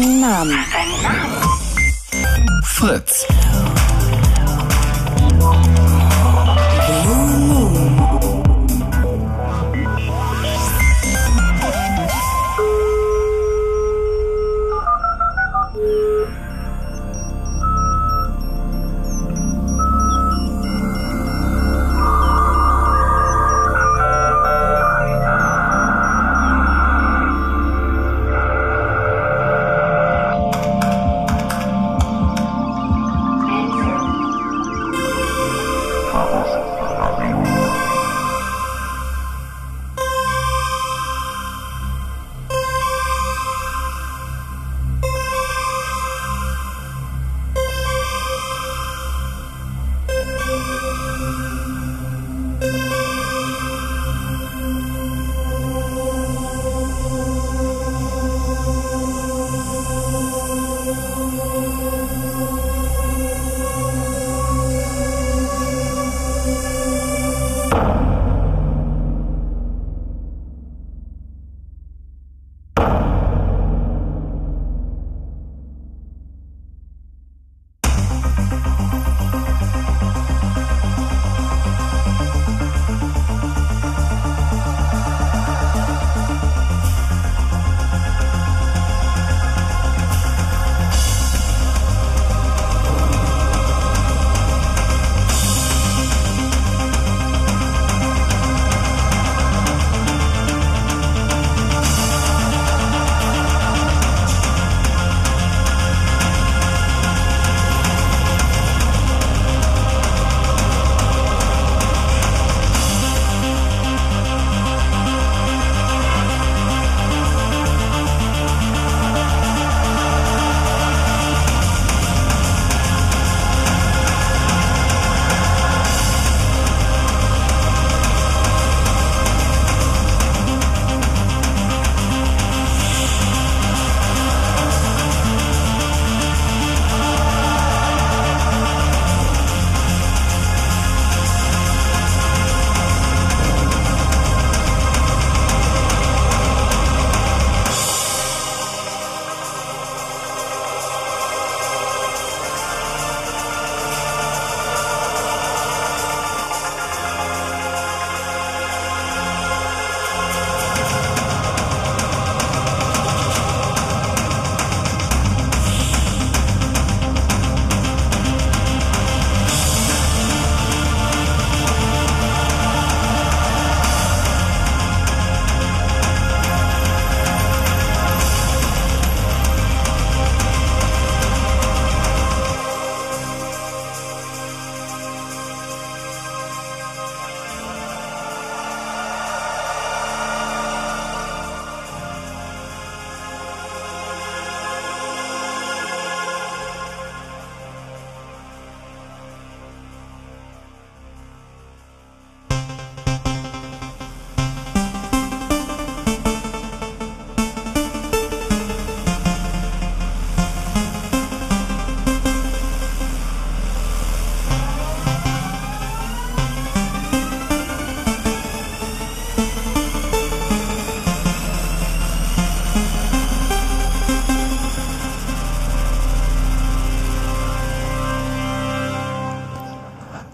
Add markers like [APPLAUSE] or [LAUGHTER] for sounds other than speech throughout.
einen Namen. Fritz.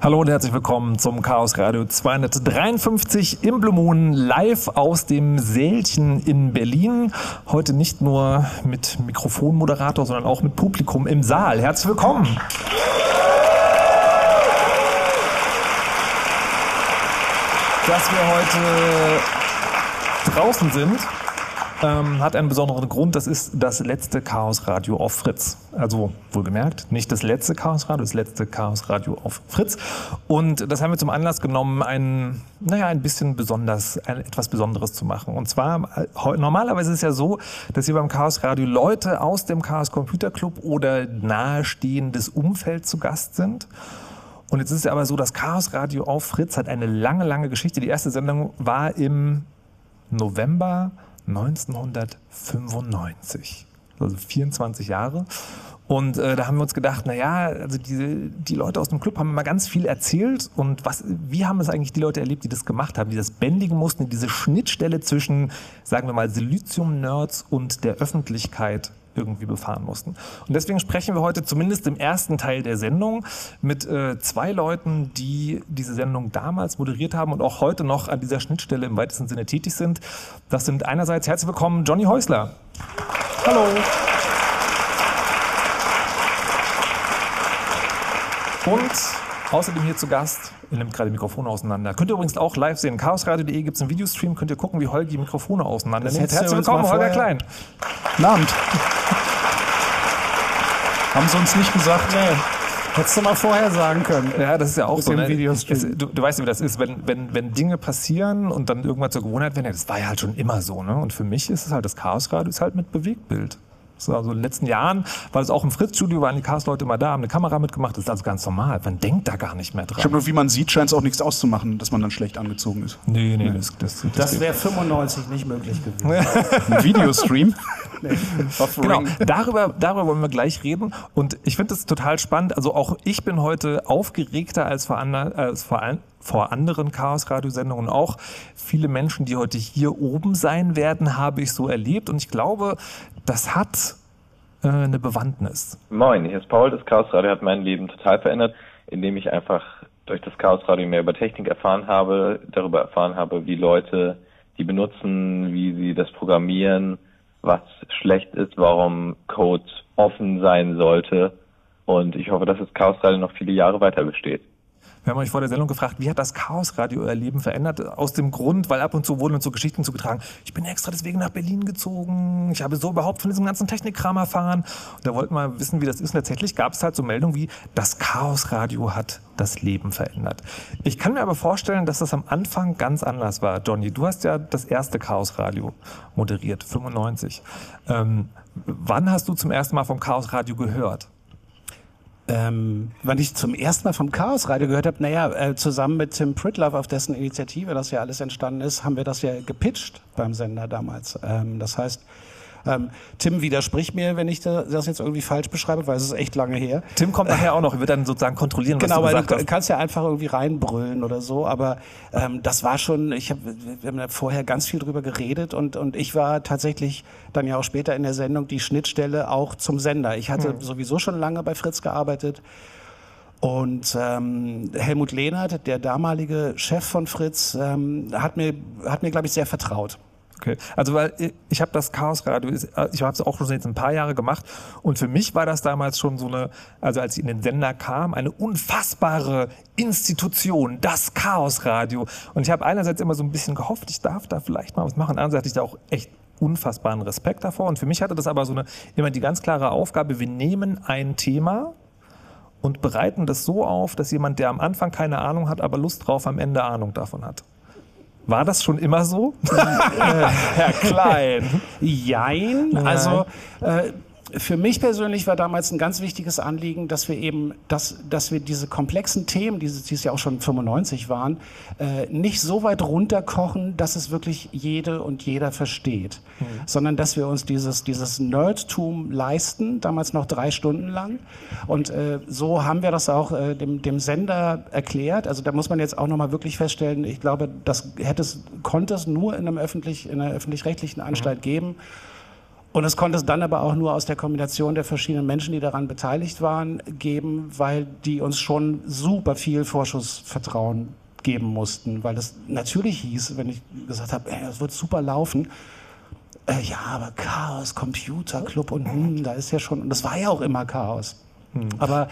Hallo und herzlich willkommen zum Chaos Radio 253 im Blue Moon live aus dem Sälchen in Berlin. Heute nicht nur mit Mikrofonmoderator, sondern auch mit Publikum im Saal. Herzlich willkommen. Dass wir heute draußen sind, ähm, hat einen besonderen Grund. Das ist das letzte Chaos Radio auf Fritz. Also wohlgemerkt, nicht das letzte Chaos Radio, das letzte Chaos Radio auf Fritz. Und das haben wir zum Anlass genommen, ein, naja, ein bisschen besonders, ein, etwas Besonderes zu machen. Und zwar, normalerweise ist es ja so, dass hier beim Chaos Radio Leute aus dem Chaos Computer Club oder nahestehendes Umfeld zu Gast sind. Und jetzt ist es aber so, das Chaos Radio auf Fritz hat eine lange, lange Geschichte. Die erste Sendung war im November 1995, also 24 Jahre. Und äh, da haben wir uns gedacht, na ja, also diese, die Leute aus dem Club haben immer ganz viel erzählt und was, wie haben es eigentlich die Leute erlebt, die das gemacht haben, die das bändigen mussten, diese Schnittstelle zwischen, sagen wir mal, Silizium-Nerds und der Öffentlichkeit irgendwie befahren mussten. Und deswegen sprechen wir heute zumindest im ersten Teil der Sendung mit äh, zwei Leuten, die diese Sendung damals moderiert haben und auch heute noch an dieser Schnittstelle im weitesten Sinne tätig sind. Das sind einerseits herzlich willkommen Johnny Häusler. Hallo. Und außerdem hier zu Gast, ihr nimmt gerade Mikrofone auseinander. Könnt ihr übrigens auch live sehen. chaosradio.de gibt es einen Videostream, könnt ihr gucken, wie Holgi Mikrofone auseinander nimmt. Herzlich willkommen, Holger Klein. Guten Abend. [LAUGHS] Haben sie uns nicht gesagt? Nee. Hättest du mal vorher sagen können. Ja, das ist ja auch so. Ne? Es, du, du weißt ja, wie das ist, wenn, wenn, wenn Dinge passieren und dann irgendwann zur Gewohnheit werden, das war ja halt schon immer so. Ne? Und für mich ist es halt, das Chaosradio ist halt mit Bewegtbild. So, also in den letzten Jahren war das auch im Fritz-Studio, waren die Chaos-Leute immer da, haben eine Kamera mitgemacht. Das ist also ganz normal. Man denkt da gar nicht mehr Ich dran. glaube, nur wie man sieht, scheint es auch nichts auszumachen, dass man dann schlecht angezogen ist. Nee, nee, das, das, das, Das wäre 95 nicht möglich gewesen. [LAUGHS] Ein Videostream. Auf Genau, darüber, darüber wollen wir gleich reden. Und ich finde das total spannend. Also auch ich bin heute aufgeregter als vor, ander, als vor, ein, vor anderen Chaos-Radiosendungen. Auch viele Menschen, die heute hier oben sein werden, habe ich so erlebt. Und ich glaube, das hat äh, eine Bewandtnis. Moin, hier ist Paul. Das Chaos Radio hat mein Leben total verändert, indem ich einfach durch das Chaos Radio mehr über Technik erfahren habe, darüber erfahren habe, wie Leute die benutzen, wie sie das programmieren, was schlecht ist, warum Code offen sein sollte. Und ich hoffe, dass das Chaos Radio noch viele Jahre weiter besteht. Wir haben euch vor der Sendung gefragt, wie hat das Chaos-Radio euer Leben verändert? Aus dem Grund, weil ab und zu wurden uns so Geschichten zugetragen. Ich bin extra deswegen nach Berlin gezogen. Ich habe so überhaupt von diesem ganzen Technikkram erfahren. Und da wollten wir wissen, wie das ist. Und tatsächlich gab es halt so Meldungen wie, das Chaos-Radio hat das Leben verändert. Ich kann mir aber vorstellen, dass das am Anfang ganz anders war. Johnny, du hast ja das erste Chaos-Radio moderiert, 95. Ähm, wann hast du zum ersten Mal vom Chaos-Radio gehört? Ähm, wann ich zum ersten Mal vom Chaos Radio gehört habe, naja, äh, zusammen mit Tim Pritlove, auf dessen Initiative das ja alles entstanden ist, haben wir das ja gepitcht beim Sender damals. Ähm, das heißt, ähm, Tim widerspricht mir, wenn ich da- das jetzt irgendwie falsch beschreibe, weil es ist echt lange her. Tim kommt nachher auch noch, wird dann sozusagen kontrollieren, was Genau, du weil gesagt du hast. kannst ja einfach irgendwie reinbrüllen oder so, aber ähm, das war schon, ich hab, wir haben da vorher ganz viel drüber geredet und, und ich war tatsächlich dann ja auch später in der Sendung die Schnittstelle auch zum Sender. Ich hatte sowieso schon lange bei Fritz gearbeitet und ähm, Helmut Lehnert, der damalige Chef von Fritz, ähm, hat mir, hat mir glaube ich, sehr vertraut. Okay, also weil ich- ich habe das Chaosradio, äh, ich habe es auch schon jetzt ein paar Jahre gemacht und für mich war das damals schon so eine, also als ich in den Sender kam, eine unfassbare Institution, das Chaosradio. Und ich habe einerseits immer so ein bisschen gehofft, ich darf da vielleicht mal was machen, andererseits hatte ich da auch echt unfassbaren Respekt davor und für mich hatte das aber so eine immer die ganz klare Aufgabe, wir nehmen ein Thema und bereiten das so auf, dass jemand, der am Anfang keine Ahnung hat, aber Lust drauf, am Ende Ahnung davon hat. War das schon immer so? [LAUGHS] Herr Klein. Jein. Also äh, für mich persönlich war damals ein ganz wichtiges Anliegen, dass wir eben, dass, dass wir diese komplexen Themen, die, die es ja auch schon 95 waren, äh, nicht so weit runterkochen, dass es wirklich jede und jeder versteht, sondern dass wir uns dieses, dieses Nerdtum leisten, damals noch drei Stunden lang. Und äh, so haben wir das auch äh, dem, dem Sender erklärt. Also da muss man jetzt auch nochmal wirklich feststellen, ich glaube, das hätte es, konnte es nur in, einem öffentlich, in einer öffentlich-rechtlichen Anstalt geben. Und es konnte es dann aber auch nur aus der Kombination der verschiedenen Menschen, die daran beteiligt waren, geben, weil die uns schon super viel Vorschussvertrauen geben mussten. Weil das natürlich hieß, wenn ich gesagt habe, ey, das wird super laufen, äh, ja, aber Chaos, Computer Club und hm, da ist ja schon, und das war ja auch immer Chaos. Aber,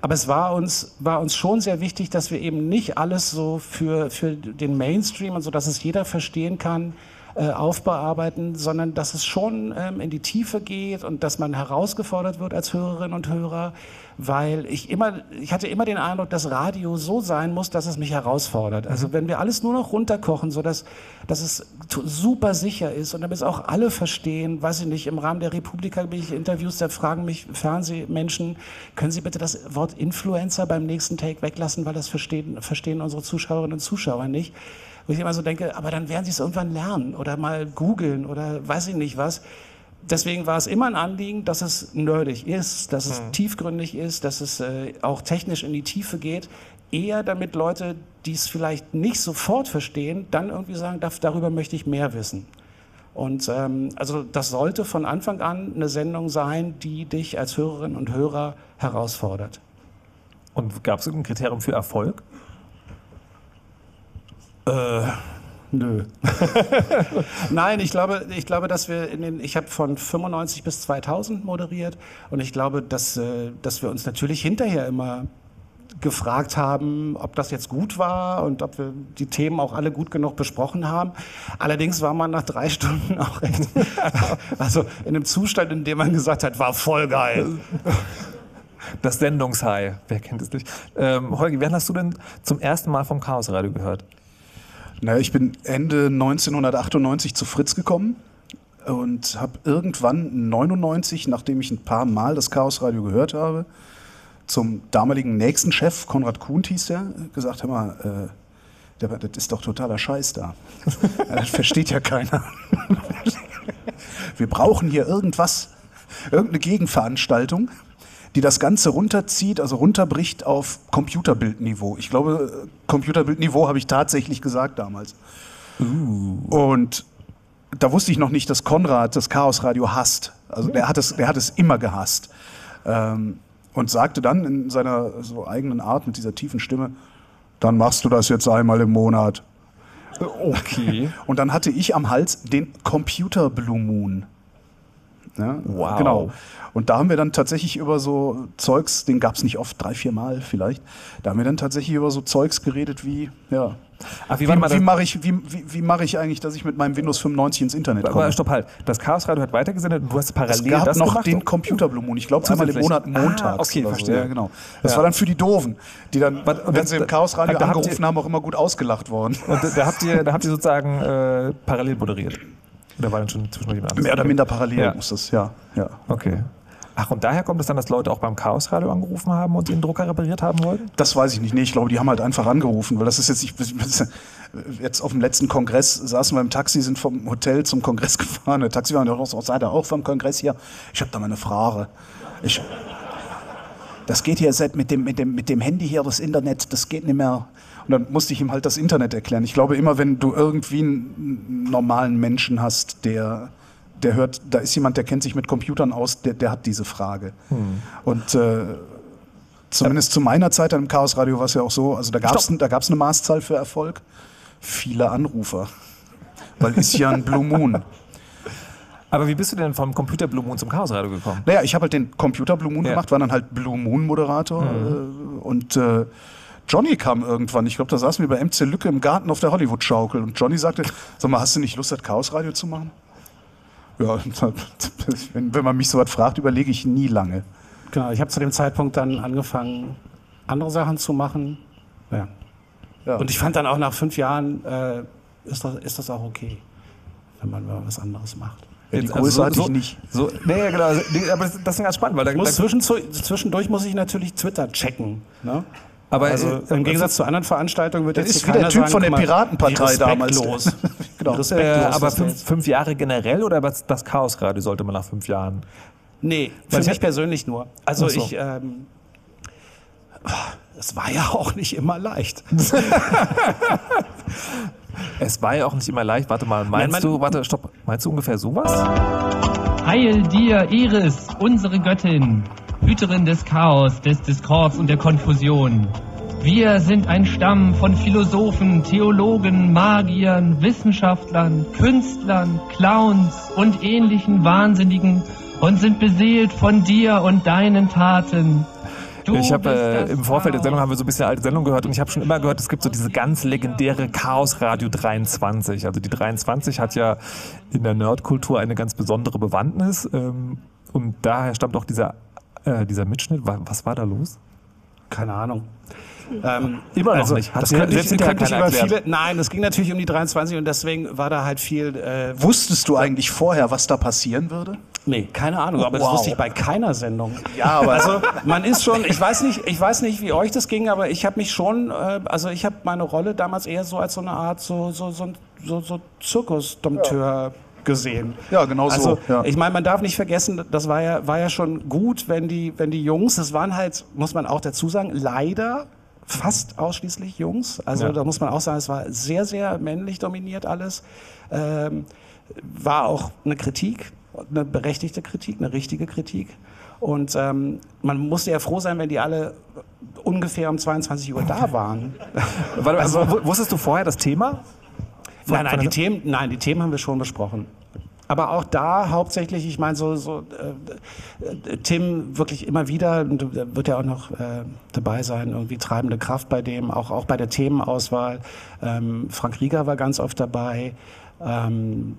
aber es war uns, war uns schon sehr wichtig, dass wir eben nicht alles so für, für den Mainstream und so, dass es jeder verstehen kann, äh, aufbearbeiten, sondern dass es schon ähm, in die Tiefe geht und dass man herausgefordert wird als Hörerin und Hörer, weil ich immer, ich hatte immer den Eindruck, dass Radio so sein muss, dass es mich herausfordert. Also wenn wir alles nur noch runterkochen, so dass, dass es super sicher ist und damit es auch alle verstehen, weiß ich nicht, im Rahmen der Republika bin ich Interviews, da fragen mich Fernsehmenschen, können Sie bitte das Wort Influencer beim nächsten Take weglassen, weil das verstehen, verstehen unsere Zuschauerinnen und Zuschauer nicht. Wo ich immer so denke, aber dann werden sie es irgendwann lernen oder mal googeln oder weiß ich nicht was. Deswegen war es immer ein Anliegen, dass es nerdig ist, dass es tiefgründig ist, dass es äh, auch technisch in die Tiefe geht. Eher damit Leute, die es vielleicht nicht sofort verstehen, dann irgendwie sagen, darüber möchte ich mehr wissen. Und ähm, also das sollte von Anfang an eine Sendung sein, die dich als Hörerin und Hörer herausfordert. Und gab es ein Kriterium für Erfolg? Äh, nö. [LAUGHS] Nein, ich glaube, ich glaube, dass wir in den, ich habe von 95 bis 2000 moderiert und ich glaube, dass, äh, dass wir uns natürlich hinterher immer gefragt haben, ob das jetzt gut war und ob wir die Themen auch alle gut genug besprochen haben. Allerdings war man nach drei [LAUGHS] Stunden auch echt, [LAUGHS] also in einem Zustand, in dem man gesagt hat, war voll geil. Das Sendungshigh, wer kennt es nicht? Ähm, Holgi, wann hast du denn zum ersten Mal vom Chaos Radio gehört? Naja, ich bin Ende 1998 zu Fritz gekommen und habe irgendwann 99, nachdem ich ein paar Mal das Chaos Radio gehört habe, zum damaligen nächsten Chef, Konrad Kuhnt hieß der, gesagt, hör mal, äh, der, das ist doch totaler Scheiß da. [LAUGHS] das versteht ja keiner. Wir brauchen hier irgendwas, irgendeine Gegenveranstaltung, die das Ganze runterzieht, also runterbricht auf Computerbildniveau. Ich glaube, Computerbildniveau habe ich tatsächlich gesagt damals. Uh. Und da wusste ich noch nicht, dass Konrad das Chaosradio hasst. Also der hat es, der hat es immer gehasst. Ähm, und sagte dann in seiner so eigenen Art mit dieser tiefen Stimme, dann machst du das jetzt einmal im Monat. Okay. Und dann hatte ich am Hals den Computer Blue Moon. Ja, wow. Genau. Und da haben wir dann tatsächlich über so Zeugs, den gab es nicht oft, drei, vier Mal vielleicht, da haben wir dann tatsächlich über so Zeugs geredet wie, ja, Ach, wie, wie, wie mache ich, wie, wie, wie mach ich eigentlich, dass ich mit meinem Windows 95 ins Internet komme? Aber stopp halt. Das Chaos Radio hat weitergesendet und du hast parallel es gab das noch gemacht? den Computer Blue Moon. Ich glaube einmal im. Monat montags. Ah, okay, oder so. verstehe. Ja, genau. Das Ja. war dann für die Doofen, die dann, und wenn das- sie im Chaos Radio angerufen ihr- haben, auch immer gut ausgelacht worden. Und da, da, habt ihr, da habt ihr sozusagen äh, parallel moderiert. Oder war dann schon zwischendurch jemand anderes? Mehr oder minder parallel Ja. muss das, ja. ja. Okay. Ach, und daher kommt es dann, dass Leute auch beim Chaos Radio angerufen haben und den Drucker repariert haben wollten? Das weiß ich nicht. Nee, ich glaube, die haben halt einfach angerufen, weil das ist jetzt, ich, [LAUGHS] jetzt auf dem letzten Kongress saßen wir im Taxi, sind vom Hotel zum Kongress [LAUGHS] gefahren. Der Taxifahrer, der auch, seid ihr auch vom Kongress hier? Ich habe da mal eine Frage. Ich, das geht hier seit mit dem, mit, dem, mit dem Handy hier, das Internet, das geht nicht mehr. Und dann musste ich ihm halt das Internet erklären. Ich glaube, immer wenn du irgendwie einen normalen Menschen hast, der, der hört, da ist jemand, der kennt sich mit Computern aus, der, der hat diese Frage. Und äh, zumindest zu meiner Zeit im Chaos Radio war es ja auch so, also da gab es da gab's eine Maßzahl für Erfolg. Viele Anrufer. Weil ist ja ein Blue Moon. Aber wie bist du denn vom Computer Blue Moon zum Chaos Radio gekommen? Naja, ich habe halt den Computer Blue Moon Ja. gemacht, war dann halt Blue Moon Moderator äh, und äh, Johnny kam irgendwann. Ich glaube, da saßen wir bei MC Lücke im Garten auf der Hollywood-Schaukel und Johnny sagte, sag mal, hast du nicht Lust, das Chaos Radio zu machen? Ja, [LAUGHS] wenn, wenn man mich so was fragt, überlege ich nie lange. Genau, ich habe zu dem Zeitpunkt dann angefangen, andere Sachen zu machen. Ja. Ja. Und ich fand dann auch nach fünf Jahren, äh, ist, das, ist das auch okay, wenn man mal was anderes macht. Ja, die Jetzt, Größe also hatte so, ich nicht. So, nee, ja, genau. Aber das, das ist ganz spannend, weil da, muss da, zwischenzu- zwischendurch muss ich natürlich Twitter checken. Ne? Aber Also äh, im Gegensatz zu anderen Veranstaltungen wird Das jetzt ist hier wie der keiner Typ sagen, von der mal, Piratenpartei wie damals. respektlos. [LAUGHS] Genau. Respektlos äh, aber fünf, fünf Jahre generell oder was- das Chaos Radio sollte man nach fünf Jahren? Nee, Weil für ich mich persönlich nur. Also so. ich, ähm, es war ja auch nicht immer leicht. [LAUGHS] Es war ja auch nicht immer leicht. Warte mal, meinst man- du, warte, stopp, meinst du ungefähr sowas? Heil dir, Iris, unsere Göttin, Hüterin des Chaos, des Diskords und der Konfusion. Wir sind ein Stamm von Philosophen, Theologen, Magiern, Wissenschaftlern, Künstlern, Clowns und ähnlichen Wahnsinnigen und sind beseelt von dir und deinen Taten. Du ich habe äh, im Vorfeld der. Sendung haben wir so ein bisschen alte Sendung gehört und ich habe schon immer gehört, es gibt so diese ganz legendäre Chaos Radio 23. Also die 23 hat ja in der Nerdkultur eine ganz besondere Bewandtnis ähm, und daher stammt auch dieser äh, dieser Mitschnitt. Wa- Was war da los? Keine Ahnung. Ähm, Immer noch nicht. Hat Das könnte selbst könnte ich keiner über erklärt. viele, nein, es ging natürlich um die 23 und deswegen war da halt viel. Äh, Wusstest du eigentlich vorher, was da passieren würde? nee, keine Ahnung, aber das Wow. wusste ich bei keiner Sendung. Ja, aber- also man ist schon, ich weiß nicht, ich weiß nicht, wie euch das ging, aber ich habe mich schon, äh, also ich habe meine Rolle damals eher so als so eine Art so so so so, so Zirkusdompteur gesehen. Ja, genau so, Also ja. ich meine, man darf nicht vergessen, das war ja war ja schon gut, wenn die wenn die Jungs, das waren halt, muss man auch dazu sagen, leider fast ausschließlich Jungs. Also Ja. da muss man auch sagen, es war sehr, sehr männlich dominiert alles. Ähm, war auch eine Kritik, eine berechtigte Kritik, eine richtige Kritik. Und ähm, man musste ja froh sein, wenn die alle ungefähr um 22 Uhr da waren. [LAUGHS] Warte, also, wusstest du vorher das Thema? Nein, nein, die Themen, nein, die Themen haben wir schon besprochen. Aber auch da hauptsächlich, ich meine, so, so äh, äh Tim wirklich immer wieder, wird ja auch noch äh, dabei sein, irgendwie treibende Kraft bei dem, auch, auch bei der Themenauswahl. Ähm, Frank Rieger war ganz oft dabei. Ähm,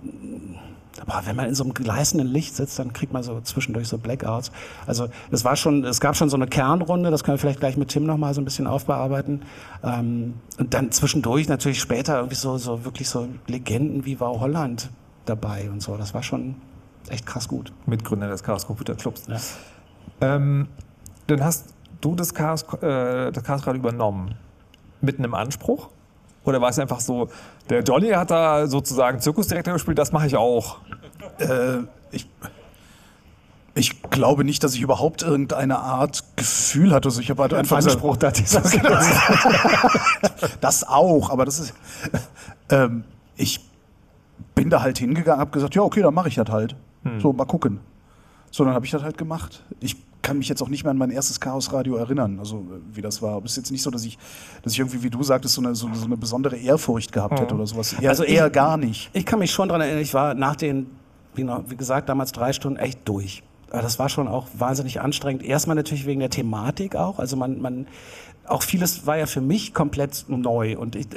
aber wenn man in so einem gleißenden Licht sitzt, dann kriegt man so zwischendurch so Blackouts. Also es war schon, es gab schon so eine Kernrunde, das können wir vielleicht gleich mit Tim noch mal so ein bisschen aufbearbeiten. Ähm, und dann zwischendurch natürlich später irgendwie so, so wirklich so Legenden wie Wow Holland dabei und so. Das war schon echt krass gut. Mitgründer des Chaos Computer Clubs. Ja. Ähm, dann hast du das Chaos, äh, das Chaos Radio übernommen mit einem Anspruch? Oder war es einfach so, der Johnny hat da sozusagen Zirkusdirektor gespielt, das mache ich auch? Äh, ich, ich glaube nicht, dass ich überhaupt irgendeine Art Gefühl hatte. Also ich habe halt einfach Anspruch, da dieser [LAUGHS] Das auch, aber das ist. Ähm, ich bin da halt hingegangen, habe gesagt, ja okay, dann mache ich das halt. Hm. So mal gucken. So dann habe ich das halt gemacht. Ich kann mich jetzt auch nicht mehr an mein erstes Chaosradio erinnern, also wie das war. Aber es ist jetzt nicht so, dass ich, dass ich irgendwie, wie du sagtest, so eine, so, so eine besondere Ehrfurcht gehabt hätte mhm. oder sowas. Eher, also ich, eher gar nicht. Ich kann mich schon daran erinnern, ich war nach den, wie, wie gesagt, damals drei Stunden echt durch. Aber das war schon auch wahnsinnig anstrengend. Erstmal natürlich wegen der Thematik auch. Also man, man, auch vieles war ja für mich komplett neu und ich,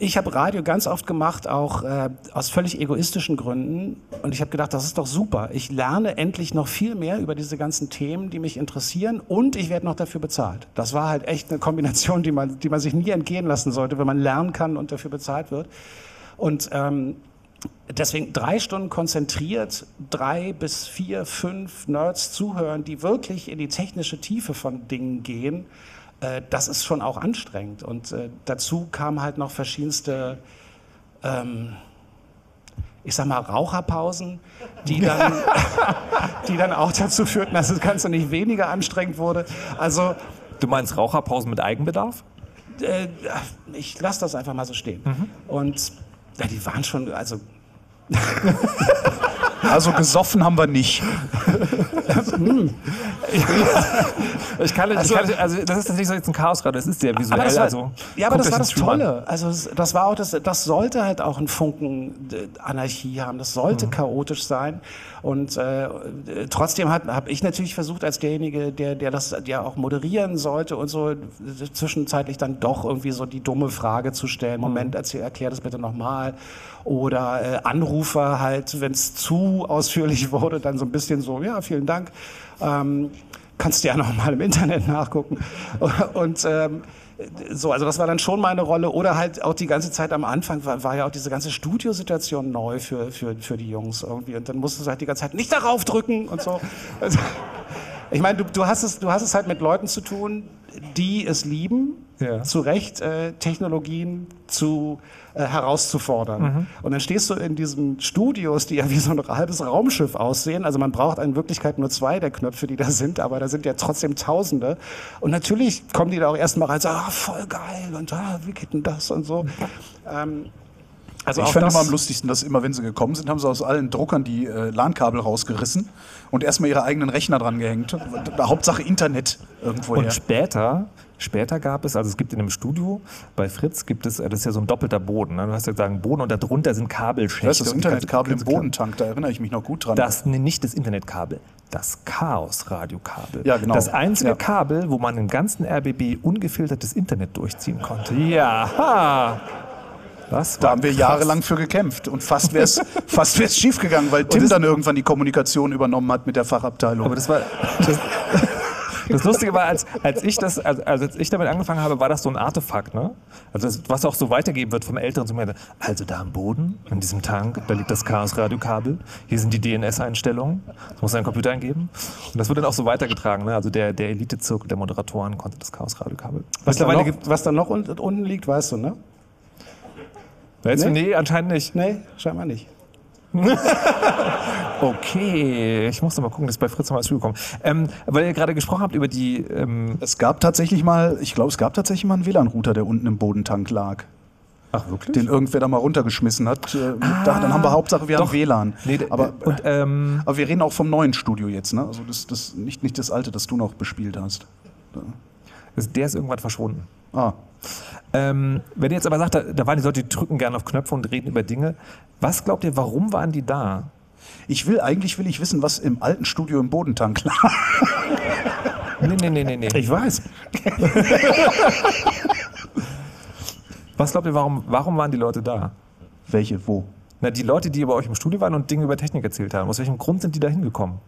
ich habe Radio ganz oft gemacht, auch äh, aus völlig egoistischen Gründen. Und ich habe gedacht, das ist doch super. Ich lerne endlich noch viel mehr über diese ganzen Themen, die mich interessieren. Und ich werde noch dafür bezahlt. Das war halt echt eine Kombination, die man, die man sich nie entgehen lassen sollte, wenn man lernen kann und dafür bezahlt wird. Und ähm, deswegen drei Stunden konzentriert, drei bis vier, fünf Nerds zuhören, die wirklich in die technische Tiefe von Dingen gehen äh, das ist schon auch anstrengend. Und äh, dazu kamen halt noch verschiedenste, ähm, ich sag mal, Raucherpausen, die [LAUGHS] dann, die dann auch dazu führten, dass das Ganze nicht weniger anstrengend wurde. Also, du meinst Raucherpausen mit Eigenbedarf? Äh, ich lasse das einfach mal so stehen. Mhm. Und ja, die waren schon, also [LAUGHS] Also gesoffen haben wir nicht. [LAUGHS] ich kann, also, ich kann, also das ist nicht so jetzt ein Chaosrad, das ist sehr visuell. Aber war, also, ja, aber das war das Tolle. Also das war auch das, das sollte halt auch ein Funken Anarchie haben. Das sollte mhm. chaotisch sein. Und äh, trotzdem habe ich natürlich versucht, als derjenige, der, der das ja auch moderieren sollte und so zwischenzeitlich dann doch irgendwie so die dumme Frage zu stellen. Moment, mhm. erzähl, erklär das bitte nochmal. Oder äh, Anrufer halt, wenn es zu ausführlich [LAUGHS] wurde, dann so ein bisschen so, ja, vielen Dank. Ähm, kannst du ja noch mal im Internet nachgucken. [LAUGHS] Und ähm, so, also das war dann schon meine Rolle. Oder halt auch die ganze Zeit am Anfang war, war ja auch diese ganze Studiosituation neu für, für, für die Jungs irgendwie. Und dann musstest du halt die ganze Zeit nicht darauf drücken und so. Also, ich meine, du, du, hast es, du hast es halt mit Leuten zu tun, die es lieben, ja. zu Recht äh, Technologien zu äh, herauszufordern. Mhm. Und dann stehst du in diesen Studios, die ja wie so ein halbes Raumschiff aussehen. Also man braucht in Wirklichkeit nur zwei der Knöpfe, die da sind, aber da sind ja trotzdem Tausende. Und natürlich kommen die da auch erstmal rein und sagen, ah, voll geil und ah, wie geht denn das und so. Ähm, also ich fand immer am lustigsten, dass immer, wenn sie gekommen sind, haben sie aus allen Druckern die äh, LAN-Kabel rausgerissen und erstmal ihre eigenen Rechner dran gehängt. Hauptsache Internet irgendwo. Und später Später gab es, also es gibt in einem Studio bei Fritz, gibt es, das ist ja so ein doppelter Boden. Ne? Du hast ja sagen Boden und darunter sind Kabelschächte. Das ist das Internetkabel im Bodentank, da erinnere ich mich noch gut dran. Das, nee, nicht das Internetkabel, das Chaos-Radiokabel. Ja, genau. Das einzige ja. Kabel, wo man im ganzen RBB ungefiltertes Internet durchziehen konnte. Ja, ha. Das da haben wir krass. jahrelang für gekämpft und fast wäre es [LAUGHS] fast wär's schiefgegangen, weil Tim dann irgendwann die Kommunikation übernommen hat mit der Fachabteilung. Aber das war das, [LAUGHS] das Lustige war, als, als, ich das, also, als ich damit angefangen habe, war das so ein Artefakt, ne? Also das, was auch so weitergeben wird vom Älteren zu mir. Also da am Boden, in diesem Tank, da liegt das Chaos-Radiokabel. Hier sind die DNS-Einstellungen. Das muss ein Computer eingeben. Und das wird dann auch so weitergetragen, ne? Also der, der Elite-Zirkel der Moderatoren konnte das Chaos-Radiokabel. Was, noch, was da noch unten liegt, weißt du, ne? Weißt nee? du, nee, anscheinend nicht. Nee, scheinbar nicht. [LAUGHS] okay, ich muss noch mal gucken, dass bei Fritz noch mal zugekommen. Ähm, weil ihr gerade gesprochen habt über die. Ähm es gab tatsächlich mal, ich glaube, es gab tatsächlich mal einen WLAN-Router, der unten im Bodentank lag. Ach, wirklich? Den irgendwer da mal runtergeschmissen hat. Äh, da, dann haben wir Hauptsache, wir doch. haben WLAN. Nee, aber, und, ähm, aber wir reden auch vom neuen Studio jetzt, ne? Also das, das nicht, nicht das alte, das du noch bespielt hast. ist- der ist irgendwann verschwunden. Ah. Ähm, wenn ihr jetzt aber sagt, da, da waren die Leute, die drücken gerne auf Knöpfe und reden über Dinge. Was glaubt ihr, warum waren die da? Ich will, eigentlich will ich wissen, was im alten Studio im Bodentank lag. Nee, nee, nee, nee, nee. Ich weiß. [LAUGHS] Was glaubt ihr, warum, warum waren die Leute da? Welche, wo? Na, die Leute, die bei euch im Studio waren und Dinge über Technik erzählt haben. Aus welchem Grund sind die da hingekommen?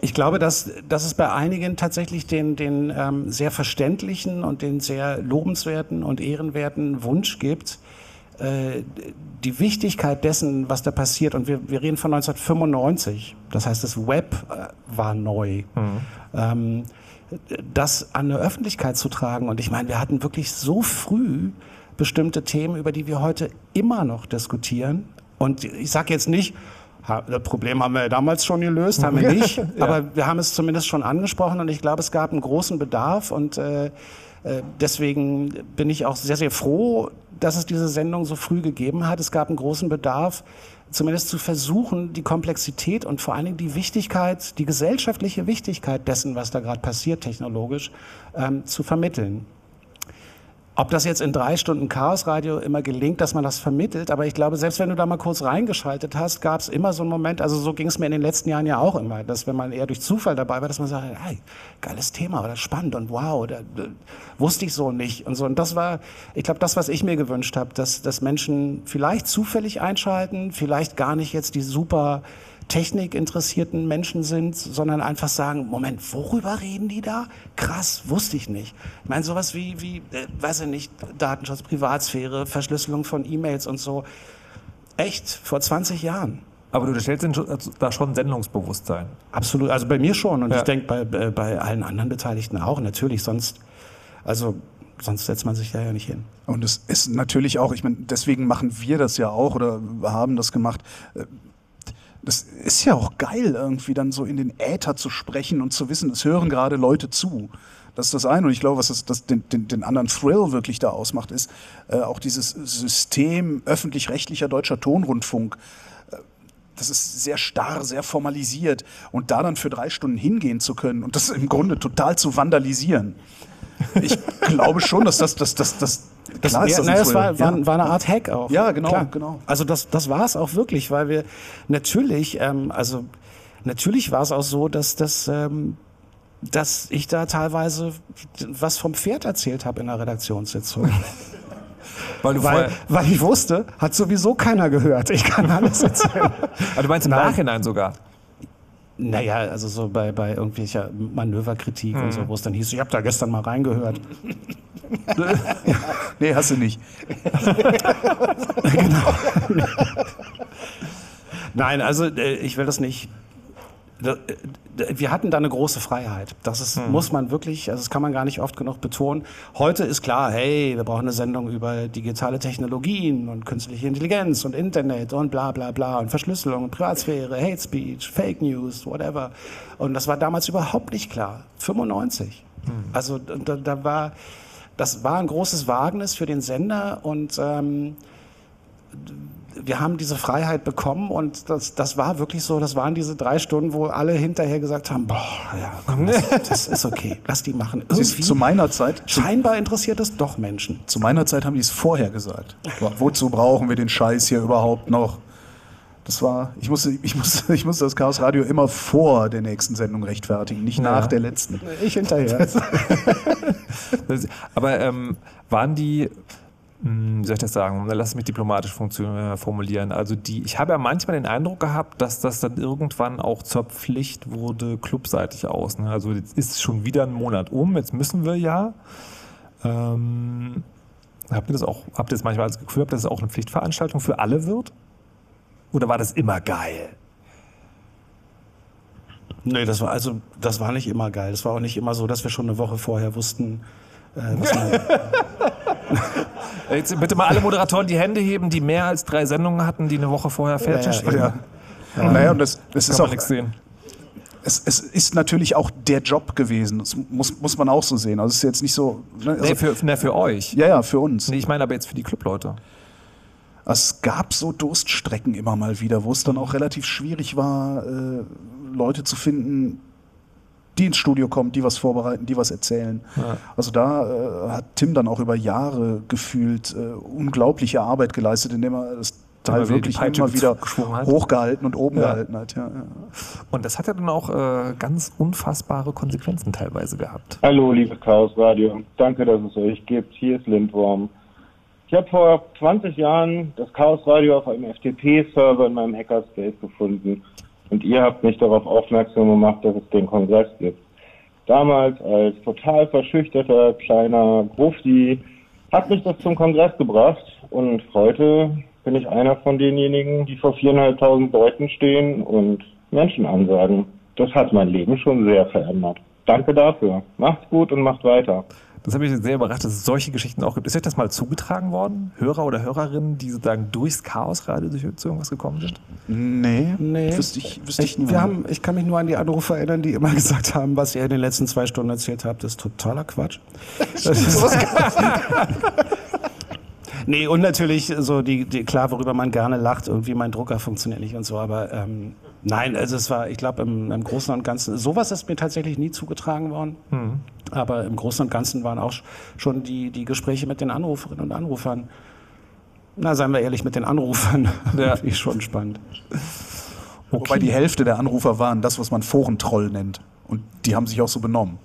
Ich glaube, dass, dass es bei einigen tatsächlich den, den ähm, sehr verständlichen und den sehr lobenswerten und ehrenwerten Wunsch gibt, äh, die Wichtigkeit dessen, was da passiert, und wir, wir reden von 1995, das heißt, das Web äh, war neu, ähm, das an eine Öffentlichkeit zu tragen. Und ich meine, wir hatten wirklich so früh bestimmte Themen, über die wir heute immer noch diskutieren. Und ich sage jetzt nicht, das Problem haben wir ja damals schon gelöst, haben wir nicht. [LAUGHS] Aber wir haben es zumindest schon angesprochen und ich glaube, es gab einen großen Bedarf und äh, äh, deswegen bin ich auch sehr, sehr froh, dass es diese Sendung so früh gegeben hat. Es gab einen großen Bedarf, zumindest zu versuchen, die Komplexität und vor allen Dingen die Wichtigkeit, die gesellschaftliche Wichtigkeit dessen, was da gerade passiert technologisch, ähm, zu vermitteln. Ob das jetzt in drei Stunden Chaosradio immer gelingt, dass man das vermittelt, aber ich glaube, selbst wenn du da mal kurz reingeschaltet hast, gab es immer so einen Moment, also so ging es mir in den letzten Jahren ja auch immer, dass wenn man eher durch Zufall dabei war, dass man sagt, hey, geiles Thema oder spannend und wow, äh, wusste ich so nicht und so. Und das war, ich glaube, das, was ich mir gewünscht habe, dass, dass Menschen vielleicht zufällig einschalten, vielleicht gar nicht jetzt die super technikinteressierten Menschen sind, sondern einfach sagen, Moment, worüber reden die da? Krass, wusste ich nicht. Ich meine, sowas wie, wie äh, weiß ich nicht, Datenschutz, Privatsphäre, Verschlüsselung von E-Mails und so. Echt, vor 20 Jahren. Aber du stellst also da schon Sendungsbewusstsein. Absolut, also bei mir schon und Ja. ich denke bei, bei bei allen anderen Beteiligten auch, natürlich, sonst, also sonst setzt man sich da ja nicht hin. Und es ist natürlich auch, ich meine, deswegen machen wir das ja auch oder haben das gemacht. Das ist ja auch geil, irgendwie dann so in den Äther zu sprechen und zu wissen, es hören gerade Leute zu. Das ist das eine. Und ich glaube, was das, das den, den, den anderen Thrill wirklich da ausmacht, ist äh, auch dieses System öffentlich-rechtlicher deutscher Tonrundfunk. Äh, Das ist sehr starr, sehr formalisiert. Und da dann für drei Stunden hingehen zu können und das im Grunde total zu vandalisieren. Ich glaube schon, dass das, das, das, das, Das, klar ist das na, ein das war, war, war eine Art Hack auch. Ja, genau, Klar. genau. Also das, das war es auch wirklich, weil wir natürlich, ähm, also natürlich war es auch so, dass das, ähm, dass ich da teilweise was vom Pferd erzählt habe in der Redaktionssitzung. Weil du weil, weil ich wusste, hat sowieso keiner gehört. Ich kann alles erzählen. [LAUGHS] ah, du meinst im Nein. Nachhinein sogar. Naja, also so bei, bei irgendwelcher Manöverkritik und so, wo es dann hieß, ich habe da gestern mal reingehört. [LAUGHS] Nee, hast du nicht. [LAUGHS] [LAUGHS] Nein, also äh, ich will das nicht. Äh, Wir hatten da eine große Freiheit. Das ist, muss man wirklich, also das kann man gar nicht oft genug betonen. Heute ist klar, hey, wir brauchen eine Sendung über digitale Technologien und künstliche Intelligenz und Internet und bla bla bla und Verschlüsselung und Privatsphäre, Hate Speech, Fake News, whatever. Und das war damals überhaupt nicht klar. 95. Also da, da war, das war ein großes Wagnis für den Sender und ähm, wir haben diese Freiheit bekommen und das, das war wirklich so, das waren diese drei Stunden, wo alle hinterher gesagt haben, boah, ja, komm, das, das ist okay, lass die machen. [LAUGHS] Siehst, Irgendwie, zu meiner Zeit, scheinbar interessiert es doch Menschen. zu meiner Zeit haben die es vorher gesagt. Wozu brauchen wir den Scheiß hier überhaupt noch? Das war, ich musste, ich musste, ich musste das Chaos Radio immer vor der nächsten Sendung rechtfertigen, nicht nach der letzten. Ich hinterher. [LAUGHS] Das, aber ähm, waren die, wie soll ich das sagen, lass mich diplomatisch äh, formulieren. Also die, ich habe ja manchmal den Eindruck gehabt, dass das dann irgendwann auch zur Pflicht wurde, clubseitig aus. Ne? Also jetzt ist schon wieder ein Monat um, jetzt müssen wir ja. Ähm, habt ihr das auch, habt ihr das manchmal als Gefühl, habt, dass es auch eine Pflichtveranstaltung für alle wird? Oder war das immer geil? nee, das war also, das war nicht immer geil. Das war auch nicht immer so, dass wir schon eine Woche vorher wussten, [LAUGHS] Jetzt bitte mal alle Moderatoren die Hände heben, die mehr als drei Sendungen hatten, die eine Woche vorher fertig Ja, ja, stehen. Ja. Naja, und das, das Kann ist auch, nichts sehen. es, es ist natürlich auch der Job gewesen. Das muss, muss man auch so sehen. Also es ist jetzt nicht so. Ne? Also, nee, für, nee, für euch. Ja, ja, für uns. Nee, ich meine aber jetzt für die Clubleute. Es gab so Durststrecken immer mal wieder, wo es dann auch relativ schwierig war, äh, Leute zu finden, die ins Studio kommen, die was vorbereiten, die was erzählen. Ja. Also da äh, hat Tim dann auch über Jahre gefühlt äh, unglaubliche Arbeit geleistet, indem er das Teil immer wirklich immer wieder hochgehalten und oben ja. gehalten hat. Ja, ja. Und das hat ja dann auch äh, ganz unfassbare Konsequenzen teilweise gehabt. Hallo, liebes Chaos Radio. Danke, dass es euch gibt. Hier ist Lindworm. Ich habe vor 20 Jahren das Chaos Radio auf einem FTP-Server in meinem Hackerspace gefunden und ihr habt mich darauf aufmerksam gemacht, dass es den Kongress gibt. Damals als total verschüchterter kleiner Grufti hat mich das zum Kongress gebracht und heute bin ich einer von denjenigen, die vor viereinhalbtausend Leuten stehen und Menschen ansagen. Das hat mein Leben schon sehr verändert. Danke dafür. Macht's gut und macht weiter. Das habe ich sehr überrascht, dass es solche Geschichten auch gibt. Ist euch das mal zugetragen worden? Hörer oder Hörerinnen, die sozusagen durchs Chaosradio zu irgendwas gekommen sind? Nee, nee. Wüsste ich, wüsste ich, ich wir haben, ich kann mich nur an die Anrufer erinnern, die immer [LAUGHS] gesagt haben, was ihr in den letzten zwei Stunden erzählt habt, ist totaler Quatsch. [LAUGHS] [LAUGHS] nee, und natürlich so die, die, klar, worüber man gerne lacht, irgendwie mein Drucker funktioniert nicht und so, aber ähm, Nein, also es war, ich glaube, im, im, Großen und Ganzen, sowas ist mir tatsächlich nie zugetragen worden. Mhm. Aber im Großen und Ganzen waren auch schon die, die Gespräche mit den Anruferinnen und Anrufern, na, seien wir ehrlich, mit den Anrufern, [LAUGHS] ja. ich schon spannend. Okay. Wobei die Hälfte der Anrufer waren das, was man Forentroll nennt. Und die haben sich auch so benommen.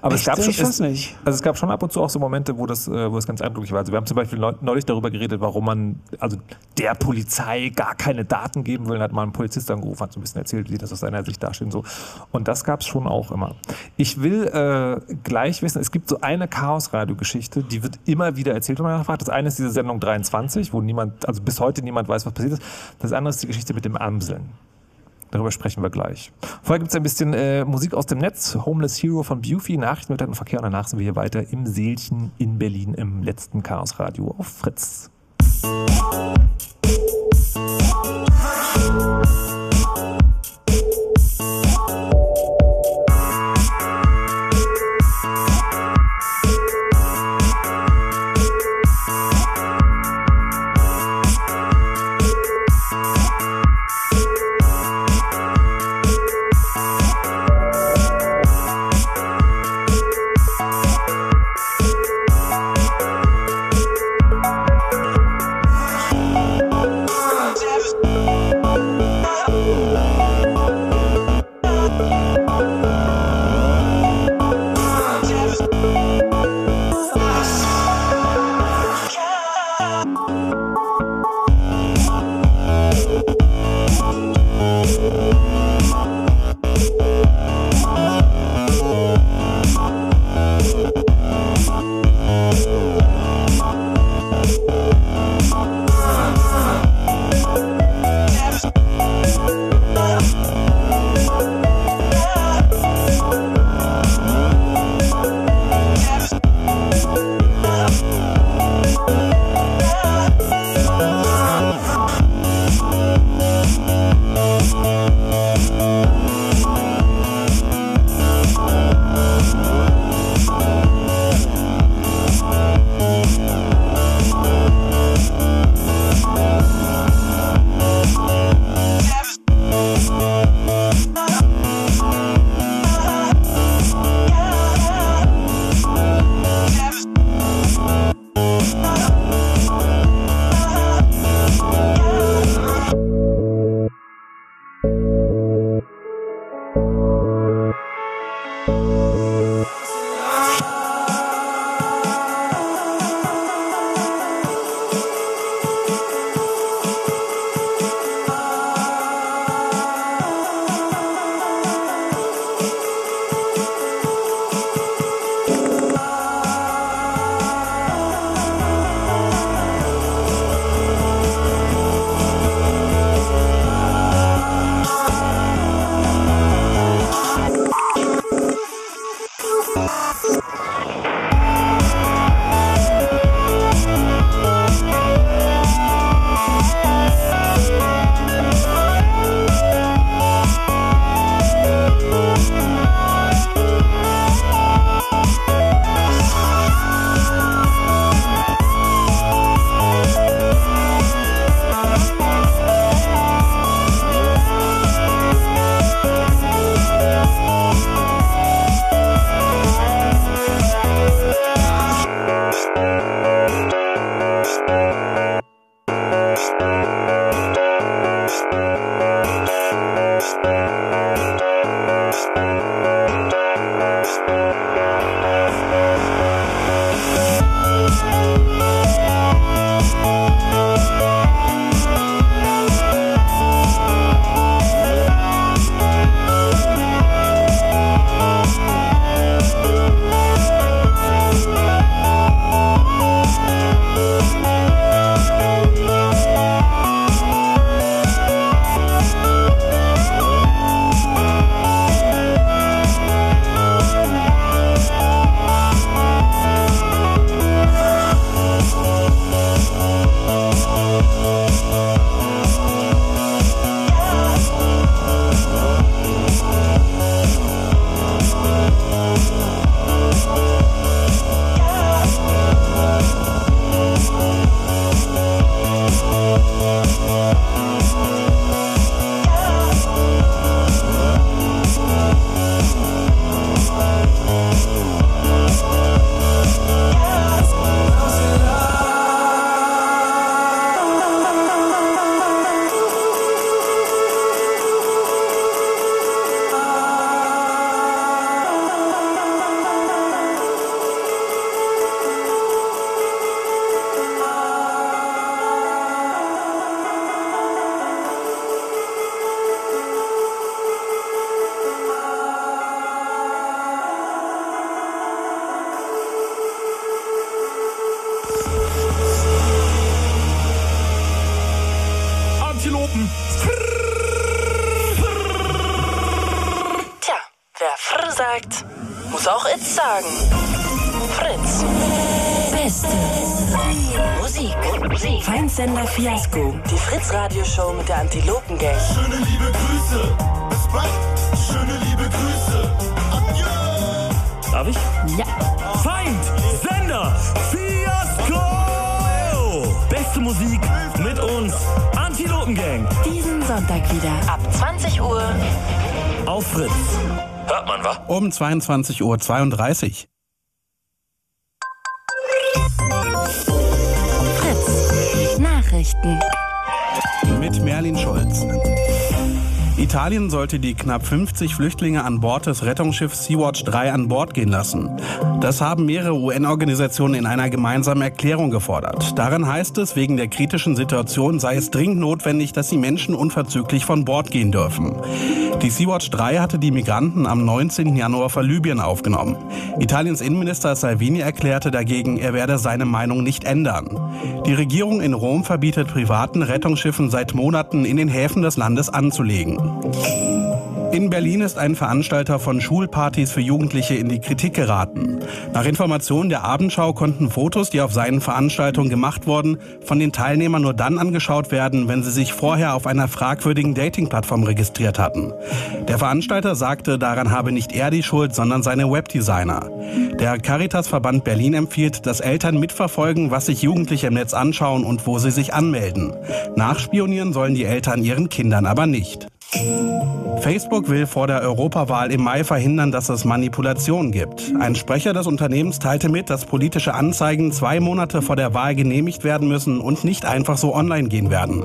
Aber Echt? es gab schon, es, nicht. Also es gab schon ab und zu auch so Momente, wo das, äh, wo das ganz eindrücklich war. Also wir haben zum Beispiel neulich darüber geredet, warum man also der Polizei gar keine Daten geben will. Hat mal ein Polizist angerufen, hat so ein bisschen erzählt, wie das aus seiner Sicht dasteht. Und, so. und das gab es schon auch immer. Ich will äh, gleich wissen, es gibt so eine Chaos-Radio-Geschichte, die wird immer wieder erzählt, wenn man nachfragt. Das eine ist diese Sendung 23, wo niemand, also bis heute niemand weiß, was passiert ist. Das andere ist die Geschichte mit dem Amseln. Darüber sprechen wir gleich. Vorher gibt es ein bisschen äh, Musik aus dem Netz. Homeless Hero von Bufy, Nachrichten mit Verkehr. Und danach sind wir hier weiter im Seelchen in Berlin im letzten Chaos Radio auf Fritz. Antilopen. Um 22.32 Uhr. Fritz. Nachrichten. Mit Merlin Scholz. Italien sollte die knapp 50 Flüchtlinge an Bord des Rettungsschiffs Sea-Watch 3 an Bord gehen lassen. Das haben mehrere UN-Organisationen in einer gemeinsamen Erklärung gefordert. Darin heißt es, wegen der kritischen Situation sei es dringend notwendig, dass die Menschen unverzüglich von Bord gehen dürfen. Die Sea-Watch 3 hatte die Migranten am 19. Januar vor Libyen aufgenommen. Italiens Innenminister Salvini erklärte dagegen, er werde seine Meinung nicht ändern. Die Regierung in Rom verbietet privaten Rettungsschiffen seit Monaten in den Häfen des Landes anzulegen. In Berlin ist ein Veranstalter von Schulpartys für Jugendliche in die Kritik geraten. Nach Informationen der Abendschau konnten Fotos, die auf seinen Veranstaltungen gemacht wurden, von den Teilnehmern nur dann angeschaut werden, wenn sie sich vorher auf einer fragwürdigen Dating-Plattform registriert hatten. Der Veranstalter sagte, daran habe nicht er die Schuld, sondern seine Webdesigner. Der Caritas-Verband Berlin empfiehlt, dass Eltern mitverfolgen, was sich Jugendliche im Netz anschauen und wo sie sich anmelden. Nachspionieren sollen die Eltern ihren Kindern aber nicht. Facebook will vor der Europawahl im Mai verhindern, dass es Manipulationen gibt. Ein Sprecher des Unternehmens teilte mit, dass politische Anzeigen zwei Monate vor der Wahl genehmigt werden müssen und nicht einfach so online gehen werden.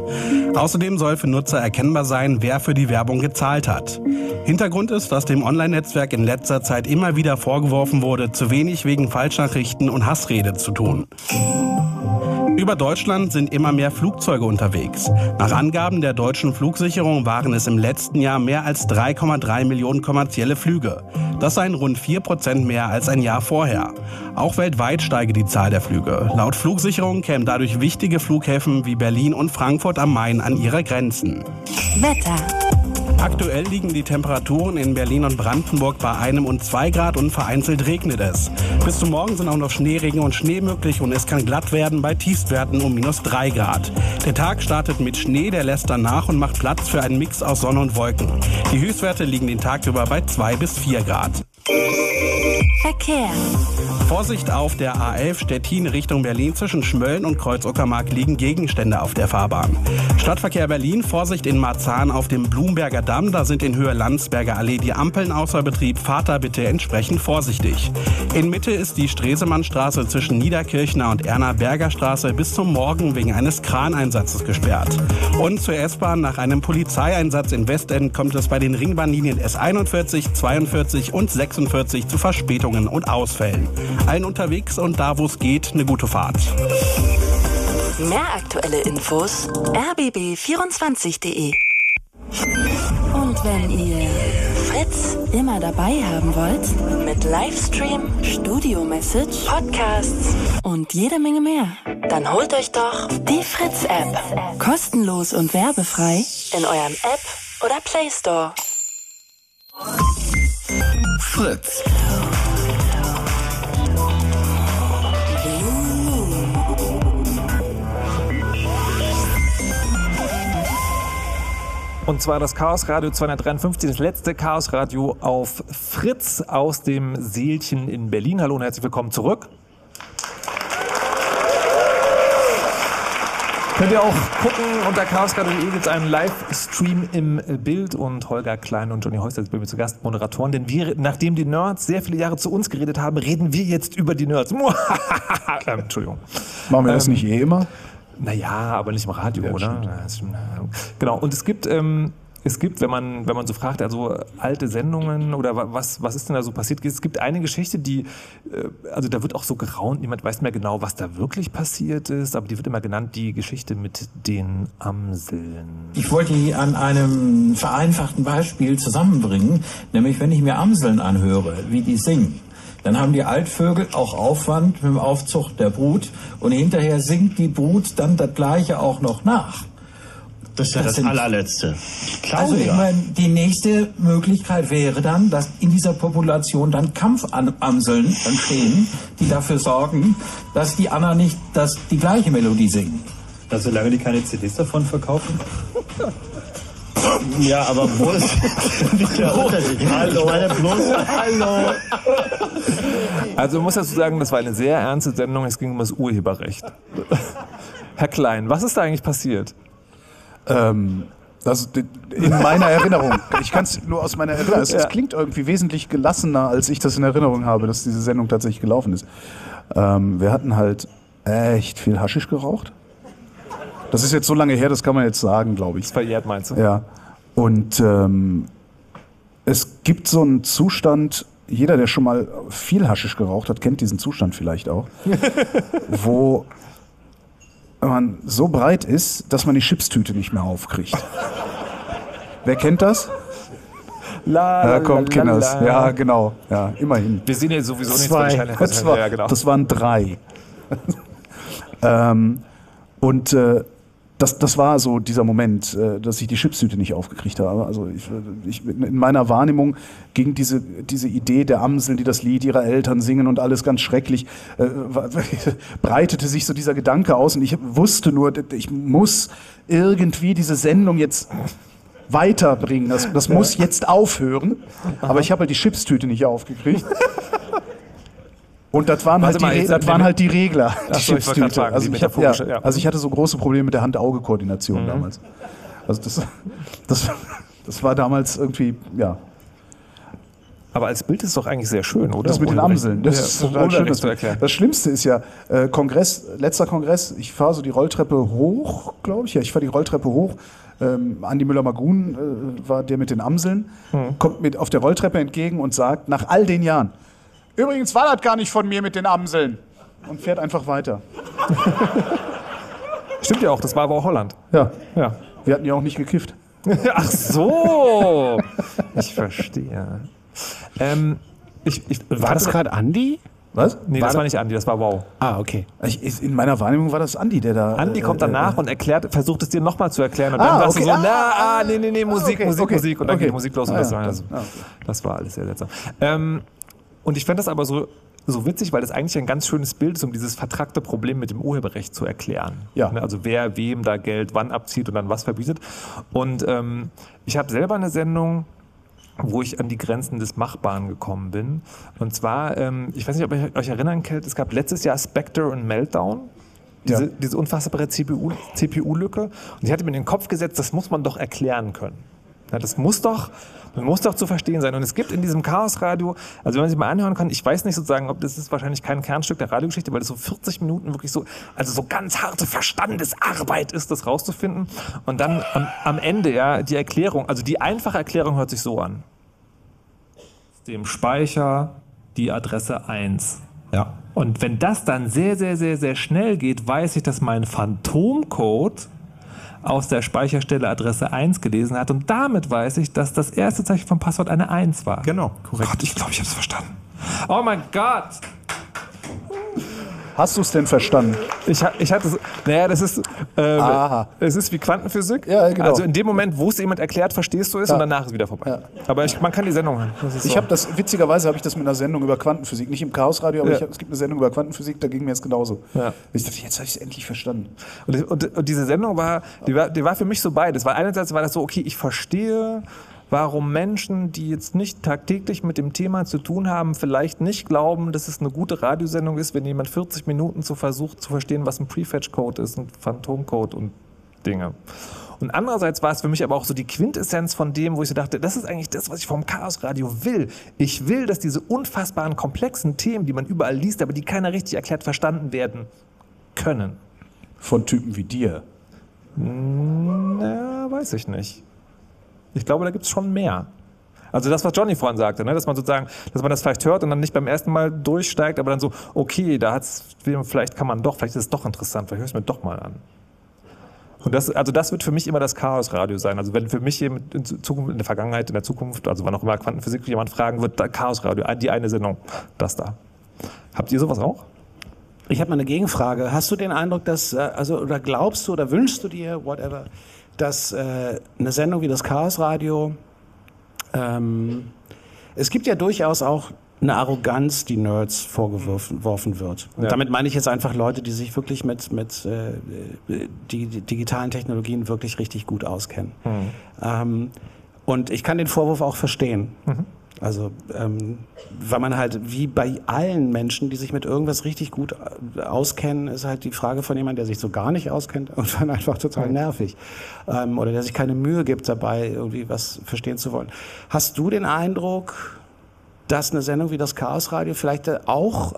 Außerdem soll für Nutzer erkennbar sein, wer für die Werbung gezahlt hat. Hintergrund ist, dass dem Online-Netzwerk in letzter Zeit immer wieder vorgeworfen wurde, zu wenig wegen Falschnachrichten und Hassrede zu tun. Über Deutschland sind immer mehr Flugzeuge unterwegs. Nach Angaben der deutschen Flugsicherung waren es im letzten Jahr mehr als 3,3 Millionen kommerzielle Flüge. Das seien rund 4 Prozent mehr als ein Jahr vorher. Auch weltweit steige die Zahl der Flüge. Laut Flugsicherung kämen dadurch wichtige Flughäfen wie Berlin und Frankfurt am Main an ihre Grenzen. Wetter. Aktuell liegen die Temperaturen in Berlin und Brandenburg bei einem und zwei Grad und vereinzelt regnet es. Bis zum Morgen sind auch noch Schneeregen und Schnee möglich und es kann glatt werden bei Tiefstwerten um minus drei Grad. Der Tag startet mit Schnee, der lässt dann nach und macht Platz für einen Mix aus Sonne und Wolken. Die Höchstwerte liegen den Tag über bei zwei bis vier Grad. Verkehr. Vorsicht auf der A11 Stettin Richtung Berlin zwischen Schmölln und Kreuzuckermark liegen Gegenstände auf der Fahrbahn. Stadtverkehr Berlin, Vorsicht in Marzahn auf dem Blumberger Damm, da sind in Höhe Landsberger Allee die Ampeln außer Betrieb. Fahrt da bitte entsprechend vorsichtig. In Mitte ist die Stresemannstraße zwischen Niederkirchner und Erna Berger Straße bis zum Morgen wegen eines Kraneinsatzes gesperrt. Und zur S-Bahn nach einem Polizeieinsatz in Westend kommt es bei den Ringbahnlinien S41, 42 und 46 zu Verspätungen und Ausfällen. Allen unterwegs und da, wo es geht, eine gute Fahrt. Mehr aktuelle Infos rbb24.de. Und wenn ihr Fritz immer dabei haben wollt, mit Livestream, Studio-Message, Podcasts und jede Menge mehr, dann holt euch doch die Fritz-App. Kostenlos und werbefrei in eurem App oder Play Store. Fritz. Und zwar das Chaos Radio 253, das letzte Chaos Radio auf Fritz aus dem Seelchen in Berlin. Hallo und herzlich willkommen zurück. Könnt ihr auch gucken, unter chaosradio.de gibt es einen Livestream im Bild und Holger Klein und Johnny Heuster sind bei mir zu Gast, Moderatoren, denn wir, nachdem die Nerds sehr viele Jahre zu uns geredet haben, reden wir jetzt über die Nerds. [LAUGHS] ähm, [LAUGHS] Entschuldigung. Machen wir das Ähm, nicht eh immer? Naja, aber nicht im Radio, Ja, oder? Ja, das stimmt. Genau. Und es gibt, ähm, es gibt, wenn man, wenn man so fragt, also alte Sendungen oder wa- was, was ist denn da so passiert? Es gibt eine Geschichte, die, äh, also da wird auch so geraunt, niemand weiß mehr genau, was da wirklich passiert ist, aber die wird immer genannt, die Geschichte mit den Amseln. Ich wollte die an einem vereinfachten Beispiel zusammenbringen, nämlich wenn ich mir Amseln anhöre, wie die singen. Dann haben die Altvögel auch Aufwand mit dem Aufzucht der Brut und hinterher singt die Brut dann das gleiche auch noch nach. Das ist ja das, sind- allerletzte. Also ich meine, die nächste Möglichkeit wäre dann, dass in dieser Population dann Kampfamseln entstehen, die dafür sorgen, dass die Anna nicht das, die gleiche Melodie singen. Also solange die keine CDs davon verkaufen? [LAUGHS] Ja, aber wo ist [LAUGHS] nicht der Unterschied? Hallo. Ich meine bloß, hallo. Also man muss dazu sagen, das war eine sehr ernste Sendung, es ging um das Urheberrecht. Herr Klein, was ist da eigentlich passiert? Ähm, also in meiner Erinnerung. Ich kann es nur aus meiner Erinnerung. Es, es Ja. klingt irgendwie wesentlich gelassener, als ich das in Erinnerung habe, dass diese Sendung tatsächlich gelaufen ist. Ähm, wir hatten halt echt viel Haschisch geraucht. Das ist jetzt so lange her, das kann man jetzt sagen, glaube ich. Das verjährt, meinst du? Ja. Und ähm, es gibt so einen Zustand, jeder, der schon mal viel Haschisch geraucht hat, kennt diesen Zustand vielleicht auch, [LAUGHS] wo man so breit ist, dass man die Chipstüte nicht mehr aufkriegt. Wer kennt das? La, Ja, kommt, la, Kinders. la. Ja, genau. Ja, immerhin. Wir sehen jetzt sowieso nichts Zwei. von Das, war, ja, genau. das waren drei. [LAUGHS] ähm, und äh, das, das war so dieser Moment, äh, dass ich die Chipstüte nicht aufgekriegt habe. Also ich, ich, in meiner Wahrnehmung ging diese, diese Idee der Amseln, die das Lied ihrer Eltern singen und alles ganz schrecklich, äh, [LAUGHS] breitete sich so dieser Gedanke aus und ich wusste nur, ich muss irgendwie diese Sendung jetzt weiterbringen. Das, das muss jetzt aufhören. Aber ich habe halt die Chipstüte nicht aufgekriegt. Und das waren, Warte halt die, mal, jetzt- das waren halt die Regler, die Chipstüte. Also die ich, hab, ja, ja. also ich hatte so große Probleme mit der Hand-Auge-Koordination Mhm. damals. Also das, [LAUGHS] das, das war damals irgendwie, ja. Aber als Bild ist es doch eigentlich sehr schön, oder? Das mit den Amseln, das ja, ist total schön. Das, das Schlimmste ist ja, äh, Kongress, letzter Kongress, ich fahre so die Rolltreppe hoch, glaube ich, ja, ich fahre die Rolltreppe hoch. Ähm, Andi Müller-Magun äh, war der mit den Amseln, Mhm. kommt mit auf der Rolltreppe entgegen und sagt, nach all den Jahren, übrigens war das gar nicht von mir mit den Amseln. Und fährt einfach weiter. [LAUGHS] Stimmt ja auch, das war aber auch Holland. Ja. Ja. Wir hatten ja auch nicht gekifft. [LAUGHS] Ach so, ich verstehe. Ähm, ich, ich, War das gerade Andi? Was? Nee, War das war nicht Andi, das war Wow. Ah, okay. Ich, ich- in meiner Wahrnehmung war das Andi, der da. Andi kommt äh, danach äh, und erklärt, versucht es dir nochmal zu erklären. Und Ah, dann sagst okay. du so, Ah, na, ah, nee, nee, nee, Musik, okay, Musik, okay. Musik. Und dann Okay. geht die Musik los. Und Ah, das, ja, war, das- das, ah, okay. das war alles sehr seltsam. Ähm, und ich fände das aber so, so witzig, weil das eigentlich ein ganz schönes Bild ist, um dieses vertrackte Problem mit dem Urheberrecht zu erklären. Ja. Ne, Also wer wem da Geld wann abzieht und dann was verbietet. Und ähm, ich habe selber eine Sendung, wo ich an die Grenzen des Machbaren gekommen bin. Und zwar, ähm, ich weiß nicht, ob ihr euch erinnern könnt, es gab letztes Jahr Spectre und Meltdown. Diese, Ja. diese unfassbare CPU CPU-Lücke. und ich hatte mir in den Kopf gesetzt, das muss man doch erklären können. Ja, das muss doch, das muss doch zu verstehen sein. Und es gibt in diesem Chaosradio, also wenn man sich mal anhören kann, ich weiß nicht sozusagen, ob das ist wahrscheinlich kein Kernstück der Radiogeschichte, weil das so 40 Minuten wirklich so, also so ganz harte Verstandesarbeit ist, das rauszufinden. Und dann am, am Ende, ja, die Erklärung, also die einfache Erklärung hört sich so an. Dem Speicher die Adresse 1. Ja. Und wenn das dann sehr, sehr, sehr, sehr schnell geht, weiß ich, dass mein Phantomcode aus der Speicherstelle Adresse 1 gelesen hat. Und damit weiß ich, dass das erste Zeichen vom Passwort eine 1 war. Genau, korrekt. Gott, ich glaube, ich habe es verstanden. Oh mein Gott! Hast du es denn verstanden? Ich, ich hatte, so- naja, das ist, Aha. es ist wie Quantenphysik. Ja, genau. Also in dem Moment, wo es jemand erklärt, verstehst du es Ja. und danach ist es wieder vorbei. Ja. Aber ich, man kann die Sendung hören. Ich so. habe das, witzigerweise habe ich das mit einer Sendung über Quantenphysik, nicht im Chaosradio, aber Ja. ich hab, es gibt eine Sendung über Quantenphysik, da ging mir jetzt genauso. Ich dachte, jetzt habe ich es endlich verstanden. Und, und, und diese Sendung war die, war, die war für mich so beides. Weil einerseits war das so, okay, ich verstehe, warum Menschen, die jetzt nicht tagtäglich mit dem Thema zu tun haben, vielleicht nicht glauben, dass es eine gute Radiosendung ist, wenn jemand 40 Minuten so versucht zu verstehen, was ein Prefetch-Code ist, ein Phantomcode und Dinge. Und andererseits war es für mich aber auch so die Quintessenz von dem, wo ich so dachte, das ist eigentlich das, was ich vom Chaosradio will. Ich will, dass diese unfassbaren komplexen Themen, die man überall liest, aber die keiner richtig erklärt, verstanden werden können. Von Typen wie dir. Na, weiß ich nicht. Ich glaube, da gibt es schon mehr. Also das, was Johnny vorhin sagte, ne? dass man sozusagen, dass man das vielleicht hört und dann nicht beim ersten Mal durchsteigt, aber dann so, okay, da hat's, vielleicht kann man doch, vielleicht ist es doch interessant, vielleicht höre ich es mir doch mal an. Und das, also das wird für mich immer das Chaosradio sein. Also wenn für mich in Zukunft, in der Vergangenheit, in der Zukunft, also wann auch immer Quantenphysik jemand fragen wird, Chaosradio, die eine Sendung, das da. Habt ihr sowas auch? Ich habe mal eine Gegenfrage. Hast du den Eindruck, dass, äh, also, oder glaubst du oder wünschst du dir, whatever, dass äh, eine Sendung wie das Chaos Radio, ähm, es gibt ja durchaus auch eine Arroganz, die Nerds vorgeworfen wird. Und Ja. damit meine ich jetzt einfach Leute, die sich wirklich mit, mit äh, die, die digitalen Technologien wirklich richtig gut auskennen. Ähm, und ich kann den Vorwurf auch verstehen. Also, ähm, weil man halt, wie bei allen Menschen, die sich mit irgendwas richtig gut äh, auskennen, ist halt die Frage von jemandem, der sich so gar nicht auskennt und dann einfach total nervig. Ähm, oder der sich keine Mühe gibt dabei, irgendwie was verstehen zu wollen. Hast du den Eindruck, dass eine Sendung wie das Chaos Radio vielleicht auch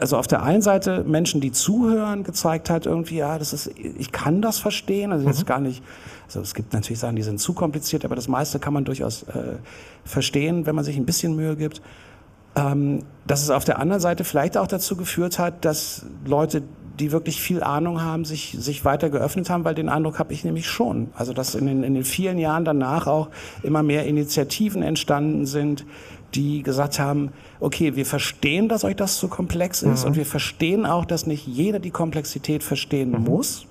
also auf der einen Seite Menschen, die zuhören, gezeigt hat, irgendwie, ja, das ist, ich kann das verstehen, also jetzt gar nicht, also es gibt natürlich Sachen, die sind zu kompliziert, aber das meiste kann man durchaus äh, verstehen, wenn man sich ein bisschen Mühe gibt. Ähm, dass es auf der anderen Seite vielleicht auch dazu geführt hat, dass Leute, die wirklich viel Ahnung haben, sich, sich weiter geöffnet haben, weil den Eindruck habe ich nämlich schon. Also dass in den, in den vielen Jahren danach auch immer mehr Initiativen entstanden sind, die gesagt haben, okay, wir verstehen, dass euch das zu komplex ist Mhm. und wir verstehen auch, dass nicht jeder die Komplexität verstehen muss.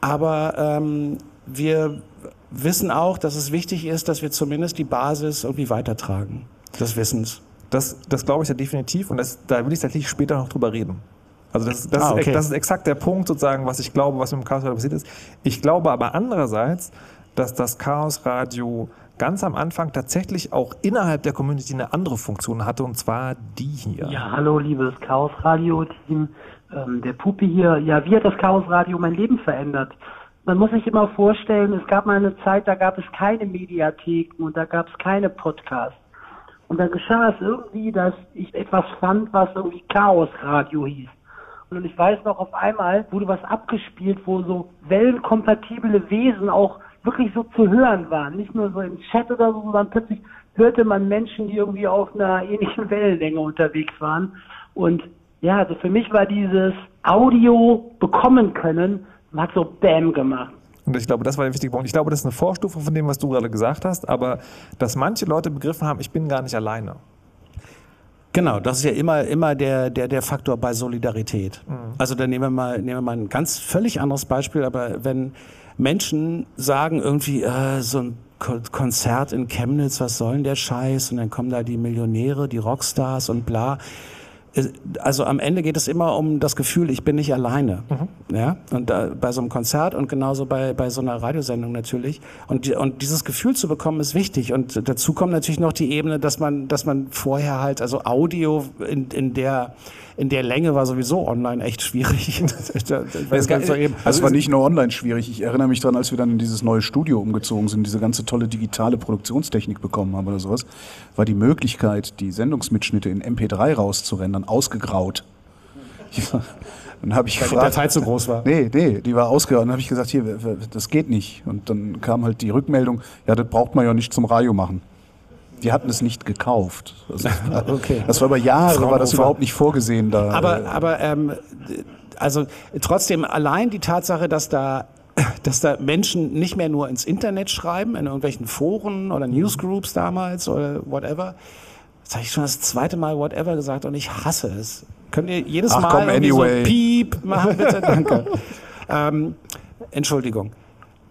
Aber ähm, wir wissen auch, dass es wichtig ist, dass wir zumindest die Basis irgendwie weitertragen des Wissens. Das, das glaube ich ja definitiv und das, da will ich tatsächlich später noch drüber reden. Also das, das, Ah, ist, okay. ex- das ist exakt der Punkt sozusagen, was ich glaube, was mit dem Chaos Radio passiert ist. Ich glaube aber andererseits, dass das Chaos Radio ganz am Anfang tatsächlich auch innerhalb der Community eine andere Funktion hatte und zwar die hier. Ja, hallo, liebes Chaos Radio Team. Ähm, der Pupi hier. Ja, wie hat das Chaos Radio mein Leben verändert? Man muss sich immer vorstellen, es gab mal eine Zeit, da gab es keine Mediatheken und da gab es keine Podcasts. Und dann geschah es irgendwie, dass ich etwas fand, was irgendwie Chaos Radio hieß. Und ich weiß noch, auf einmal wurde was abgespielt, wo so wellenkompatible Wesen auch wirklich so zu hören waren. Nicht nur so im Chat oder so, sondern plötzlich hörte man Menschen, die irgendwie auf einer ähnlichen Wellenlänge unterwegs waren. Und ja, also für mich war dieses Audio bekommen können, hat so Bam gemacht. Und ich glaube, das war der wichtige Punkt. Ich glaube, das ist eine Vorstufe von dem, was du gerade gesagt hast, aber dass manche Leute begriffen haben, ich bin gar nicht alleine. Genau, das ist ja immer, immer der, der, der Faktor bei Solidarität. Mhm. Also dann nehmen wir mal, nehmen wir mal ein ganz völlig anderes Beispiel, aber wenn Menschen sagen irgendwie, äh, so ein Ko- Konzert in Chemnitz, was soll denn der Scheiß? Und dann kommen da die Millionäre, die Rockstars und bla. Äh, Also am Ende geht es immer um das Gefühl, ich bin nicht alleine. Ja? Und da, bei so einem Konzert und genauso bei, bei so einer Radiosendung natürlich. Und, und dieses Gefühl zu bekommen ist wichtig. Und dazu kommt natürlich noch die Ebene, dass man, dass man vorher halt, also Audio in, in der in der Länge war sowieso online echt schwierig. [LAUGHS] Es also war nicht nur online schwierig. Ich erinnere mich dran, als wir dann in dieses neue Studio umgezogen sind, diese ganze tolle digitale Produktionstechnik bekommen haben oder sowas, war die Möglichkeit, die Sendungsmitschnitte in MP3 rauszurendern, ausgegraut. Ja, Dann habe ich Weil die gefragt, Datei zu groß war. Nee, nee, die war ausgegraut. Dann habe ich gesagt, hier, das geht nicht. Und dann kam halt die Rückmeldung, ja, das braucht man ja nicht zum Radio machen. Die hatten es nicht gekauft. Also, das [LAUGHS] war- Okay. Das war über Jahre, war das Fraunhofer. überhaupt nicht vorgesehen da. Aber, aber ähm, also trotzdem allein die Tatsache, dass da [CLEARS THROAT] dass da Menschen nicht mehr nur ins Internet schreiben, in irgendwelchen Foren oder Newsgroups damals oder whatever. Jetzt habe ich schon das zweite Mal whatever gesagt und ich hasse es. Könnt ihr jedes Ach, Mal komm, anyway. so Piep [LAUGHS] machen, bitte? [LAUGHS] Danke. ähm, Entschuldigung.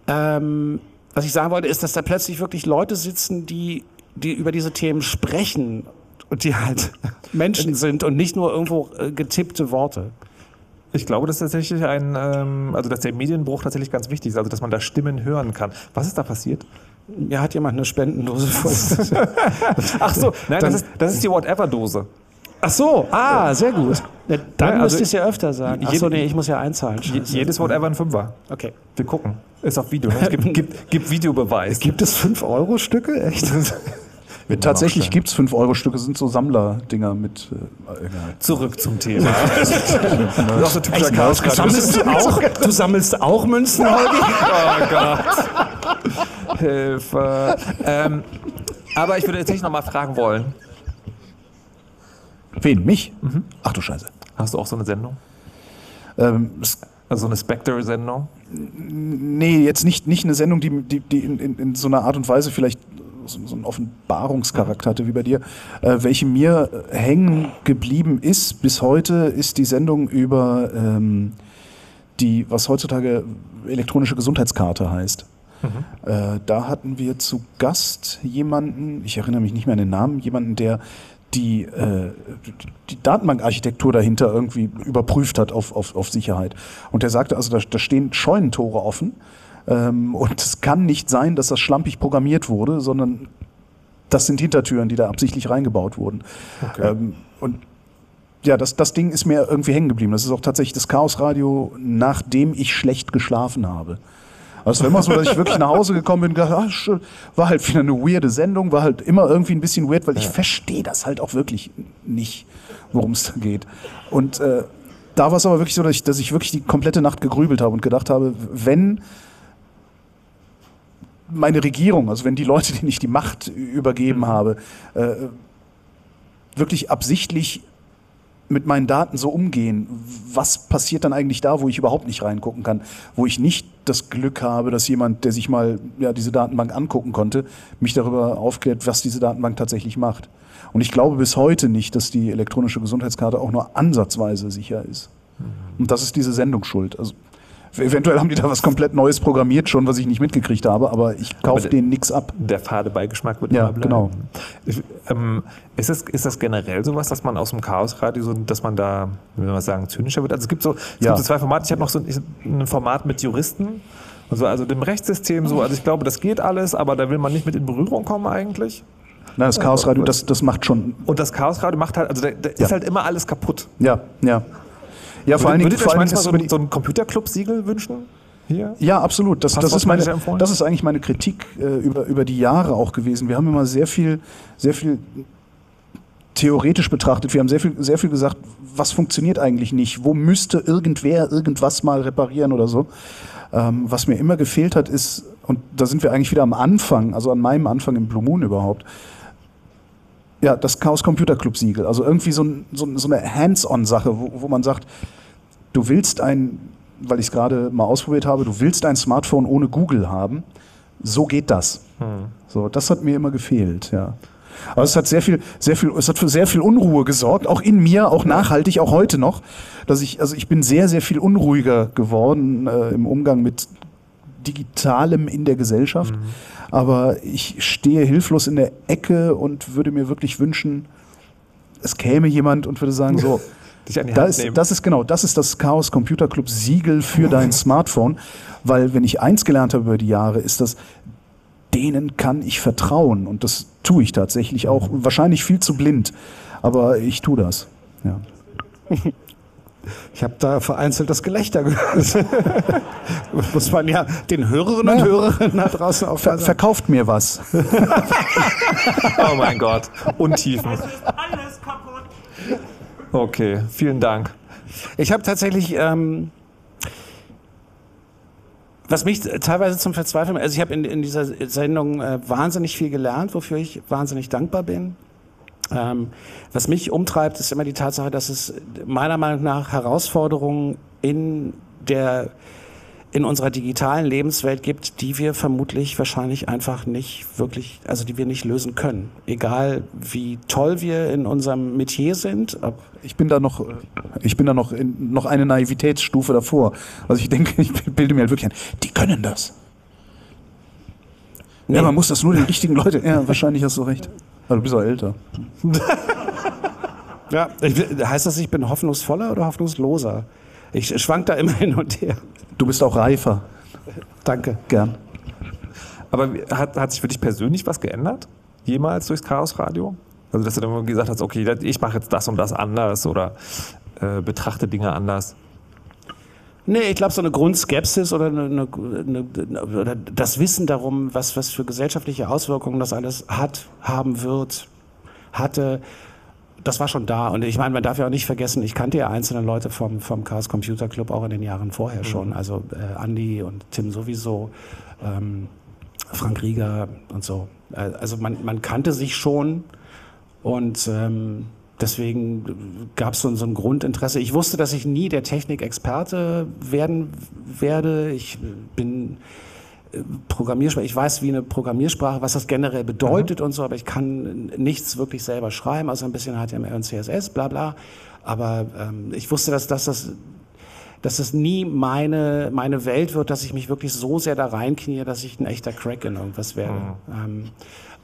Ähm, was ich sagen wollte, ist, dass da plötzlich wirklich Leute sitzen, die, die über diese Themen sprechen und die halt [LAUGHS] Menschen sind und nicht nur irgendwo äh, getippte Worte. Ich glaube, dass tatsächlich ein, ähm, also dass der Medienbruch tatsächlich ganz wichtig ist, also dass man da Stimmen hören kann. Was ist da passiert? Mir hat jemand eine Spendendose voll. [LAUGHS] Ach so, nein, das ist, das ist die Whatever-Dose. Ach so, ah, sehr gut. Ja, dann Ja, also müsst ihr es ja öfter sagen. Ach so, nee, ich muss ja einzahlen. Scheiße. jedes Whatever ein Fünfer. Okay. Wir gucken. Ist auf Video. Ne? Es gibt, [LAUGHS] gibt, gibt Videobeweis. Gibt es 5-Euro-Stücke? Echt? [LAUGHS] Tatsächlich gibt es 5-Euro-Stücke, sind so Sammlerdinger mit. Äh. Zurück zum Thema. [LAUGHS] das ist auch so typischer Echt? Chaos Sammelst du auch? Du sammelst auch Münzen, Holgi? Oh Gott. Hilfe. Ähm, aber ich würde tatsächlich noch mal fragen wollen. Wen? Mich? Ach du Scheiße. Hast du auch so eine Sendung? Ähm, Also so eine Spectre-Sendung? nee, jetzt nicht, nicht eine Sendung, die, die, die in, in, in so einer Art und Weise vielleicht so, einen Offenbarungscharakter hatte wie bei dir. Äh, welche mir hängen geblieben ist bis heute, ist die Sendung über ähm, die, was heutzutage elektronische Gesundheitskarte heißt. Äh, da hatten wir zu Gast jemanden, ich erinnere mich nicht mehr an den Namen, jemanden, der die, äh, die Datenbankarchitektur dahinter irgendwie überprüft hat auf, auf, auf Sicherheit. Und der sagte, also da, da stehen Scheunentore offen ähm, und es kann nicht sein, dass das schlampig programmiert wurde, sondern das sind Hintertüren, die da absichtlich reingebaut wurden. Okay. Ähm, und ja, das, das Ding ist mir irgendwie hängen geblieben. Das ist auch tatsächlich das Chaosradio, nachdem ich schlecht geschlafen habe. Also es war immer so, dass ich wirklich nach Hause gekommen bin und gedacht, ah, schön. war halt wieder eine weirde Sendung, war halt immer irgendwie ein bisschen weird, weil ich verstehe das halt auch wirklich nicht, worum es da geht. Und äh, da war es aber wirklich so, dass ich, dass ich wirklich die komplette Nacht gegrübelt habe und gedacht habe, wenn meine Regierung, also wenn die Leute, denen ich die Macht übergeben habe, äh, wirklich absichtlich mit meinen Daten so umgehen, was passiert dann eigentlich da, wo ich überhaupt nicht reingucken kann, wo ich nicht das Glück habe, dass jemand, der sich mal ja, diese Datenbank angucken konnte, mich darüber aufklärt, was diese Datenbank tatsächlich macht. Und ich glaube bis heute nicht, dass die elektronische Gesundheitskarte auch nur ansatzweise sicher ist. Und das ist diese Sendung schuld. Also eventuell haben die da was komplett Neues programmiert schon, was ich nicht mitgekriegt habe, aber ich kaufe denen nichts ab. Der fade Beigeschmack wird Ja, immer bleiben. genau. Ich, ähm, ist, das, ist das generell sowas, dass man aus dem Chaosradio, so, dass man da, wie soll man sagen, zynischer wird? Also es gibt so, es Ja. gibt so zwei Formate. Ich habe noch so ein, ein Format mit Juristen, also, also dem Rechtssystem so. Also ich glaube, das geht alles, aber da will man nicht mit in Berührung kommen eigentlich. Na, das Chaosradio, das, das macht schon. Und das Chaosradio macht halt, also da, da Ja. ist halt immer alles kaputt. Ja, ja. Ja, vor allen Dingen, Würdet ihr euch manchmal so, so ein Computerclub-Siegel wünschen? Hier? Ja, absolut. Das, das, ist meine, das ist eigentlich meine Kritik äh, über, über die Jahre auch gewesen. Wir haben immer sehr viel, sehr viel theoretisch betrachtet. Wir haben sehr viel, sehr viel gesagt, was funktioniert eigentlich nicht? Wo müsste irgendwer irgendwas mal reparieren oder so? Ähm, was mir immer gefehlt hat, ist, und da sind wir eigentlich wieder am Anfang, also an meinem Anfang im Blue Moon überhaupt, ja, das Chaos Computer Club Siegel. Also irgendwie so, ein, so, so eine Hands-on-Sache, wo, wo man sagt, du willst ein, weil ich es gerade mal ausprobiert habe, du willst ein Smartphone ohne Google haben. So geht das. So, das hat mir immer gefehlt, ja. Aber es hat sehr viel, sehr viel, es hat für sehr viel Unruhe gesorgt, auch in mir, auch nachhaltig, auch heute noch, dass ich, also ich bin sehr, sehr viel unruhiger geworden äh, im Umgang mit Digitalem in der Gesellschaft. Aber ich stehe hilflos in der Ecke und würde mir wirklich wünschen, es käme jemand und würde sagen, so, [LAUGHS] Dich an die da Hand ist, das ist genau, das ist das Chaos Computer Club Siegel für dein [LAUGHS] Smartphone, weil wenn ich eins gelernt habe über die Jahre, ist das, denen kann ich vertrauen und das tue ich tatsächlich auch, wahrscheinlich viel zu blind, aber ich tue das. Ja. [LAUGHS] Ich habe da vereinzeltes Gelächter gehört. [LAUGHS] Muss man ja den Hörerinnen und. Hörerinnen da draußen auch Ver verkauft mir was. [LAUGHS] Oh mein Gott. Untiefen. Okay, vielen Dank. Ich habe tatsächlich, ähm, was mich teilweise zum Verzweifeln, also ich habe in, in dieser Sendung äh, wahnsinnig viel gelernt, wofür ich wahnsinnig dankbar bin. Ähm, was mich umtreibt, ist immer die Tatsache, dass es meiner Meinung nach Herausforderungen in der in unserer digitalen Lebenswelt gibt, die wir vermutlich wahrscheinlich einfach nicht wirklich, also die wir nicht lösen können. Egal wie toll wir in unserem Metier sind, Ich bin da noch, ich bin da noch, in, noch eine Naivitätsstufe davor. Also ich denke, ich bilde mir halt wirklich ein, die können das. Ja, man muss das nur den richtigen Leuten. Ja, wahrscheinlich hast du recht. Aber du bist auch älter. [LAUGHS] Ja, ich, heißt das, ich bin hoffnungsvoller oder hoffnungsloser? Ich schwank da immer [LAUGHS] hin und her. Du bist auch reifer. Danke. Gern. Aber hat, hat sich für dich persönlich was geändert? Jemals durchs Chaosradio? Also, dass du dann gesagt hast, okay, ich mache jetzt das und das anders oder äh, betrachte Dinge anders. Nee, ich glaube, so eine Grundskepsis oder, eine, eine, eine, oder das Wissen darum, was, was für gesellschaftliche Auswirkungen das alles hat, haben wird, hatte, das war schon da. Und ich meine, man darf ja auch nicht vergessen, ich kannte ja einzelne Leute vom, vom Chaos Computer Club auch in den Jahren vorher schon. Also äh, Andy und Tim sowieso, ähm, Frank Rieger und so. Äh, Also man, man kannte sich schon und ähm, deswegen gab es so, so ein Grundinteresse. Ich wusste, dass ich nie der Technikexperte werden werde. Ich bin äh, Programmiersprache, ich weiß, wie eine Programmiersprache, was das generell bedeutet und so, aber ich kann nichts wirklich selber schreiben, also ein bisschen HTML und CSS, bla bla. Aber ähm, ich wusste, dass, dass das dass es nie meine, meine Welt wird, dass ich mich wirklich so sehr da reinknie, dass ich ein echter Crack in irgendwas werde. Ähm,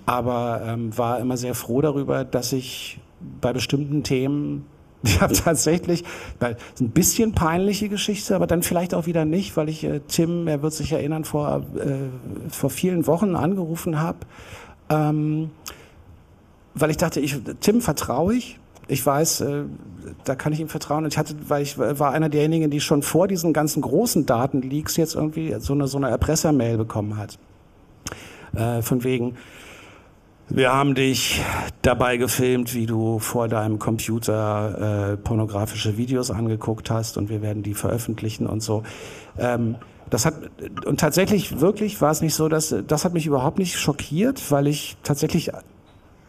aber ähm, war immer sehr froh darüber, dass ich bei bestimmten Themen [LAUGHS] ich habe tatsächlich ein bisschen peinliche Geschichte, aber dann vielleicht auch wieder nicht, weil ich äh, Tim, er wird sich erinnern, vor, äh, vor vielen Wochen angerufen habe, ähm, weil ich dachte, ich, Tim vertraue ich. Ich weiß, äh, da kann ich ihm vertrauen. Und ich hatte, weil ich war einer derjenigen, die schon vor diesen ganzen großen Datenleaks jetzt irgendwie so eine, so eine Erpressermail bekommen hat. Äh, von wegen, wir haben dich dabei gefilmt, wie du vor deinem Computer äh, pornografische Videos angeguckt hast und wir werden die veröffentlichen und so. Ähm, das hat und tatsächlich wirklich war es nicht so, dass das hat mich überhaupt nicht schockiert, weil ich tatsächlich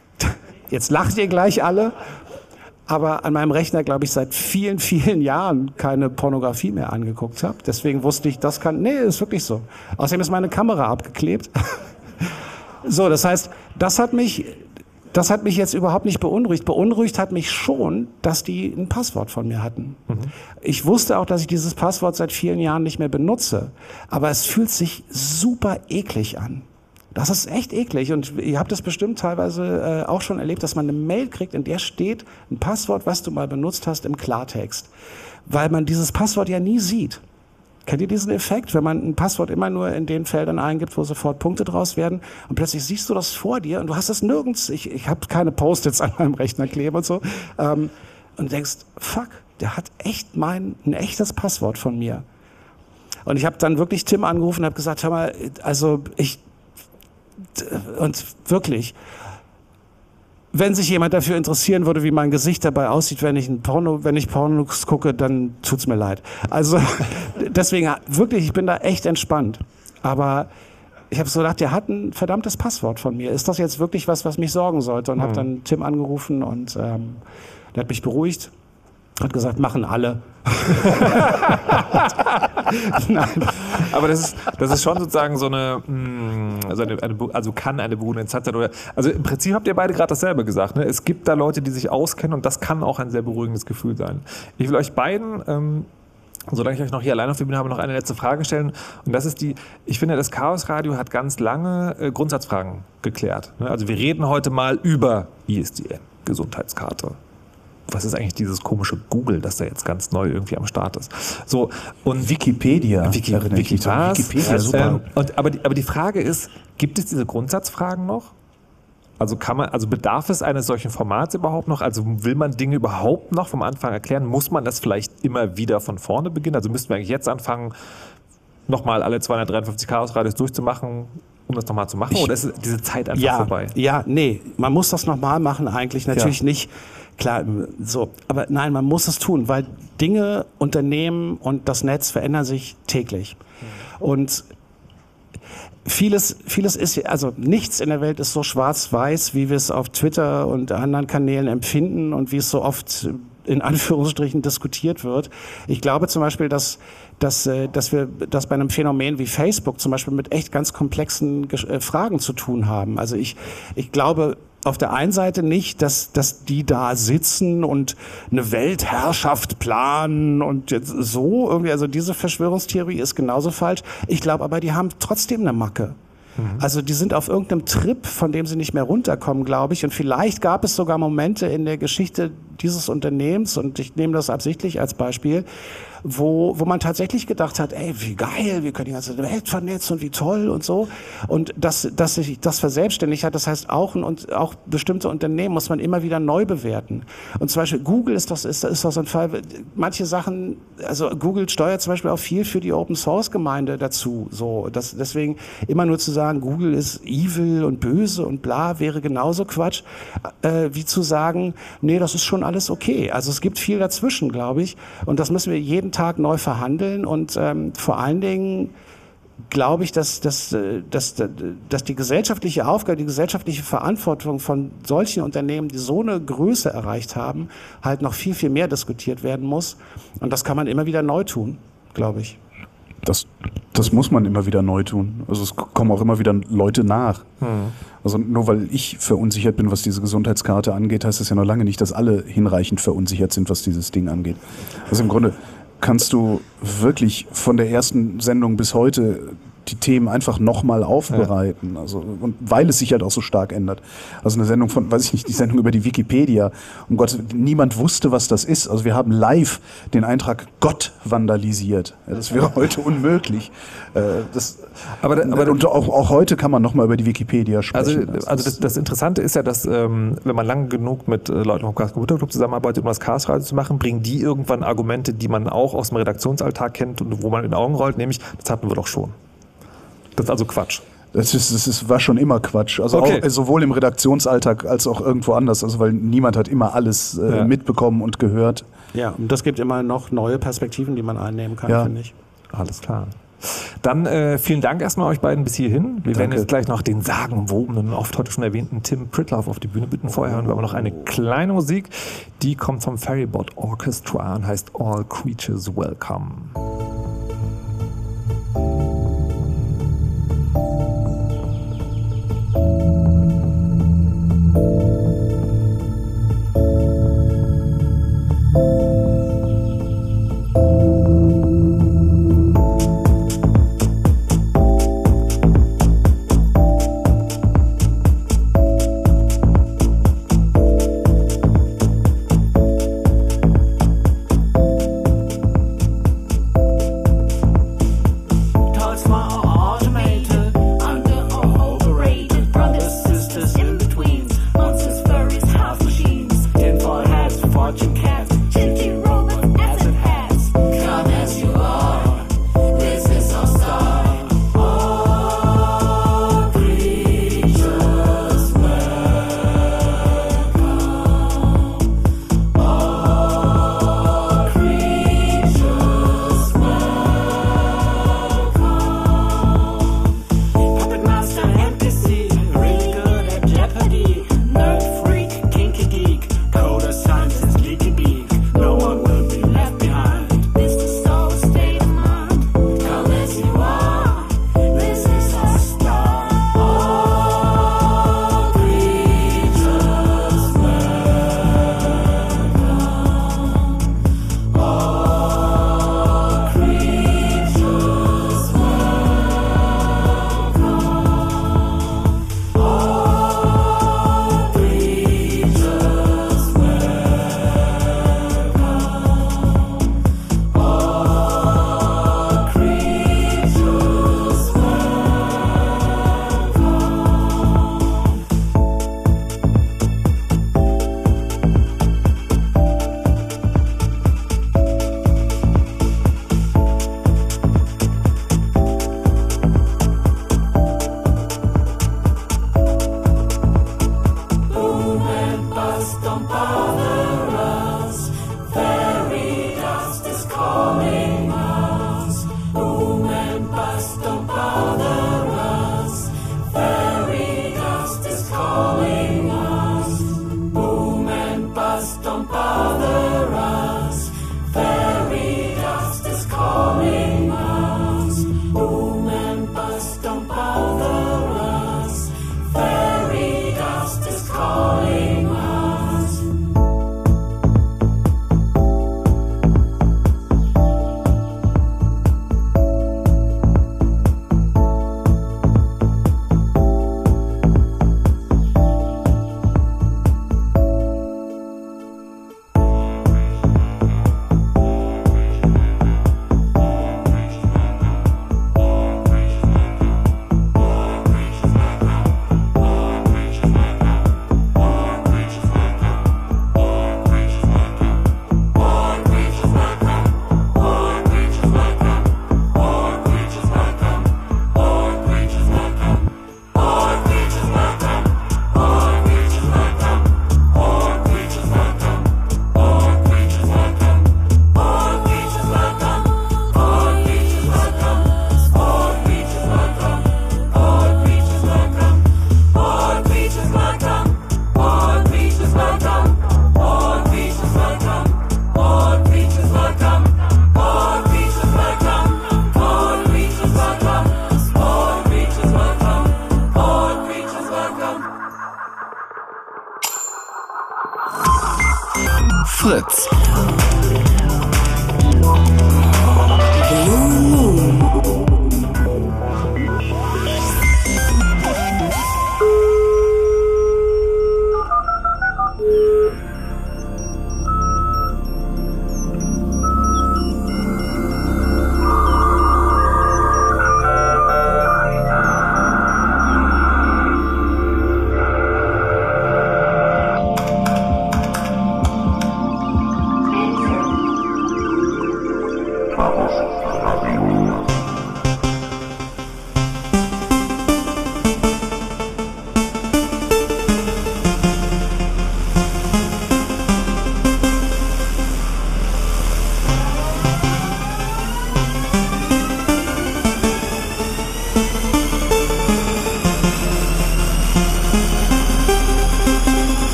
[LAUGHS] jetzt lacht ihr gleich alle, aber an meinem Rechner glaube ich seit vielen vielen Jahren keine Pornografie mehr angeguckt habe. Deswegen wusste ich, das kann nee, ist wirklich so. Außerdem ist meine Kamera abgeklebt. [LAUGHS] So, das heißt, das hat mich, das hat mich jetzt überhaupt nicht beunruhigt. Beunruhigt hat mich schon, dass die ein Passwort von mir hatten. Ich wusste auch, dass ich dieses Passwort seit vielen Jahren nicht mehr benutze. Aber es fühlt sich super eklig an. Das ist echt eklig und ihr habt das bestimmt teilweise äh, auch schon erlebt, dass man eine Mail kriegt, in der steht ein Passwort, was du mal benutzt hast im Klartext, weil man dieses Passwort ja nie sieht. Kennt ihr diesen Effekt, wenn man ein Passwort immer nur in den Feldern eingibt, wo sofort Punkte draus werden und plötzlich siehst du das vor dir und du hast es nirgends, ich, ich habe keine Post-its an meinem Rechner kleben und so, ähm, und denkst, fuck, der hat echt mein, ein echtes Passwort von mir. Und ich habe dann wirklich Tim angerufen und habe gesagt, hör mal, also ich, und wirklich, wenn sich jemand dafür interessieren würde, wie mein Gesicht dabei aussieht, wenn ich ein Porno, wenn ich Pornos gucke, dann tut's mir leid. Also [LAUGHS] deswegen wirklich, ich bin da echt entspannt. Aber ich habe so gedacht, der hat ein verdammtes Passwort von mir. Ist das jetzt wirklich was, was mich sorgen sollte? Und Mhm. habe dann Tim angerufen und ähm, der hat mich beruhigt. Hat gesagt, machen alle. [LAUGHS] Nein. Aber das ist, das ist schon sozusagen so eine, also, eine, eine also kann eine beruhigende Instanz sein. Oder, also im Prinzip habt ihr beide gerade dasselbe gesagt. Ne? Es gibt da Leute, die sich auskennen und das kann auch ein sehr beruhigendes Gefühl sein. Ich will euch beiden, ähm, solange ich euch noch hier allein auf der Bühne habe, noch eine letzte Frage stellen. Und das ist die, ich finde, das Chaos Radio hat ganz lange äh, Grundsatzfragen geklärt. Ne? Also wir reden heute mal über ISDN, Gesundheitskarte was ist eigentlich dieses komische Google, das da jetzt ganz neu irgendwie am Start ist. So und Wikipedia. Wiki, Wiki dran. was? Wikipedia, super. Ähm, und, aber, die, aber die Frage ist, gibt es diese Grundsatzfragen noch? Also kann man, also bedarf es eines solchen Formats überhaupt noch? Also will man Dinge überhaupt noch vom Anfang erklären? Muss man das vielleicht immer wieder von vorne beginnen? Also müssten wir eigentlich jetzt anfangen, nochmal alle 253 Chaos-Radios durchzumachen, um das nochmal zu machen? Ich- Oder ist diese Zeit einfach ja, vorbei? Ja, nee, man muss das nochmal machen eigentlich. Natürlich Ja. nicht. Klar, so. Aber nein, man muss es tun, weil Dinge, Unternehmen und das Netz verändern sich täglich. Und vieles, vieles ist, also nichts in der Welt ist so schwarz-weiß, wie wir es auf Twitter und anderen Kanälen empfinden und wie es so oft in Anführungsstrichen diskutiert wird. Ich glaube zum Beispiel, dass, dass, äh, dass wir das bei einem Phänomen wie Facebook zum Beispiel mit echt ganz komplexen äh, Fragen zu tun haben. Also ich, ich glaube, auf der einen Seite nicht, dass, dass die da sitzen und eine Weltherrschaft planen und jetzt so irgendwie, also diese Verschwörungstheorie ist genauso falsch. Ich glaube aber, die haben trotzdem eine Macke. Also die sind auf irgendeinem Trip, von dem sie nicht mehr runterkommen, glaube ich. Und vielleicht gab es sogar Momente in der Geschichte dieses Unternehmens, und ich nehme das absichtlich als Beispiel, wo, wo man tatsächlich gedacht hat, ey, wie geil, wir können die ganze Welt vernetzen und wie toll und so. Und dass, dass sich das verselbstständigt hat, das heißt auch, und auch bestimmte Unternehmen muss man immer wieder neu bewerten. Und zum Beispiel Google ist das, ist, ist so ein Fall, manche Sachen, also Google steuert zum Beispiel auch viel für die Open Source Gemeinde dazu. So, das, deswegen immer nur zu sagen, Google ist evil und böse und bla, wäre genauso Quatsch, äh, wie zu sagen, nee, das ist schon alles okay. Also es gibt viel dazwischen, glaube ich. Und das müssen wir jeden Tag neu verhandeln und ähm, vor allen Dingen glaube ich, dass, dass, äh, dass, dass die gesellschaftliche Aufgabe, die gesellschaftliche Verantwortung von solchen Unternehmen, die so eine Größe erreicht haben, halt noch viel, viel mehr diskutiert werden muss. Und das kann man immer wieder neu tun, glaube ich. Das, das muss man immer wieder neu tun. Also es kommen auch immer wieder Leute nach. Also nur weil ich verunsichert bin, was diese Gesundheitskarte angeht, heißt das ja noch lange nicht, dass alle hinreichend verunsichert sind, was dieses Ding angeht. Also im Grunde, kannst du wirklich von der ersten Sendung bis heute die Themen einfach nochmal aufbereiten. Also, und weil es sich halt auch so stark ändert. Also eine Sendung von, weiß ich nicht, die Sendung über die Wikipedia. Um Gott, niemand wusste, was das ist. Also wir haben live den Eintrag Gott vandalisiert. Ja, das wäre [LAUGHS] heute unmöglich. Äh, Das, aber, aber und auch, auch heute kann man nochmal über die Wikipedia Also, sprechen. also das, das Interessante ist ja, dass ähm, wenn man lange genug mit äh, Leuten vom Chaos Computer Club zusammenarbeitet, um das Chaos Radio zu machen, bringen die irgendwann Argumente, die man auch aus dem Redaktionsalltag kennt und wo man in die Augen rollt, nämlich, das hatten wir doch schon. Das ist also Quatsch. Das, ist, das ist, war schon immer Quatsch. Also Okay. auch, sowohl im Redaktionsalltag als auch irgendwo anders. Also weil niemand hat immer alles äh, Ja. mitbekommen und gehört. Ja, und das gibt immer noch neue Perspektiven, die man einnehmen kann, Ja. finde ich. Alles klar. Dann äh, vielen Dank erstmal euch beiden bis hierhin. Wir werden Danke. jetzt gleich noch den sagenwobenen, oft heute schon erwähnten Tim Pritloff auf die Bühne bitten. Vorher hören wir aber noch eine kleine Musik. Die kommt vom Ferrybot Orchestra und heißt All Creatures Welcome.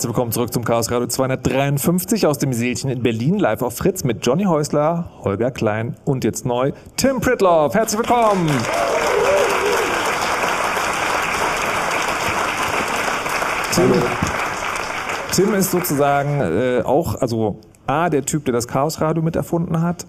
Herzlich willkommen zurück zum Chaos Radio 253 aus dem Seelchen in Berlin, live auf Fritz mit Johnny Häusler, Holger Klein und jetzt neu Tim Pritloff. Herzlich willkommen! Tim, Tim ist sozusagen äh, auch, also A, der Typ, der das Chaosradio mit erfunden hat,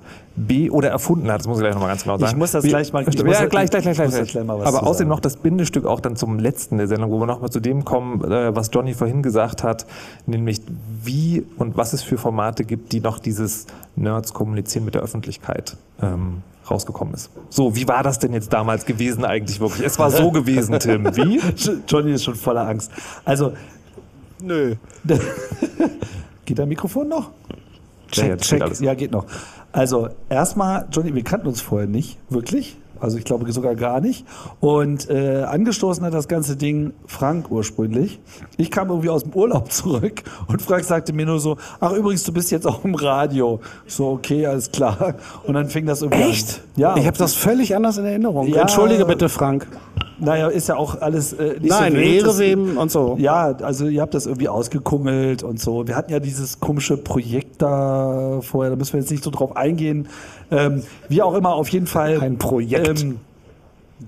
B, oder erfunden hat, das muss ich gleich nochmal ganz genau sagen. Ich muss das gleich mal- ich ja, gleich, gleich, gleich, ich gleich, Aber außerdem sagen. noch das Bindestück auch dann zum letzten der Sendung, wo wir nochmal zu dem kommen, äh, was Johnny vorhin gesagt hat, nämlich wie und was es für Formate gibt, die noch dieses Nerds kommunizieren mit der Öffentlichkeit ähm, rausgekommen ist. So, wie war das denn jetzt damals gewesen eigentlich wirklich? Es war so [LAUGHS] gewesen, Tim. Wie? Johnny ist schon voller Angst. Also, nö. [LAUGHS] geht dein Mikrofon noch? Ja, Check, geht check. Ja, geht noch. Also, erstmal, Johnny, wir kannten uns vorher nicht, wirklich. Also ich glaube sogar gar nicht. Und äh, angestoßen hat das ganze Ding Frank ursprünglich. Ich kam irgendwie aus dem Urlaub [LAUGHS] zurück und Frank sagte mir nur so, ach übrigens, du bist jetzt auch im Radio. So, okay, alles klar. Und dann fing das irgendwie Echt? an. Ja. Ich habe das völlig anders in Erinnerung. Ja. Entschuldige bitte, Frank. Naja, ist ja auch alles äh, nicht Nein, so wild. Ehre wem und so. Ja, also ihr habt das irgendwie ausgekungelt und so. Wir hatten ja dieses komische Projekt da vorher, da müssen wir jetzt nicht so drauf eingehen. Ähm, wie auch immer, auf jeden Fall. Ein Projekt. Ähm,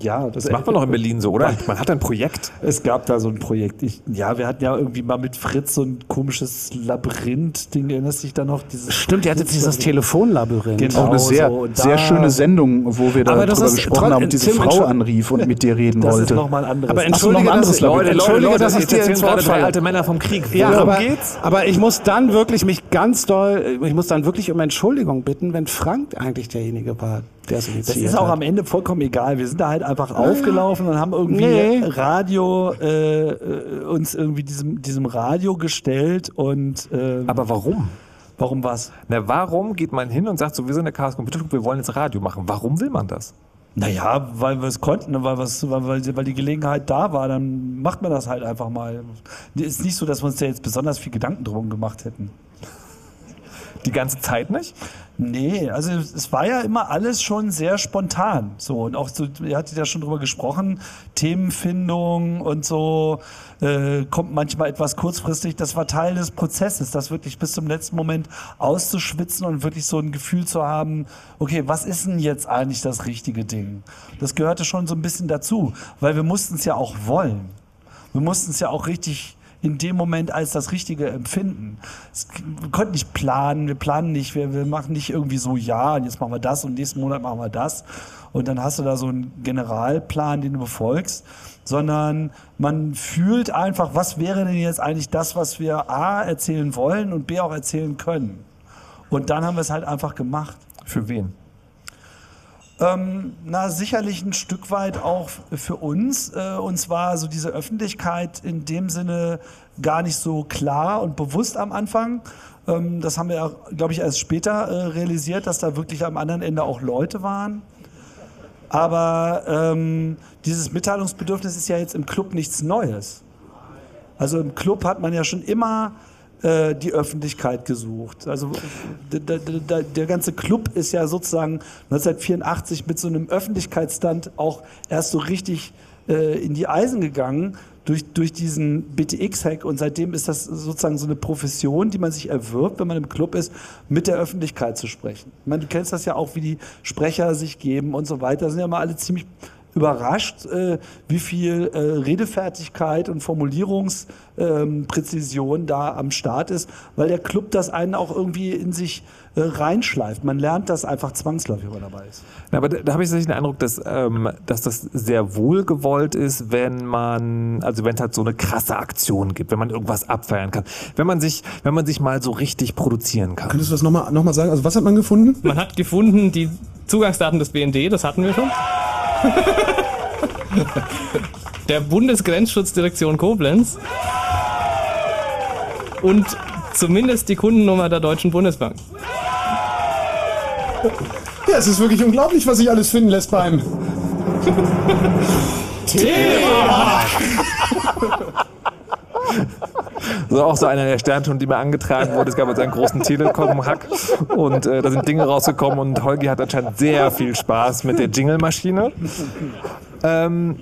ja, Das macht man doch in Berlin so, oder? Man hat ein Projekt. Es gab da so ein Projekt. Ich, ja, wir hatten ja irgendwie mal mit Fritz so ein komisches Labyrinth-Ding. Erinnerst du dich da noch? Dieses Stimmt, ihr hattet dieses Telefonlabyrinth. Genau auch eine sehr, so. Sehr schöne Sendung, wo wir darüber das ist gesprochen haben und diese Tim, Frau anrief und mit dir reden Das ist wollte. nochmal ein anderes. Aber Ach so, noch entschuldige, ein anderes dass, Leute, Labyrinth. entschuldige, Leute, dass ich jetzt dir ins gerade falle. alte Männer vom Krieg. Ja, Worum aber, geht's? aber ich muss dann wirklich mich ganz doll, ich muss dann wirklich um Entschuldigung bitten, wenn Frank eigentlich derjenige war, der es Das initiiert ist auch hat. am Ende vollkommen egal. Wir sind da halt einfach aufgelaufen und haben irgendwie Nee. Radio äh, äh, uns irgendwie diesem, diesem Radio gestellt und ähm, Aber warum? warum was? Na, warum geht man hin und sagt so, wir sind der Chaos Computer Club, wir wollen jetzt Radio machen? Warum will man das? Naja, weil wir es konnten, weil, wir's- weil, weil, weil die Gelegenheit da war, dann macht man das halt einfach mal. Ist nicht so, dass wir uns da jetzt besonders viel Gedanken drum gemacht hätten. Die ganze Zeit nicht? Nee, also es war ja immer alles schon sehr spontan. So, und auch so, ihr hattet ja schon drüber gesprochen, Themenfindung und so äh, kommt manchmal etwas kurzfristig. Das war Teil des Prozesses, das wirklich bis zum letzten Moment auszuschwitzen und wirklich so ein Gefühl zu haben, okay, was ist denn jetzt eigentlich das richtige Ding? Das gehörte schon so ein bisschen dazu, weil wir mussten es ja auch wollen. Wir mussten es ja auch richtig in dem Moment als das Richtige empfinden. Wir konnten nicht planen, wir planen nicht, wir, wir machen nicht irgendwie so, ja, und jetzt machen wir das und nächsten Monat machen wir das. Und dann hast du da so einen Generalplan, den du befolgst, sondern man fühlt einfach, was wäre denn jetzt eigentlich das, was wir A erzählen wollen und B auch erzählen können. Und dann haben wir es halt einfach gemacht. Für wen? Ähm, na, sicherlich ein Stück weit auch für uns. Äh, und zwar so diese Öffentlichkeit in dem Sinne gar nicht so klar und bewusst am Anfang. Ähm, das haben wir, glaube ich, erst später äh, realisiert, dass da wirklich am anderen Ende auch Leute waren. Aber ähm, dieses Mitteilungsbedürfnis ist ja jetzt im Club nichts Neues. Also im Club hat man ja schon immer äh, die Öffentlichkeit gesucht. Also der ganze Club ist ja sozusagen 1984 mit so einem Öffentlichkeitsstand auch erst so richtig äh, in die Eisen gegangen durch, durch diesen BTX-Hack und seitdem ist das sozusagen so eine Profession, die man sich erwirbt, wenn man im Club ist, mit der Öffentlichkeit zu sprechen. Ich meine, du kennst das ja auch, wie die Sprecher sich geben und so weiter. Da sind ja mal alle ziemlich überrascht, äh, wie viel äh, Redefertigkeit und Formulierungspräzision ähm, da am Start ist, weil der Club das einen auch irgendwie in sich äh, reinschleift. Man lernt das einfach zwangsläufig, wenn man dabei ist. Na, aber da, da habe ich tatsächlich den Eindruck, dass, ähm, dass das sehr wohlgewollt ist, wenn man, also wenn es halt so eine krasse Aktion gibt, wenn man irgendwas abfeiern kann, wenn man sich, wenn man sich mal so richtig produzieren kann. Könntest du das nochmal noch mal sagen? Also was hat man gefunden? Man hat gefunden die Zugangsdaten des BND, das hatten wir schon. [LAUGHS] Der Bundesgrenzschutzdirektion Koblenz. Und zumindest die Kundennummer der Deutschen Bundesbank. Ja, es ist wirklich unglaublich, was sich alles finden lässt beim Thema. [LAUGHS] So auch so einer der Sternstunden, die mir angetragen wurde. Es gab jetzt einen großen Telekom-Hack und äh, da sind Dinge rausgekommen und Holgi hat anscheinend sehr viel Spaß mit der Jingle-Maschine. Ähm,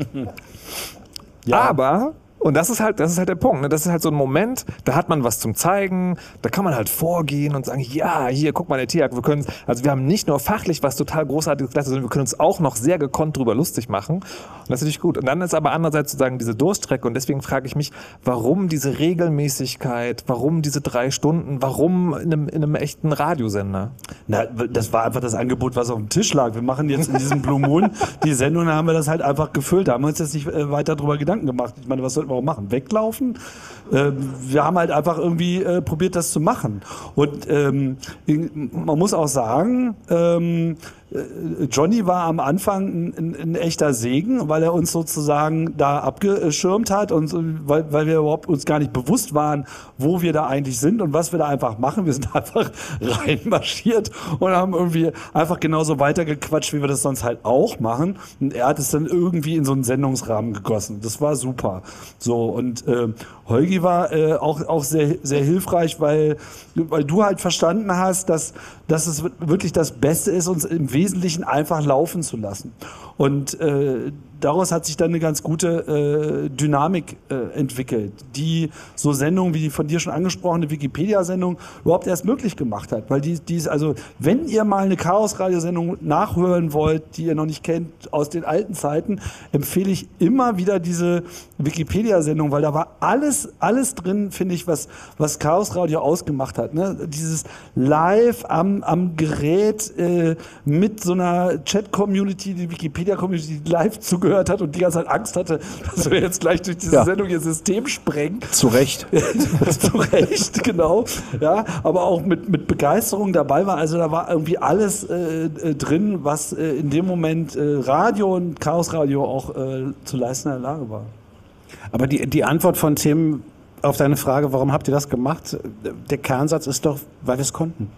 Aber Und das ist halt, das ist halt der Punkt. Ne? Das ist halt so ein Moment, da hat man was zum Zeigen, da kann man halt vorgehen und sagen, ja, hier, guck mal, der Tierjagd, wir können, also wir haben nicht nur fachlich was total großartiges geleistet, sondern wir können uns auch noch sehr gekonnt drüber lustig machen. Und das ist natürlich gut. Und dann ist aber andererseits sozusagen diese Durststrecke und deswegen frage ich mich, warum diese Regelmäßigkeit, warum diese drei Stunden, warum in einem, in einem echten Radiosender? Na, das war einfach das Angebot, was auf dem Tisch lag. Wir machen jetzt in diesem Blue Moon die Sendung, da haben wir das halt einfach gefüllt. Da haben wir uns jetzt nicht äh, weiter drüber Gedanken gemacht. Ich meine, was sollten auch machen? Weglaufen? Äh, wir haben halt einfach irgendwie äh, probiert, das zu machen. Und ähm, man muss auch sagen, ähm, äh, Johnny war am Anfang ein, ein, echter Segen, weil er uns sozusagen da abgeschirmt hat und weil, weil wir überhaupt uns gar nicht bewusst waren, wo wir da eigentlich sind und was wir da einfach machen. Wir sind [LAUGHS] einfach reinmarschiert und haben irgendwie einfach genauso weitergequatscht, wie wir das sonst halt auch machen. Und er hat es dann irgendwie in so einen Sendungsrahmen gegossen. Das war super. So und äh, Holgi war äh, auch, auch sehr, sehr hilfreich, weil, weil du halt verstanden hast, dass, dass es wirklich das Beste ist, uns im Wesentlichen einfach laufen zu lassen. Und äh, daraus hat sich dann eine ganz gute äh, Dynamik äh, entwickelt, die so Sendungen wie die von dir schon angesprochene Wikipedia-Sendung überhaupt erst möglich gemacht hat. Weil die, die ist, also, wenn ihr mal eine Chaos-Radiosendung nachhören wollt, die ihr noch nicht kennt aus den alten Zeiten, empfehle ich immer wieder diese Wikipedia-Sendung, weil da war alles, alles drin, finde ich, was, was Chaos Radio ausgemacht hat. Ne? Dieses live am, am Gerät äh, mit so einer Chat-Community, die Wikipedia-Community, live zugehört hat und die ganze Zeit Angst hatte, [LAUGHS] dass wir jetzt gleich durch diese Ja. Sendung ihr System sprengen. Zu Recht. [LAUGHS] Zu Recht, genau. Ja, aber auch mit, mit Begeisterung dabei war. Also da war irgendwie alles äh, äh, drin, was äh, in dem Moment äh, Radio und Chaos Radio auch äh, zu leisten in der Lage war. Aber die, die Antwort von Tim auf deine Frage, warum habt ihr das gemacht? Der Kernsatz ist doch, weil wir es konnten.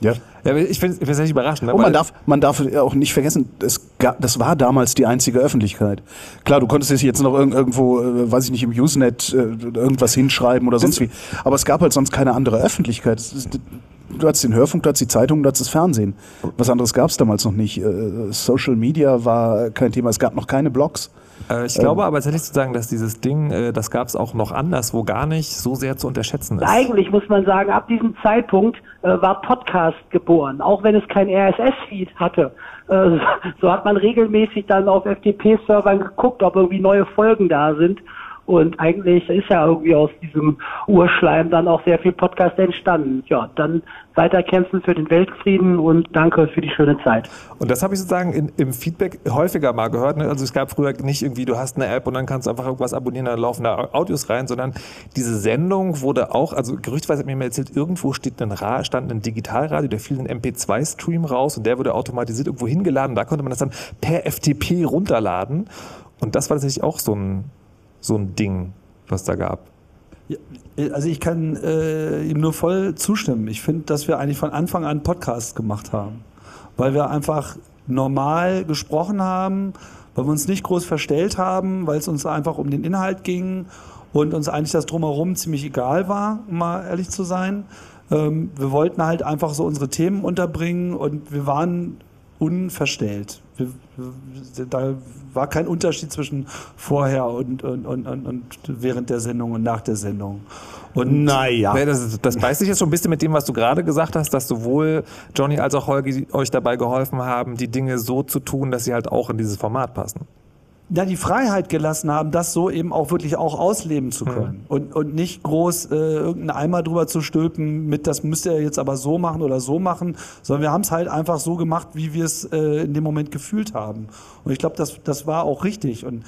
Ja. Ja, ich finde es echt überraschend. Ne? Und man Weil- darf, man darf auch nicht vergessen, es das war damals die einzige Öffentlichkeit. Klar, du konntest jetzt noch irg- irgendwo, äh, weiß ich nicht, im Usenet äh, irgendwas hinschreiben oder sonst wie. Aber es gab halt sonst keine andere Öffentlichkeit. Du hattest den Hörfunk, du hattest die Zeitung, du hattest das Fernsehen. Was anderes gab es damals noch nicht. Äh, Social Media war kein Thema. Es gab noch keine Blogs. Äh, ich glaube aber tatsächlich zu sagen, dass dieses Ding, äh, das gab es auch noch anders, wo gar nicht so sehr zu unterschätzen ist. Eigentlich muss man sagen, ab diesem Zeitpunkt äh, war Podcast geboren, auch wenn es kein RSS-Feed hatte. [LAUGHS] So hat man regelmäßig dann auf FTP-Servern geguckt, ob irgendwie neue Folgen da sind. Und eigentlich ist ja irgendwie aus diesem Urschleim dann auch sehr viel Podcast entstanden. Ja, dann weiterkämpfen für den Weltfrieden und danke für die schöne Zeit. Und das habe ich sozusagen in, im Feedback häufiger mal gehört. Ne? Also es gab früher nicht irgendwie, du hast eine App und dann kannst du einfach irgendwas abonnieren, da laufen da Audios rein, sondern diese Sendung wurde auch, also gerüchtweise hat mir mal erzählt, irgendwo steht ein stand ein Digitalradio, der fiel ein MP2-Stream raus und der wurde automatisiert irgendwo hingeladen. Da konnte man das dann per FTP runterladen. Und das war tatsächlich auch so ein, so ein Ding, was da gab. Ja, also ich kann äh, ihm nur voll zustimmen. Ich finde, dass wir eigentlich von Anfang an Podcasts gemacht haben, weil wir einfach normal gesprochen haben, weil wir uns nicht groß verstellt haben, weil es uns einfach um den Inhalt ging und uns eigentlich das drumherum ziemlich egal war, um mal ehrlich zu sein. Ähm, wir wollten halt einfach so unsere Themen unterbringen und wir waren unverstellt. Da war kein Unterschied zwischen vorher und, und, und, und, während der Sendung und nach der Sendung. Und naja. Das, das [LAUGHS] beißt sich jetzt schon ein bisschen mit dem, was du gerade gesagt hast, dass sowohl Johnny als auch Holgi euch dabei geholfen haben, die Dinge so zu tun, dass sie halt auch in dieses Format passen. Ja, die Freiheit gelassen haben, das so eben auch wirklich auch ausleben zu können. Und, und nicht groß äh, irgendeinen Eimer drüber zu stülpen mit, das müsst ihr jetzt aber so machen oder so machen, sondern wir haben es halt einfach so gemacht, wie wir es äh, in dem Moment gefühlt haben. Und ich glaube, das, das war auch richtig. Und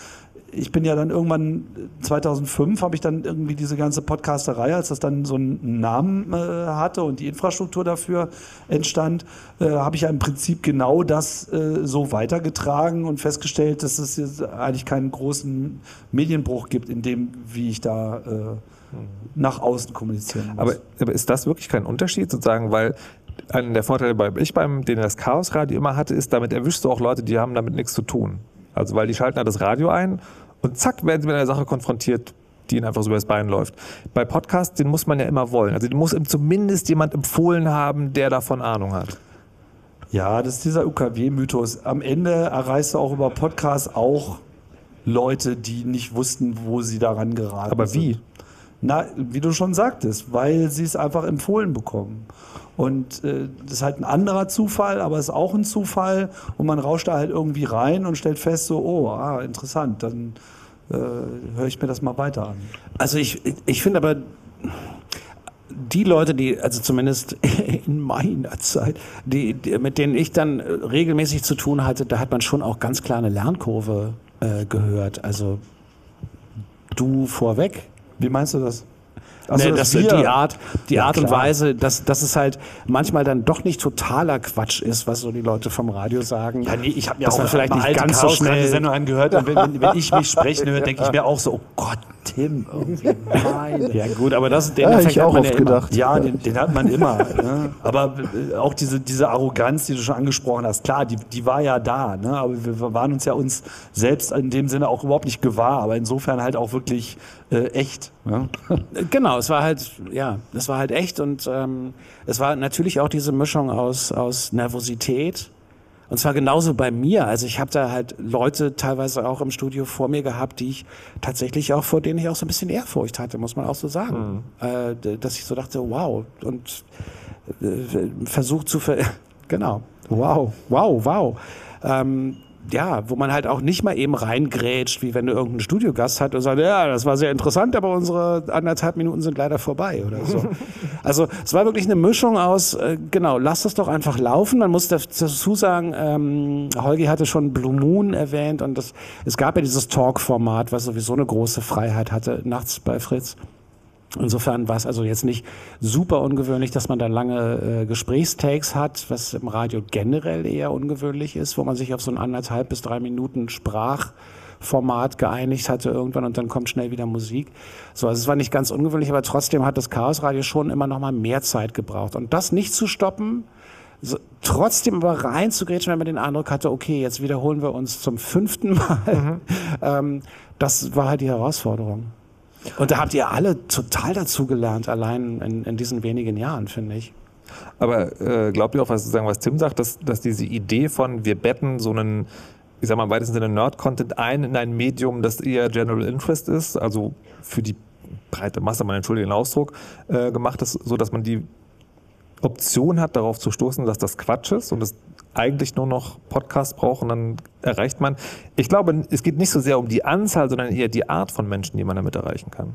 ich bin ja dann irgendwann, äh, 2005 habe ich dann irgendwie diese ganze Podcasterei, als das dann so einen Namen äh, hatte und die Infrastruktur dafür entstand, äh, habe ich ja im Prinzip genau das äh, so weitergetragen und festgestellt, dass es jetzt eigentlich keinen großen Medienbruch gibt in dem, wie ich da äh, nach außen kommunizieren muss. Aber, aber ist das wirklich kein Unterschied, sozusagen, weil einer der Vorteile, bei ich beim, den das Chaosradio immer hatte, ist, damit erwischst du auch Leute, die haben damit nichts zu tun. Also weil die schalten da das Radio ein und zack, werden sie mit einer Sache konfrontiert, die ihnen einfach so übers Bein läuft. Bei Podcasts, den muss man ja immer wollen. Also den muss ihm zumindest jemand empfohlen haben, der davon Ahnung hat. Ja, das ist dieser UKW-Mythos. Am Ende erreichst du auch über Podcasts auch Leute, die nicht wussten, wo sie daran geraten Aber wie? sind. Na, wie du schon sagtest, weil sie es einfach empfohlen bekommen. Und äh, das ist halt ein anderer Zufall, aber es ist auch ein Zufall. Und man rauscht da halt irgendwie rein und stellt fest, so, oh, ah, interessant, dann äh, höre ich mir das mal weiter an. Also ich, ich finde aber, die Leute, die, also zumindest [LAUGHS] in meiner Zeit, die, die, mit denen ich dann äh, regelmäßig zu tun hatte, da hat man schon auch ganz klar eine Lernkurve äh, gehört. Also du vorweg. Wie meinst du das? Also Also, das, wir- die Art, die Ja, Art und klar. Weise, dass, dass es halt manchmal dann doch nicht totaler Quatsch ist, was so die Leute vom Radio sagen. Ja, nee, ich habe mir dass auch man vielleicht nicht ganz so schnell Chaos-Sendungen angehört und wenn, wenn, wenn ich mich sprechen höre, [LAUGHS] denke ich mir auch so, oh Gott, Tim, irgendwie, nein. Ja gut, aber das, den Ja, Effekt ich hat auch man oft ja immer. gedacht. Ja, den, den hat man immer. ne? Aber äh, auch diese, diese Arroganz, die du schon angesprochen hast, klar, die, die war ja da. Ne? Aber wir waren uns ja uns selbst in dem Sinne auch überhaupt nicht gewahr. Aber insofern halt auch wirklich äh, echt. Ne? [LAUGHS] Genau, es war halt, ja, es war halt echt und ähm, es war natürlich auch diese Mischung aus, aus Nervosität. Und zwar genauso bei mir. Also ich habe da halt Leute teilweise auch im Studio vor mir gehabt, die ich tatsächlich auch, vor denen ich auch so ein bisschen Ehrfurcht hatte, muss man auch so sagen. Äh, d- dass ich so dachte, wow. Und äh, versucht zu ver [LAUGHS] genau. Wow, wow, wow. Ähm, ja, wo man halt auch nicht mal eben reingrätscht, wie wenn du irgendeinen Studiogast hast und sagt, ja, das war sehr interessant, aber unsere anderthalb Minuten sind leider vorbei oder so. [LAUGHS] also es war wirklich eine Mischung aus, äh, genau, lass das doch einfach laufen. Man muss dazu sagen, ähm, Holgi hatte schon Blue Moon erwähnt und das, es gab ja dieses Talk-Format, was sowieso eine große Freiheit hatte, nachts bei Fritz. Insofern war es also jetzt nicht super ungewöhnlich, dass man da lange äh, Gesprächstakes hat, was im Radio generell eher ungewöhnlich ist, wo man sich auf so ein anderthalb bis drei Minuten Sprachformat geeinigt hatte irgendwann und dann kommt schnell wieder Musik. So, also es war nicht ganz ungewöhnlich, aber trotzdem hat das Chaos Radio schon immer noch mal mehr Zeit gebraucht. Und das nicht zu stoppen, so, trotzdem aber reinzugrätschen, wenn man den Eindruck hatte, okay, jetzt wiederholen wir uns zum fünften Mal, [LAUGHS] ähm, das war halt die Herausforderung. Und da habt ihr alle total dazugelernt, allein in, in diesen wenigen Jahren, finde ich. Aber äh, glaubt ihr auch, was, was Tim sagt, dass, dass diese Idee von, wir betten so einen, ich sag mal im weitesten Sinne Nerd-Content ein in ein Medium, das eher General Interest ist, also für die breite Masse, man entschuldige den Ausdruck, äh, gemacht ist, so dass man die Option hat, darauf zu stoßen, dass das Quatsch ist und es eigentlich nur noch Podcasts braucht und dann erreicht man. Ich glaube, es geht nicht so sehr um die Anzahl, sondern eher die Art von Menschen, die man damit erreichen kann.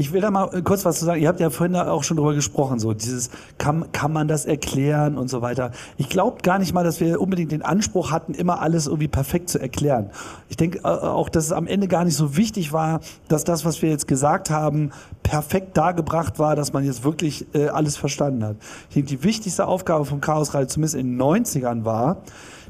Ich will da mal äh, kurz was zu sagen. Ihr habt ja vorhin auch schon drüber gesprochen, so dieses, kann, kann man das erklären und so weiter. Ich glaube gar nicht mal, dass wir unbedingt den Anspruch hatten, immer alles irgendwie perfekt zu erklären. Ich denke äh, auch, dass es am Ende gar nicht so wichtig war, dass das, was wir jetzt gesagt haben, perfekt dargebracht war, dass man jetzt wirklich äh, alles verstanden hat. Ich denke, die wichtigste Aufgabe vom Chaos Radio, zumindest in den 90ern, war,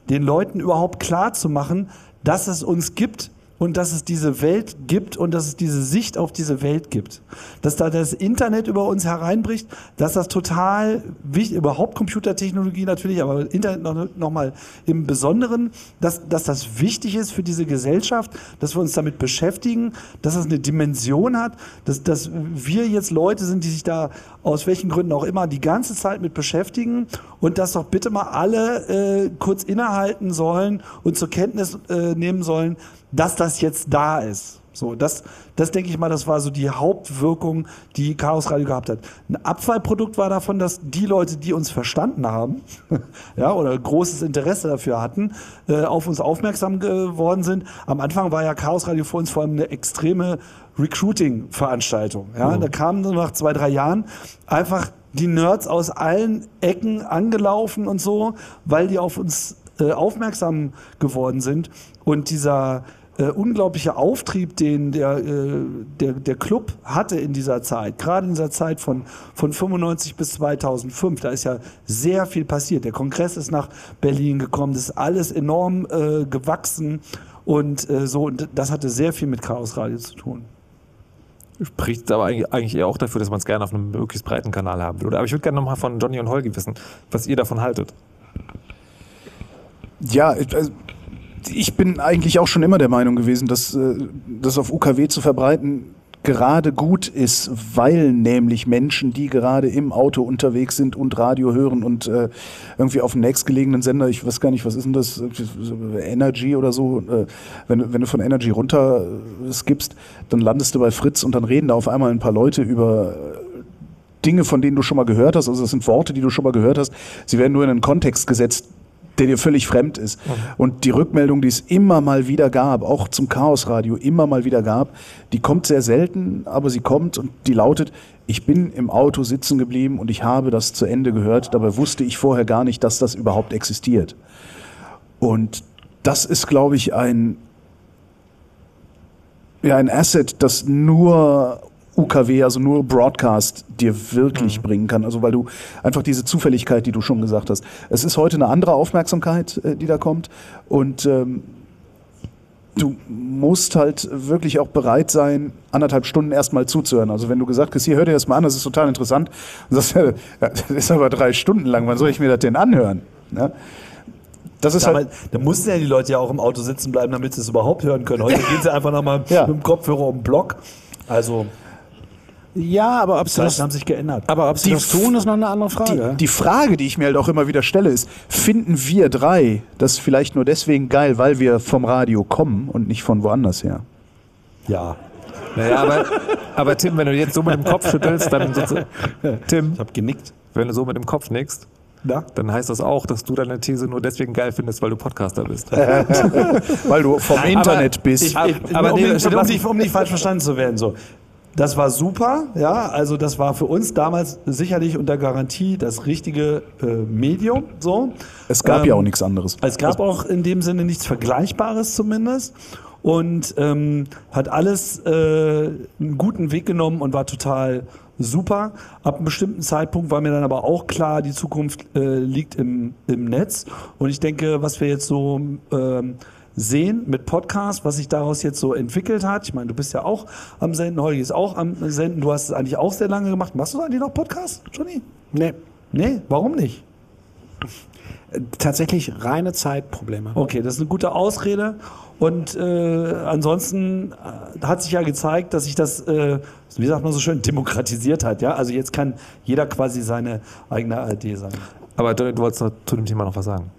den Leuten überhaupt klar zu machen, dass es uns gibt und dass es diese Welt gibt und dass es diese Sicht auf diese Welt gibt. Dass da das Internet über uns hereinbricht, dass das total wichtig, überhaupt Computertechnologie natürlich, aber Internet noch, noch mal im Besonderen, dass, dass das wichtig ist für diese Gesellschaft, dass wir uns damit beschäftigen, dass das eine Dimension hat, dass, dass wir jetzt Leute sind, die sich da aus welchen Gründen auch immer die ganze Zeit mit beschäftigen und dass doch bitte mal alle äh, kurz innehalten sollen und zur Kenntnis äh, nehmen sollen, dass das jetzt da ist. So, das, das denke ich mal, das war so die Hauptwirkung, die Chaos Radio gehabt hat. Ein Abfallprodukt war davon, dass die Leute, die uns verstanden haben, [LAUGHS] ja, oder großes Interesse dafür hatten, äh, auf uns aufmerksam geworden sind. Am Anfang war ja Chaos Radio für uns vor allem eine extreme Recruiting-Veranstaltung. Ja, Mhm. da kamen nach zwei, drei Jahren einfach die Nerds aus allen Ecken angelaufen und so, weil die auf uns äh, aufmerksam geworden sind. Und dieser äh, unglaubliche Auftrieb, den der, äh, der, der Club hatte in dieser Zeit, gerade in dieser Zeit von, von 95 bis 2005, da ist ja sehr viel passiert. Der Kongress ist nach Berlin gekommen, das ist alles enorm äh, gewachsen und äh, so, und das hatte sehr viel mit Chaos Radio zu tun. Spricht aber eigentlich eher auch dafür, dass man es gerne auf einem möglichst breiten Kanal haben will. Oder? Aber ich würde gerne nochmal von Johnny und Holgi wissen, was ihr davon haltet. Ja, also ich bin eigentlich auch schon immer der Meinung gewesen, dass äh, das auf UKW zu verbreiten gerade gut ist, weil nämlich Menschen, die gerade im Auto unterwegs sind und Radio hören und äh, irgendwie auf dem nächstgelegenen Sender, ich weiß gar nicht, was ist denn das, Energy oder so, äh, wenn, du- wenn du von Energy runter äh, skippst, dann landest du bei Fritz und dann reden da auf einmal ein paar Leute über äh, Dinge, von denen du schon mal gehört hast, also das sind Worte, die du schon mal gehört hast, sie werden nur in einen Kontext gesetzt, der dir völlig fremd ist. Und die Rückmeldung, die es immer mal wieder gab, auch zum Chaosradio immer mal wieder gab, die kommt sehr selten, aber sie kommt und die lautet, ich bin im Auto sitzen geblieben und ich habe das zu Ende gehört, dabei wusste ich vorher gar nicht, dass das überhaupt existiert. Und das ist, glaube ich, ein, ja, ein Asset, das nur UKW, also nur Broadcast dir wirklich bringen kann. Also weil du einfach diese Zufälligkeit, die du schon gesagt hast. Es ist heute eine andere Aufmerksamkeit, äh, die da kommt. Und ähm, du musst halt wirklich auch bereit sein, anderthalb Stunden erstmal zuzuhören. Also wenn du gesagt hast, hier hör dir das mal an, das ist total interessant. Und sagst, ja, [LAUGHS] das ist aber drei Stunden lang, wann soll ich mir das denn anhören? Ne? Das ist Damals, halt, da mussten ja die Leute ja auch im Auto sitzen bleiben, damit sie es überhaupt hören können. Heute [LAUGHS] gehen sie einfach nochmal mit dem Kopfhörer um den Block. Also, Ja, aber ob sie Zeiten das, haben sich geändert. aber ob sie Die das tun, ist noch eine andere Frage. Die, die Frage, die ich mir halt auch immer wieder stelle, ist, finden wir drei das vielleicht nur deswegen geil, weil wir vom Radio kommen und nicht von woanders her? Ja. Naja, aber, aber Tim, wenn du jetzt so mit dem Kopf schüttelst, dann sozusagen, Tim, Ich habe genickt. wenn du so mit dem Kopf nickst, Na? dann heißt das auch, dass du deine These nur deswegen geil findest, weil du Podcaster bist. [LAUGHS] Weil du vom Nein, Internet aber bist. Ich, Aber- ich, aber um, nee, um, nicht, um nicht falsch verstanden zu werden, so. Das war super, ja, also das war für uns damals sicherlich unter Garantie das richtige äh, Medium, so. es gab ja auch nichts anderes. Es gab auch in dem Sinne nichts Vergleichbares zumindest und ähm, hat alles äh, einen guten Weg genommen und war total super. Ab einem bestimmten Zeitpunkt war mir dann aber auch klar, die Zukunft äh, liegt im, im Netz. Und ich denke, was wir jetzt so ähm, sehen mit Podcast, was sich daraus jetzt so entwickelt hat. Ich meine, du bist ja auch am Senden, Holgi ist auch am Senden. Du hast es eigentlich auch sehr lange gemacht. Machst du eigentlich noch Podcast, Johnny? nee, Nee, warum nicht? tatsächlich reine Zeitprobleme. Okay, das ist eine gute Ausrede. Und äh, ansonsten äh, hat sich ja gezeigt, dass sich das, äh, wie sagt man so schön, demokratisiert hat. Ja, also jetzt kann jeder quasi seine eigene ARD sein. Aber Donny, du wolltest noch zu dem Thema noch was sagen.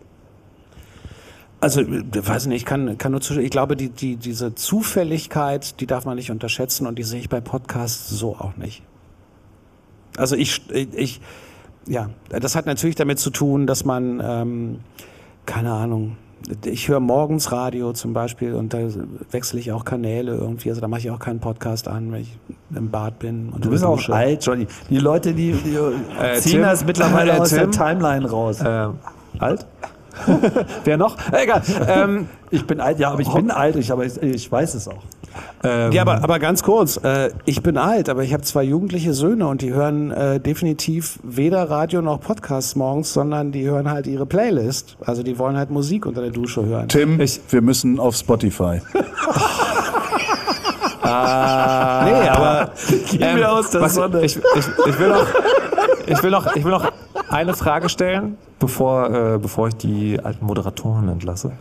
Also, äh, weiß nicht, ich kann, kann nur zustimmen. Ich glaube, die, die, diese Zufälligkeit, die darf man nicht unterschätzen und die sehe ich bei Podcasts so auch nicht. Also ich, ich, ja, das hat natürlich damit zu tun, dass man, ähm, keine Ahnung, ich höre morgens Radio zum Beispiel und da wechsle ich auch Kanäle irgendwie. Also da mache ich auch keinen Podcast an, wenn ich im Bad bin. Und Du bist auch alt, Johnny. Die Leute, die, die ziehen Tim? das mittlerweile Äh, aus der Tim? Timeline raus. Ähm, alt? [LAUGHS] Wer noch? Egal. Ähm, ich bin alt, ja, aber ich bin alt, ich, aber ich, ich weiß es auch. ähm, Ja, aber, aber ganz kurz, äh, ich bin alt, aber ich habe zwei jugendliche Söhne und die hören äh, definitiv weder Radio noch Podcasts morgens, sondern die hören halt ihre Playlist. Also die wollen halt Musik unter der Dusche hören. Tim, wir müssen auf Spotify. [LAUGHS] Ah, Nee, aber [LAUGHS] Geh mir aus der was, Sonne. Ich, ich, ich, will noch, ich, will noch, ich will noch eine Frage stellen, bevor, äh, bevor ich die alten Moderatoren entlasse.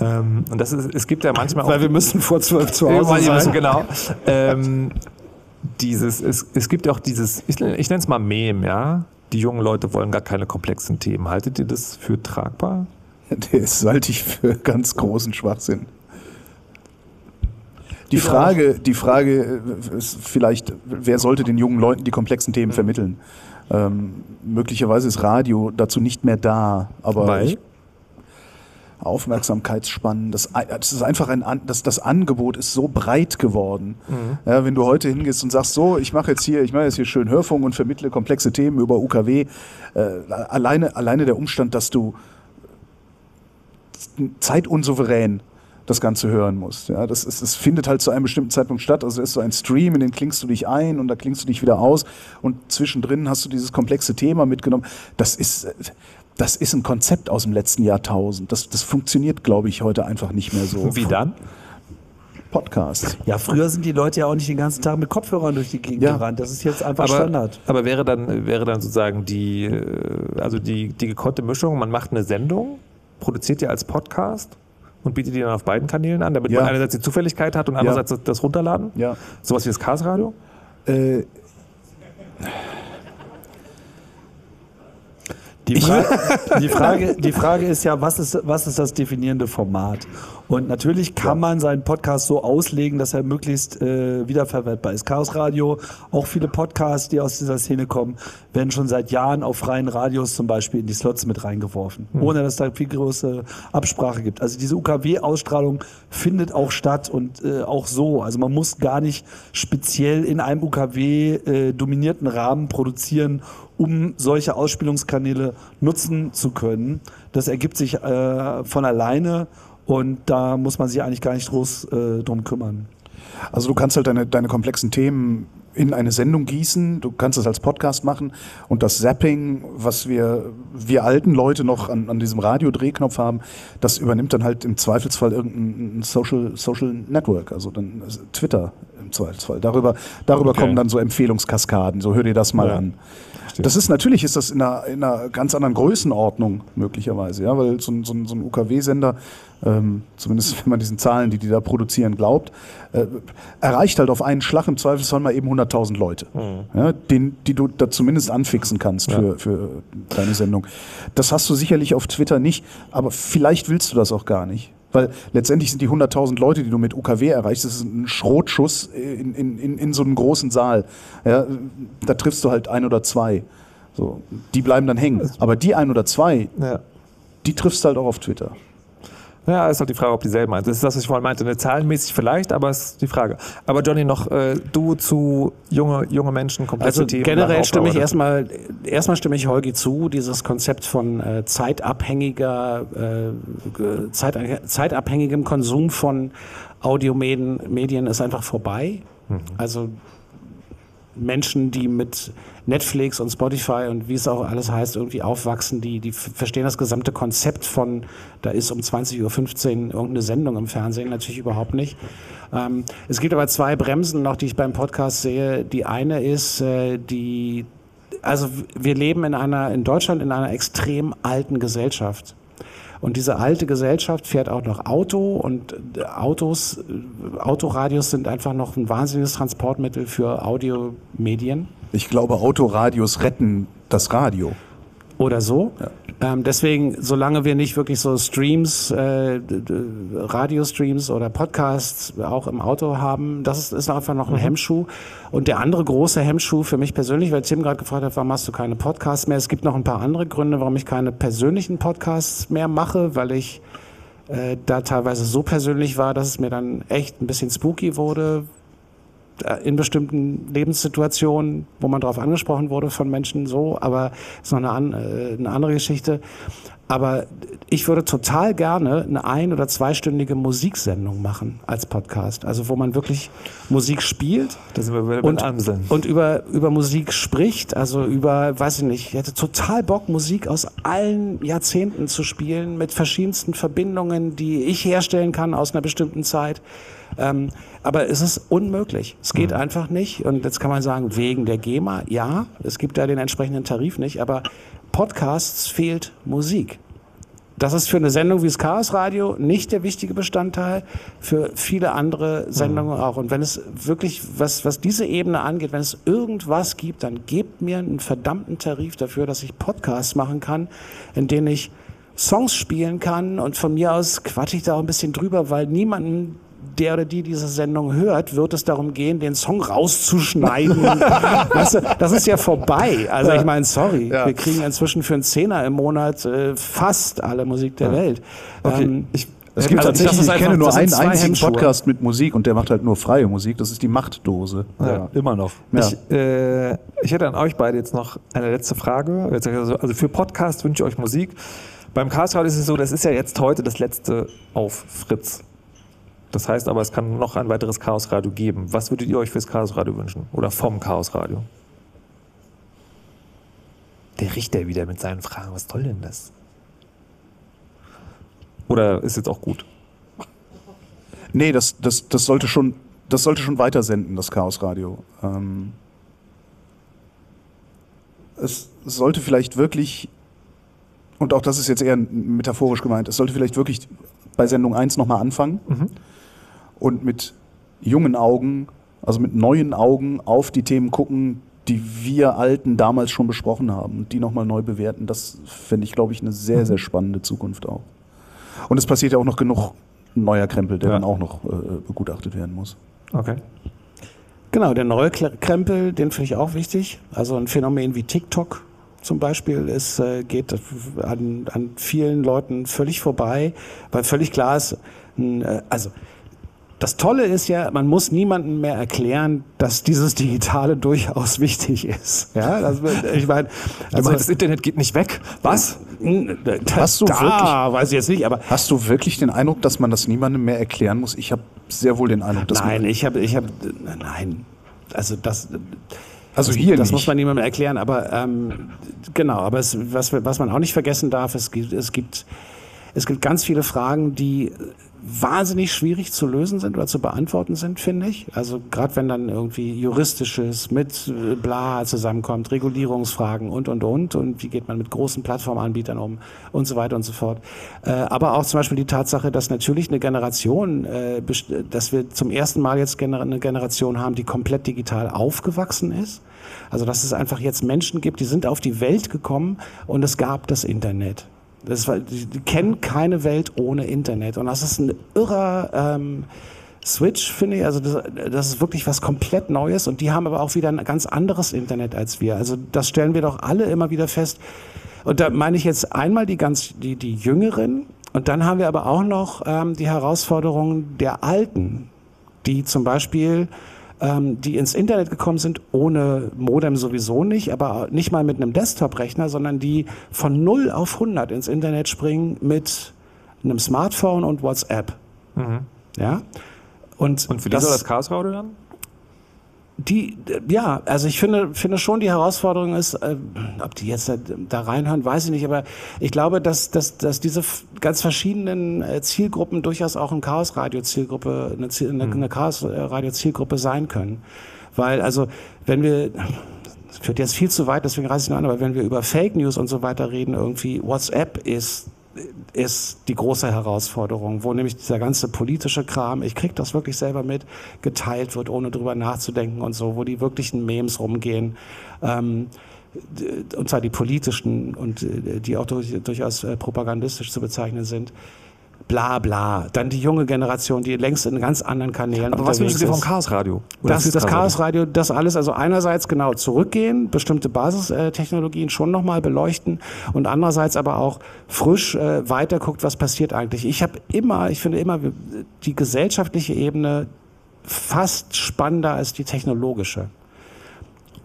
Ähm, und das ist, es gibt ja manchmal auch. Weil wir müssen vor zwölf zu Hause die müssen, sein. genau. Ähm, dieses, es, es gibt ja auch dieses, ich, ich nenne es mal Mem, ja. Die jungen Leute wollen gar keine komplexen Themen. Haltet ihr das für tragbar? Das halte ich für ganz großen Schwachsinn. Die Frage, die Frage äh, ist vielleicht, wer sollte den jungen Leuten die komplexen Themen vermitteln? Ähm, möglicherweise ist Radio dazu nicht mehr da, aber Weil? ich, Aufmerksamkeitsspannen, das, das ist einfach ein, das, das Angebot ist so breit geworden. Mhm. Ja, wenn du heute hingehst und sagst, so, ich mache jetzt hier, ich mache jetzt hier schön Hörfunk und vermittle komplexe Themen über UKW, äh, alleine, alleine der Umstand, dass du zeitunsouverän das Ganze hören musst. Ja, das, ist, das findet halt zu einem bestimmten Zeitpunkt statt. Also es ist so ein Stream, in den klingst du dich ein und da klingst du dich wieder aus und zwischendrin hast du dieses komplexe Thema mitgenommen. Das ist, das ist ein Konzept aus dem letzten Jahrtausend. Das, das funktioniert, glaube ich, heute einfach nicht mehr so. Wie dann? Podcasts. Ja, früher sind die Leute ja auch nicht den ganzen Tag mit Kopfhörern durch die Gegend Ja. gerannt. Das ist jetzt einfach Aber, Standard. aber wäre dann, wäre dann sozusagen die, äh, also die, die gekonnte Mischung, man macht eine Sendung, produziert die als Podcast und bietet die dann auf beiden Kanälen an, damit Ja. man einerseits die Zufälligkeit hat und Ja. andererseits das- das Runterladen? Ja. Sowas wie das Chaos Radio? Äh, Die, Fra die, [LAUGHS] Frage, die Frage ist ja, was ist, was ist das definierende Format? Und natürlich kann man seinen Podcast so auslegen, dass er möglichst äh, wiederverwertbar ist. Chaos Radio, auch viele Podcasts, die aus dieser Szene kommen, werden schon seit Jahren auf freien Radios zum Beispiel in die Slots mit reingeworfen, Mhm. ohne dass da viel große Absprache gibt. Also diese UKW-Ausstrahlung findet auch statt und äh, auch so. Also man muss gar nicht speziell in einem UKW äh, dominierten Rahmen produzieren, um solche Ausspielungskanäle nutzen zu können. Das ergibt sich äh, von alleine und da muss man sich eigentlich gar nicht groß äh, drum kümmern. Also du kannst halt deine, deine komplexen Themen in eine Sendung gießen, du kannst es als Podcast machen und das Zapping, was wir, wir alten Leute noch an, an diesem Radiodrehknopf haben, das übernimmt dann halt im Zweifelsfall irgendein Social, Social Network, also dann also Twitter im Zweifelsfall. Darüber, darüber Okay. kommen dann so Empfehlungskaskaden, so hör dir das mal Ja. an. Das ist natürlich ist das in einer, in einer ganz anderen Größenordnung möglicherweise, ja, weil so ein, so ein, so ein UKW-Sender, ähm, zumindest wenn man diesen Zahlen, die die da produzieren, glaubt, äh, erreicht halt auf einen Schlag im Zweifelsfall mal eben 100.000 Leute, ja, den, die du da zumindest anfixen kannst für, für deine Sendung. Das hast du sicherlich auf Twitter nicht, aber vielleicht willst du das auch gar nicht. Weil letztendlich sind die 100.000 Leute, die du mit UKW erreichst, das ist ein Schrotschuss in, in, in, in so einem großen Saal. Ja, da triffst du halt ein oder zwei. So, die bleiben dann hängen. Aber die ein oder zwei, Ja. die triffst du halt auch auf Twitter. Ja, ist halt die Frage, ob die selber meint. Das ist das, was ich vorhin meinte. Eine zahlenmäßig vielleicht, aber es ist die Frage. Aber Johnny, noch äh, du zu junge, junge Menschen, komplexe Also Themen. generell stimme ich erstmal, erstmal stimme ich Holgi zu, dieses Konzept von äh, zeitabhängiger, äh, ge- zeit, zeitabhängigem Konsum von Audiomedien Medien ist einfach vorbei. Also Menschen, die mit Netflix und Spotify und wie es auch alles heißt, irgendwie aufwachsen, die, die verstehen das gesamte Konzept von, da ist um 20.15 Uhr irgendeine Sendung im Fernsehen natürlich überhaupt nicht. Ähm, es gibt aber zwei Bremsen noch, die ich beim Podcast sehe. Die eine ist, äh, die, also wir leben in einer, in Deutschland in einer extrem alten Gesellschaft. Und diese alte Gesellschaft fährt auch noch Auto und äh, Autos, äh, Autoradios sind einfach noch ein wahnsinniges Transportmittel für Audiomedien. Ich glaube, Autoradios retten das Radio. Oder so. Ähm, deswegen, solange wir nicht wirklich so Streams, äh, Radiostreams oder Podcasts auch im Auto haben, das ist, ist einfach noch ein Hemmschuh. Und der andere große Hemmschuh für mich persönlich, weil Tim gerade gefragt hat, warum machst du keine Podcasts mehr? Es gibt noch ein paar andere Gründe, warum ich keine persönlichen Podcasts mehr mache, weil ich äh, da teilweise so persönlich war, dass es mir dann echt ein bisschen spooky wurde, in bestimmten Lebenssituationen, wo man darauf angesprochen wurde von Menschen so, aber ist noch eine, äh, eine andere Geschichte. Aber ich würde total gerne eine ein- oder zweistündige Musiksendung machen als Podcast. Also wo man wirklich Musik spielt Da sind wir und, Amseln. und über, über Musik spricht. Also über, weiß ich nicht, ich hätte total Bock, Musik aus allen Jahrzehnten zu spielen, mit verschiedensten Verbindungen, die ich herstellen kann aus einer bestimmten Zeit. Ähm, aber es ist unmöglich. Es geht einfach nicht. Und jetzt kann man sagen, wegen der GEMA, ja, es gibt da den entsprechenden Tarif nicht, aber Podcasts fehlt Musik. Das ist für eine Sendung wie das Chaos Radio nicht der wichtige Bestandteil, für viele andere Sendungen auch. Und wenn es wirklich, was, was diese Ebene angeht, wenn es irgendwas gibt, dann gebt mir einen verdammten Tarif dafür, dass ich Podcasts machen kann, in denen ich Songs spielen kann und von mir aus quatsche ich da auch ein bisschen drüber, weil niemanden der oder die diese Sendung hört, wird es darum gehen, den Song rauszuschneiden. [LAUGHS] weißt du, das ist ja vorbei. Also ich meine, sorry, wir kriegen inzwischen für einen Zehner im Monat äh, fast alle Musik der Welt. Ähm, Es gibt also tatsächlich, ich einfach- kenne nur einen einzigen Hemmschuhe. Podcast mit Musik und der macht halt nur freie Musik. Das ist die Machtdose. Ja, immer noch. Ja. Ich, äh, ich hätte an euch beide jetzt noch eine letzte Frage. Also also für Podcast wünsche ich euch Musik. Beim Chaos Radio ist es so, das ist ja jetzt heute das letzte auf Fritz. Das heißt aber, es kann noch ein weiteres Chaos Radio geben. Was würdet ihr euch fürs Chaos Radio wünschen? Oder vom Chaos Radio? Der Richter wieder mit seinen Fragen. Was soll denn das? Oder ist jetzt auch gut? Nee, das, das, das sollte schon, das sollte schon weiter senden, das Chaos Radio. Ähm, es sollte vielleicht wirklich und auch das ist jetzt eher metaphorisch gemeint, es sollte vielleicht wirklich bei Sendung 1 nochmal anfangen Mhm. Und mit jungen Augen, also mit neuen Augen auf die Themen gucken, die wir Alten damals schon besprochen haben und die nochmal neu bewerten. Das fände ich, glaube ich, eine sehr, sehr spannende Zukunft auch. Und es passiert ja auch noch genug neuer Krempel, der dann auch noch äh, begutachtet werden muss. Okay. Genau, der neue Krempel, den finde ich auch wichtig. Also ein Phänomen wie TikTok zum Beispiel ist, äh, geht an, an vielen Leuten völlig vorbei, weil völlig klar ist, äh, also das Tolle ist ja, man muss niemandem mehr erklären, dass dieses Digitale [LAUGHS] durchaus wichtig ist. Ja, das, ich meine, Also das Internet geht nicht weg. Was? Hast du da, wirklich, weiß ich jetzt nicht, aber hast du wirklich den Eindruck, dass man das niemandem mehr erklären muss? Ich habe sehr wohl den Eindruck, dass Nein, man, ich habe, ich habe, nein, also das. Also das, hier Das nicht. muss man niemandem erklären, aber ähm, genau. Aber es, was, was man auch nicht vergessen darf, es gibt, es gibt, es gibt ganz viele Fragen, die wahnsinnig schwierig zu lösen sind oder zu beantworten sind, finde ich. Also gerade wenn dann irgendwie juristisches mit äh, bla zusammenkommt, Regulierungsfragen und und und und wie geht man mit großen Plattformanbietern um und so weiter und so fort. Äh, aber auch zum Beispiel die Tatsache, dass natürlich eine Generation, äh, dass wir zum ersten Mal jetzt eine Generation haben, die komplett digital aufgewachsen ist. Also dass es einfach jetzt Menschen gibt, die sind auf die Welt gekommen und es gab das Internet. Das war, die, die kennen keine Welt ohne Internet. Und das ist ein irrer ähm, Switch, finde ich. Also das, das ist wirklich was komplett Neues. Und die haben aber auch wieder ein ganz anderes Internet als wir. Also das stellen wir doch alle immer wieder fest. Und da meine ich jetzt einmal die ganz die, die Jüngeren. Und dann haben wir aber auch noch ähm, die Herausforderungen der Alten, die zum Beispiel ähm, die ins Internet gekommen sind, ohne Modem sowieso nicht, aber nicht mal mit einem Desktop-Rechner, sondern die von 0 auf 100 ins Internet springen mit einem Smartphone und WhatsApp. Mhm. Ja? Und, Und für die soll das Chaos Radio dann? Die, ja, also ich finde, finde schon, die Herausforderung ist, äh, ob die jetzt da, da reinhören, weiß ich nicht, aber ich glaube, dass, dass, dass diese ganz verschiedenen äh, Zielgruppen durchaus auch ein Chaos-Radio-Zielgruppe, eine, Ziel- eine, eine Chaos-Radio-Zielgruppe sein können. Weil, also, wenn wir, das führt jetzt viel zu weit, deswegen reiße ich noch an, aber wenn wir über Fake News und so weiter reden, irgendwie WhatsApp ist ist die große Herausforderung, wo nämlich dieser ganze politische Kram, ich krieg das wirklich selber mit, geteilt wird, ohne drüber nachzudenken und so, wo die wirklichen Memes rumgehen. Ähm, und zwar die politischen und äh, die auch durch, durchaus äh, propagandistisch zu bezeichnen sind. Bla bla. Dann die junge Generation, die längst in ganz anderen Kanälen Aber was wünschen Sie vom. Chaos Radio? Das, fürs das Chaos Radio? Chaos Radio, das alles, also einerseits genau zurückgehen, bestimmte Basistechnologien schon nochmal beleuchten und andererseits aber auch frisch äh, weiter guckt, was passiert eigentlich. Ich habe immer, ich finde immer die gesellschaftliche Ebene fast spannender als die technologische.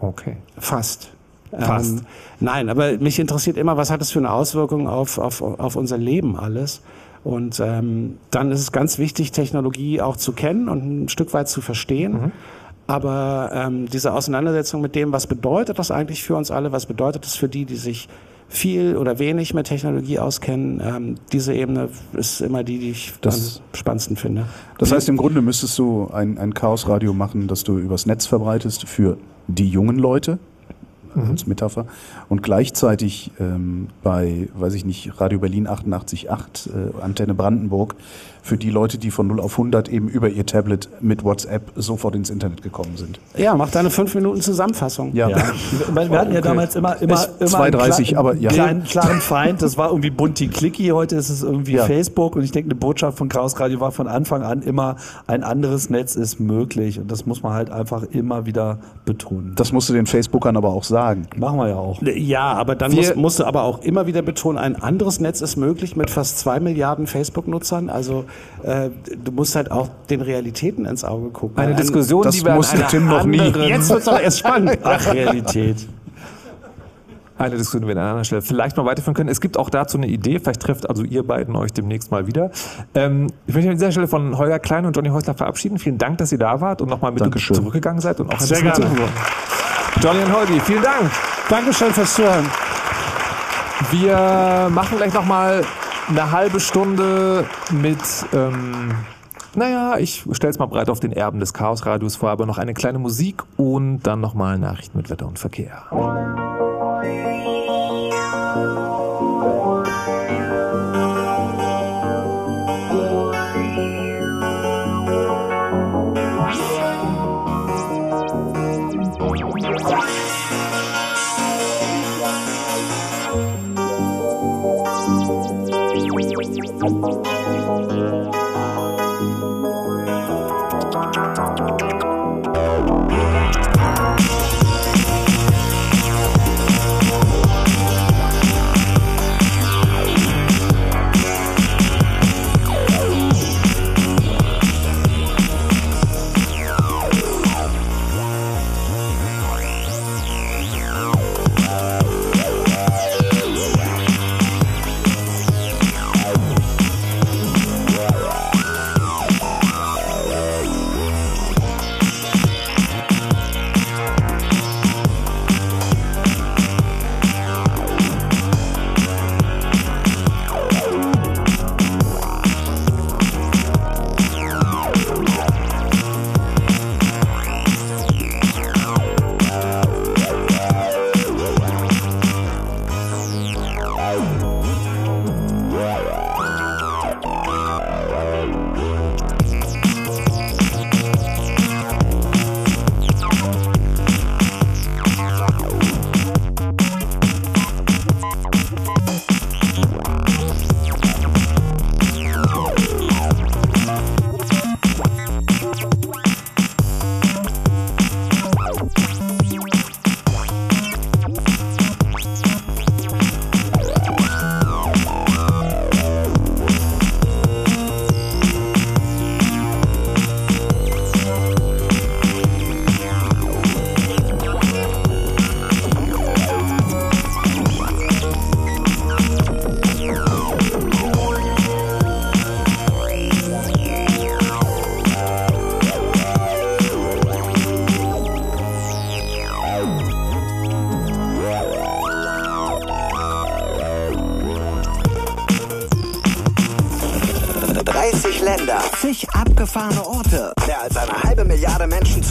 Okay. Fast. Fast. Ähm, nein, aber mich interessiert immer, was hat das für eine Auswirkung auf, auf, auf unser Leben alles. Und ähm, dann ist es ganz wichtig, Technologie auch zu kennen und ein Stück weit zu verstehen. Aber ähm, diese Auseinandersetzung mit dem, was bedeutet das eigentlich für uns alle, was bedeutet das für die, die sich viel oder wenig mit Technologie auskennen, ähm, diese Ebene ist immer die, die ich Das- am spannendsten finde. Das heißt, im Grunde müsstest du ein, ein Chaosradio machen, das du übers Netz verbreitest für die jungen Leute, als Metapher, und gleichzeitig ähm, bei, weiß ich nicht, Radio Berlin 88.8, äh, Antenne Brandenburg, für die Leute, die von 0 auf 100 eben über ihr Tablet mit WhatsApp sofort ins Internet gekommen sind. Ja, mach deine fünf Minuten Zusammenfassung. Ja. Ja. Meine, Wir hatten ja Okay. damals immer, immer, immer 2,30, einen, aber ja. kleinen, klaren Feind. Das war irgendwie bunti clicky. Heute ist es irgendwie Ja. Facebook. Und ich denke, eine Botschaft von Chaos Radio war von Anfang an immer, ein anderes Netz ist möglich. Und das muss man halt einfach immer wieder betonen. Das musst du den Facebookern aber auch sagen. Machen wir ja auch. Ja, aber dann Wir- musst, musst du aber auch immer wieder betonen, ein anderes Netz ist möglich mit fast zwei Milliarden Facebook-Nutzern. Also äh, du musst halt auch den Realitäten ins Auge gucken. Eine Ein- Diskussion, das die wir an musste Tim noch nie. Jetzt wird's aber erst spannend. [LAUGHS] Ach, Realität. Eine Diskussion, die wir an einer anderen Stelle vielleicht mal weiterführen können. Es gibt auch dazu eine Idee, vielleicht trefft also ihr beiden euch demnächst mal wieder. Ähm, ich möchte mich an dieser Stelle von Holger Klein und Johnny Häusler verabschieden. Vielen Dank, dass ihr da wart und nochmal mit Dankeschön. zurückgegangen seid und auch Sehr gerne. Johnny und Holgi, vielen Dank. Dankeschön fürs Zuhören. Wir machen gleich nochmal eine halbe Stunde mit, ähm, naja, ich stell's mal breit auf den Erben des Chaosradios vor, aber noch eine kleine Musik und dann nochmal Nachrichten mit Wetter und Verkehr.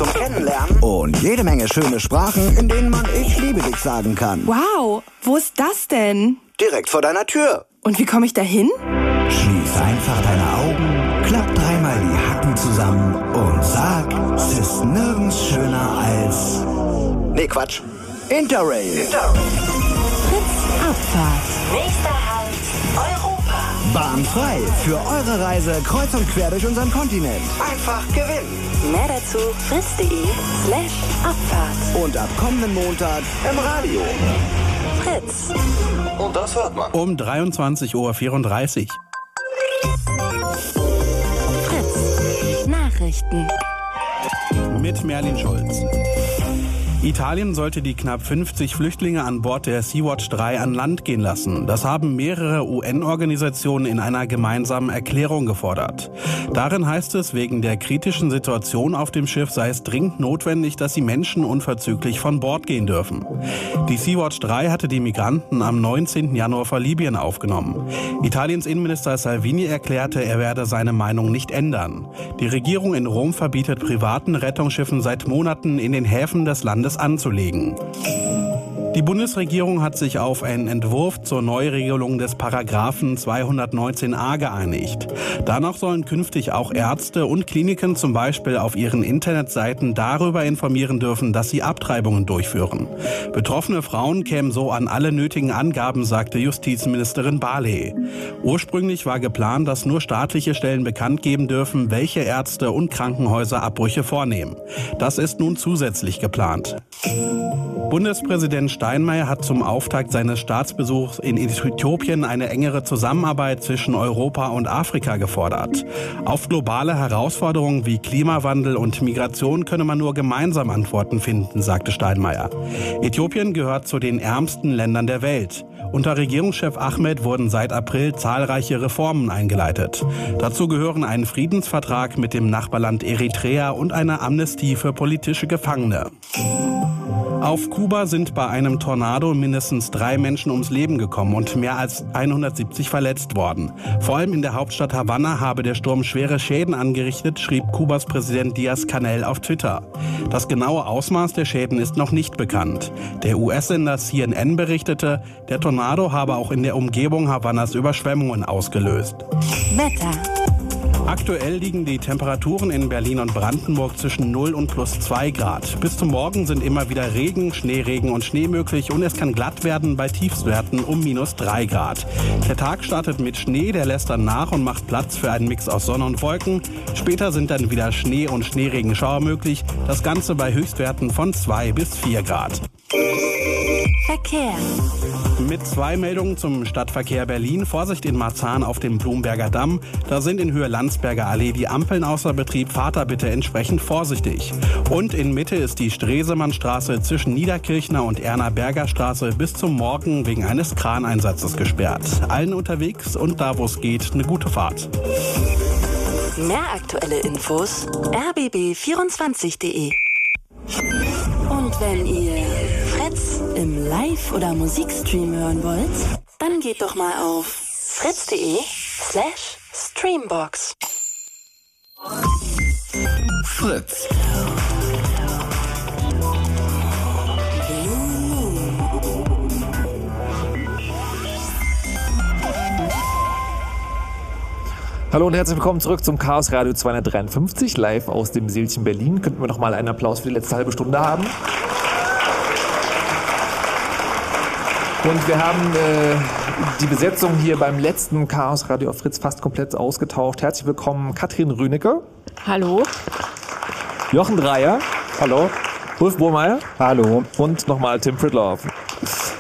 Zum Kennenlernen und jede Menge schöne Sprachen, in denen man Ich liebe dich sagen kann. Wow, wo ist das denn? Direkt vor deiner Tür. Und wie komme ich da hin? Schließ einfach deine Augen, klapp dreimal die Hacken zusammen und sag, es ist nirgends schöner als... Nee, Quatsch. Interrail. Fritz Abfahrt. Nächster Halt, Europa. Bahnfrei für eure Reise kreuz und quer durch unseren Kontinent. Einfach gewinnen. Mehr dazu fritz.de slash Abfahrt. Und ab kommenden Montag im Radio. Fritz. Und das hört man. Um 23.34 Uhr. Fritz. Nachrichten. Mit Merlin Scholz. Italien sollte die knapp 50 Flüchtlinge an Bord der Sea-Watch 3 an Land gehen lassen. Das haben mehrere UN-Organisationen in einer gemeinsamen Erklärung gefordert. Darin heißt es, wegen der kritischen Situation auf dem Schiff sei es dringend notwendig, dass die Menschen unverzüglich von Bord gehen dürfen. Die Sea-Watch 3 hatte die Migranten am 19. Januar vor Libyen aufgenommen. Italiens Innenminister Salvini erklärte, er werde seine Meinung nicht ändern. Die Regierung in Rom verbietet privaten Rettungsschiffen seit Monaten in den Häfen des Landes anzulegen. Die Bundesregierung hat sich auf einen Entwurf zur Neuregelung des Paragraphen 219a geeinigt. Danach sollen künftig auch Ärzte und Kliniken zum Beispiel auf ihren Internetseiten darüber informieren dürfen, dass sie Abtreibungen durchführen. Betroffene Frauen kämen so an alle nötigen Angaben, sagte Justizministerin Barley. Ursprünglich war geplant, dass nur staatliche Stellen bekannt geben dürfen, welche Ärzte und Krankenhäuser Abbrüche vornehmen. Das ist nun zusätzlich geplant. Bundespräsident Steinmeier hat zum Auftakt seines Staatsbesuchs in Äthiopien eine engere Zusammenarbeit zwischen Europa und Afrika gefordert. Auf globale Herausforderungen wie Klimawandel und Migration könne man nur gemeinsam Antworten finden, sagte Steinmeier. Äthiopien gehört zu den ärmsten Ländern der Welt. Unter Regierungschef Ahmed wurden seit April zahlreiche Reformen eingeleitet. Dazu gehören ein Friedensvertrag mit dem Nachbarland Eritrea und eine Amnestie für politische Gefangene. Auf Kuba sind bei einem Tornado mindestens drei Menschen ums Leben gekommen und mehr als 170 verletzt worden. Vor allem in der Hauptstadt Havanna habe der Sturm schwere Schäden angerichtet, schrieb Kubas Präsident Diaz-Canel auf Twitter. Das genaue Ausmaß der Schäden ist noch nicht bekannt. Der US-Sender CNN berichtete, der Tornado habe auch in der Umgebung Havannas Überschwemmungen ausgelöst. Wetter. Aktuell liegen die Temperaturen in Berlin und Brandenburg zwischen 0 und plus 2 Grad. Bis zum Morgen sind immer wieder Regen, Schneeregen und Schnee möglich und es kann glatt werden bei Tiefstwerten um minus 3 Grad. Der Tag startet mit Schnee, der lässt dann nach und macht Platz für einen Mix aus Sonne und Wolken. Später sind dann wieder Schnee und Schneeregenschauer möglich. Das Ganze bei Höchstwerten von 2 bis 4 Grad. Verkehr. Mit zwei Meldungen zum Stadtverkehr Berlin. Vorsicht in Marzahn auf dem Blumberger Damm. Da sind in Höhe Landsberger Allee die Ampeln außer Betrieb. Fahrt da bitte entsprechend vorsichtig. Und in Mitte ist die Stresemannstraße zwischen Niederkirchner und Erna Berger Straße bis zum Morgen wegen eines Kraneinsatzes gesperrt. Allen unterwegs und da wo es geht, eine gute Fahrt. Mehr aktuelle Infos rbb24.de. Und wenn ihr Fritz im Live- oder Musikstream hören wollt, dann geht doch mal auf fritz.de slash streambox. Fritz. Hallo und herzlich willkommen zurück zum Chaos Radio 253, live aus dem Seelchen Berlin. Könnten wir noch mal einen Applaus für die letzte halbe Stunde haben? Und wir haben äh, die Besetzung hier beim letzten Chaos Radio auf Fritz fast komplett ausgetauscht. Herzlich willkommen Katrin Rünecke. Hallo. Jochen Dreier. Hallo. Ulf Burmeier. Hallo. Und nochmal Tim Pritloff.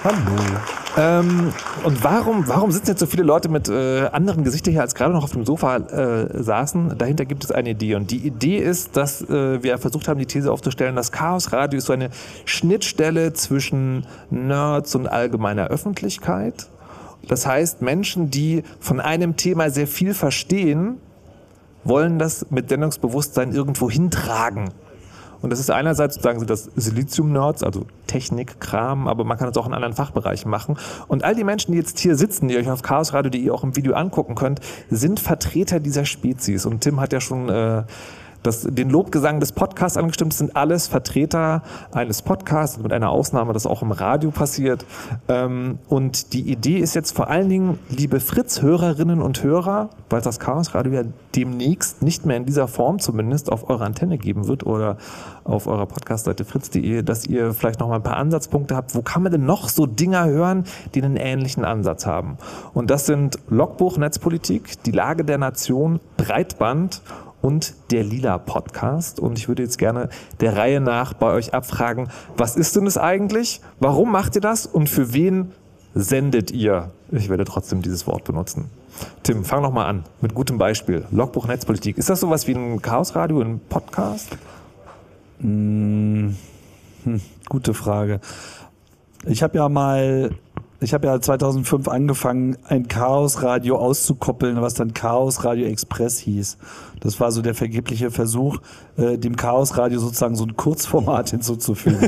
Hallo. Ähm, und warum, warum sitzen jetzt so viele Leute mit äh, anderen Gesichtern hier, als gerade noch auf dem Sofa äh, saßen? Dahinter gibt es eine Idee. Und die Idee ist, dass äh, wir versucht haben, die These aufzustellen, das Chaos Radio ist so eine Schnittstelle zwischen Nerds und allgemeiner Öffentlichkeit. Das heißt, Menschen, die von einem Thema sehr viel verstehen, wollen das mit Sendungsbewusstsein irgendwo hintragen. Und das ist einerseits sozusagen so das Silizium-Nerds, also Technik-Kram, aber man kann es auch in anderen Fachbereichen machen. Und all die Menschen, die jetzt hier sitzen, die euch auf chaosradio.de auch im Video angucken könnt, sind Vertreter dieser Spezies. Und Tim hat ja schon äh, das, den Lobgesang des Podcasts angestimmt. Sind alles Vertreter eines Podcasts, mit einer Ausnahme, das auch im Radio passiert. Ähm, und die Idee ist jetzt vor allen Dingen, liebe Fritz-Hörerinnen und Hörer, weil das Chaos Radio ja demnächst nicht mehr in dieser Form zumindest auf eurer Antenne geben wird oder auf eurer Podcastseite fritz.de, dass ihr vielleicht noch mal ein paar Ansatzpunkte habt. Wo kann man denn noch so Dinger hören, die einen ähnlichen Ansatz haben? Und das sind Logbuch Netzpolitik, die Lage der Nation, Breitband und der Lila Podcast. Und ich würde jetzt gerne der Reihe nach bei euch abfragen, was ist denn das eigentlich? Warum macht ihr das? Und für wen sendet ihr? Ich werde trotzdem dieses Wort benutzen. Tim, fang noch mal an mit gutem Beispiel. Logbuch Netzpolitik. Ist das sowas wie ein Chaosradio, ein Podcast? Hm, hm, gute Frage. Ich habe ja mal, ich habe ja 2005 angefangen, ein Chaosradio auszukoppeln, was dann Chaos Radio Express hieß. Das war so der vergebliche Versuch, äh, dem Chaosradio sozusagen so ein Kurzformat [LAUGHS] hinzuzufügen.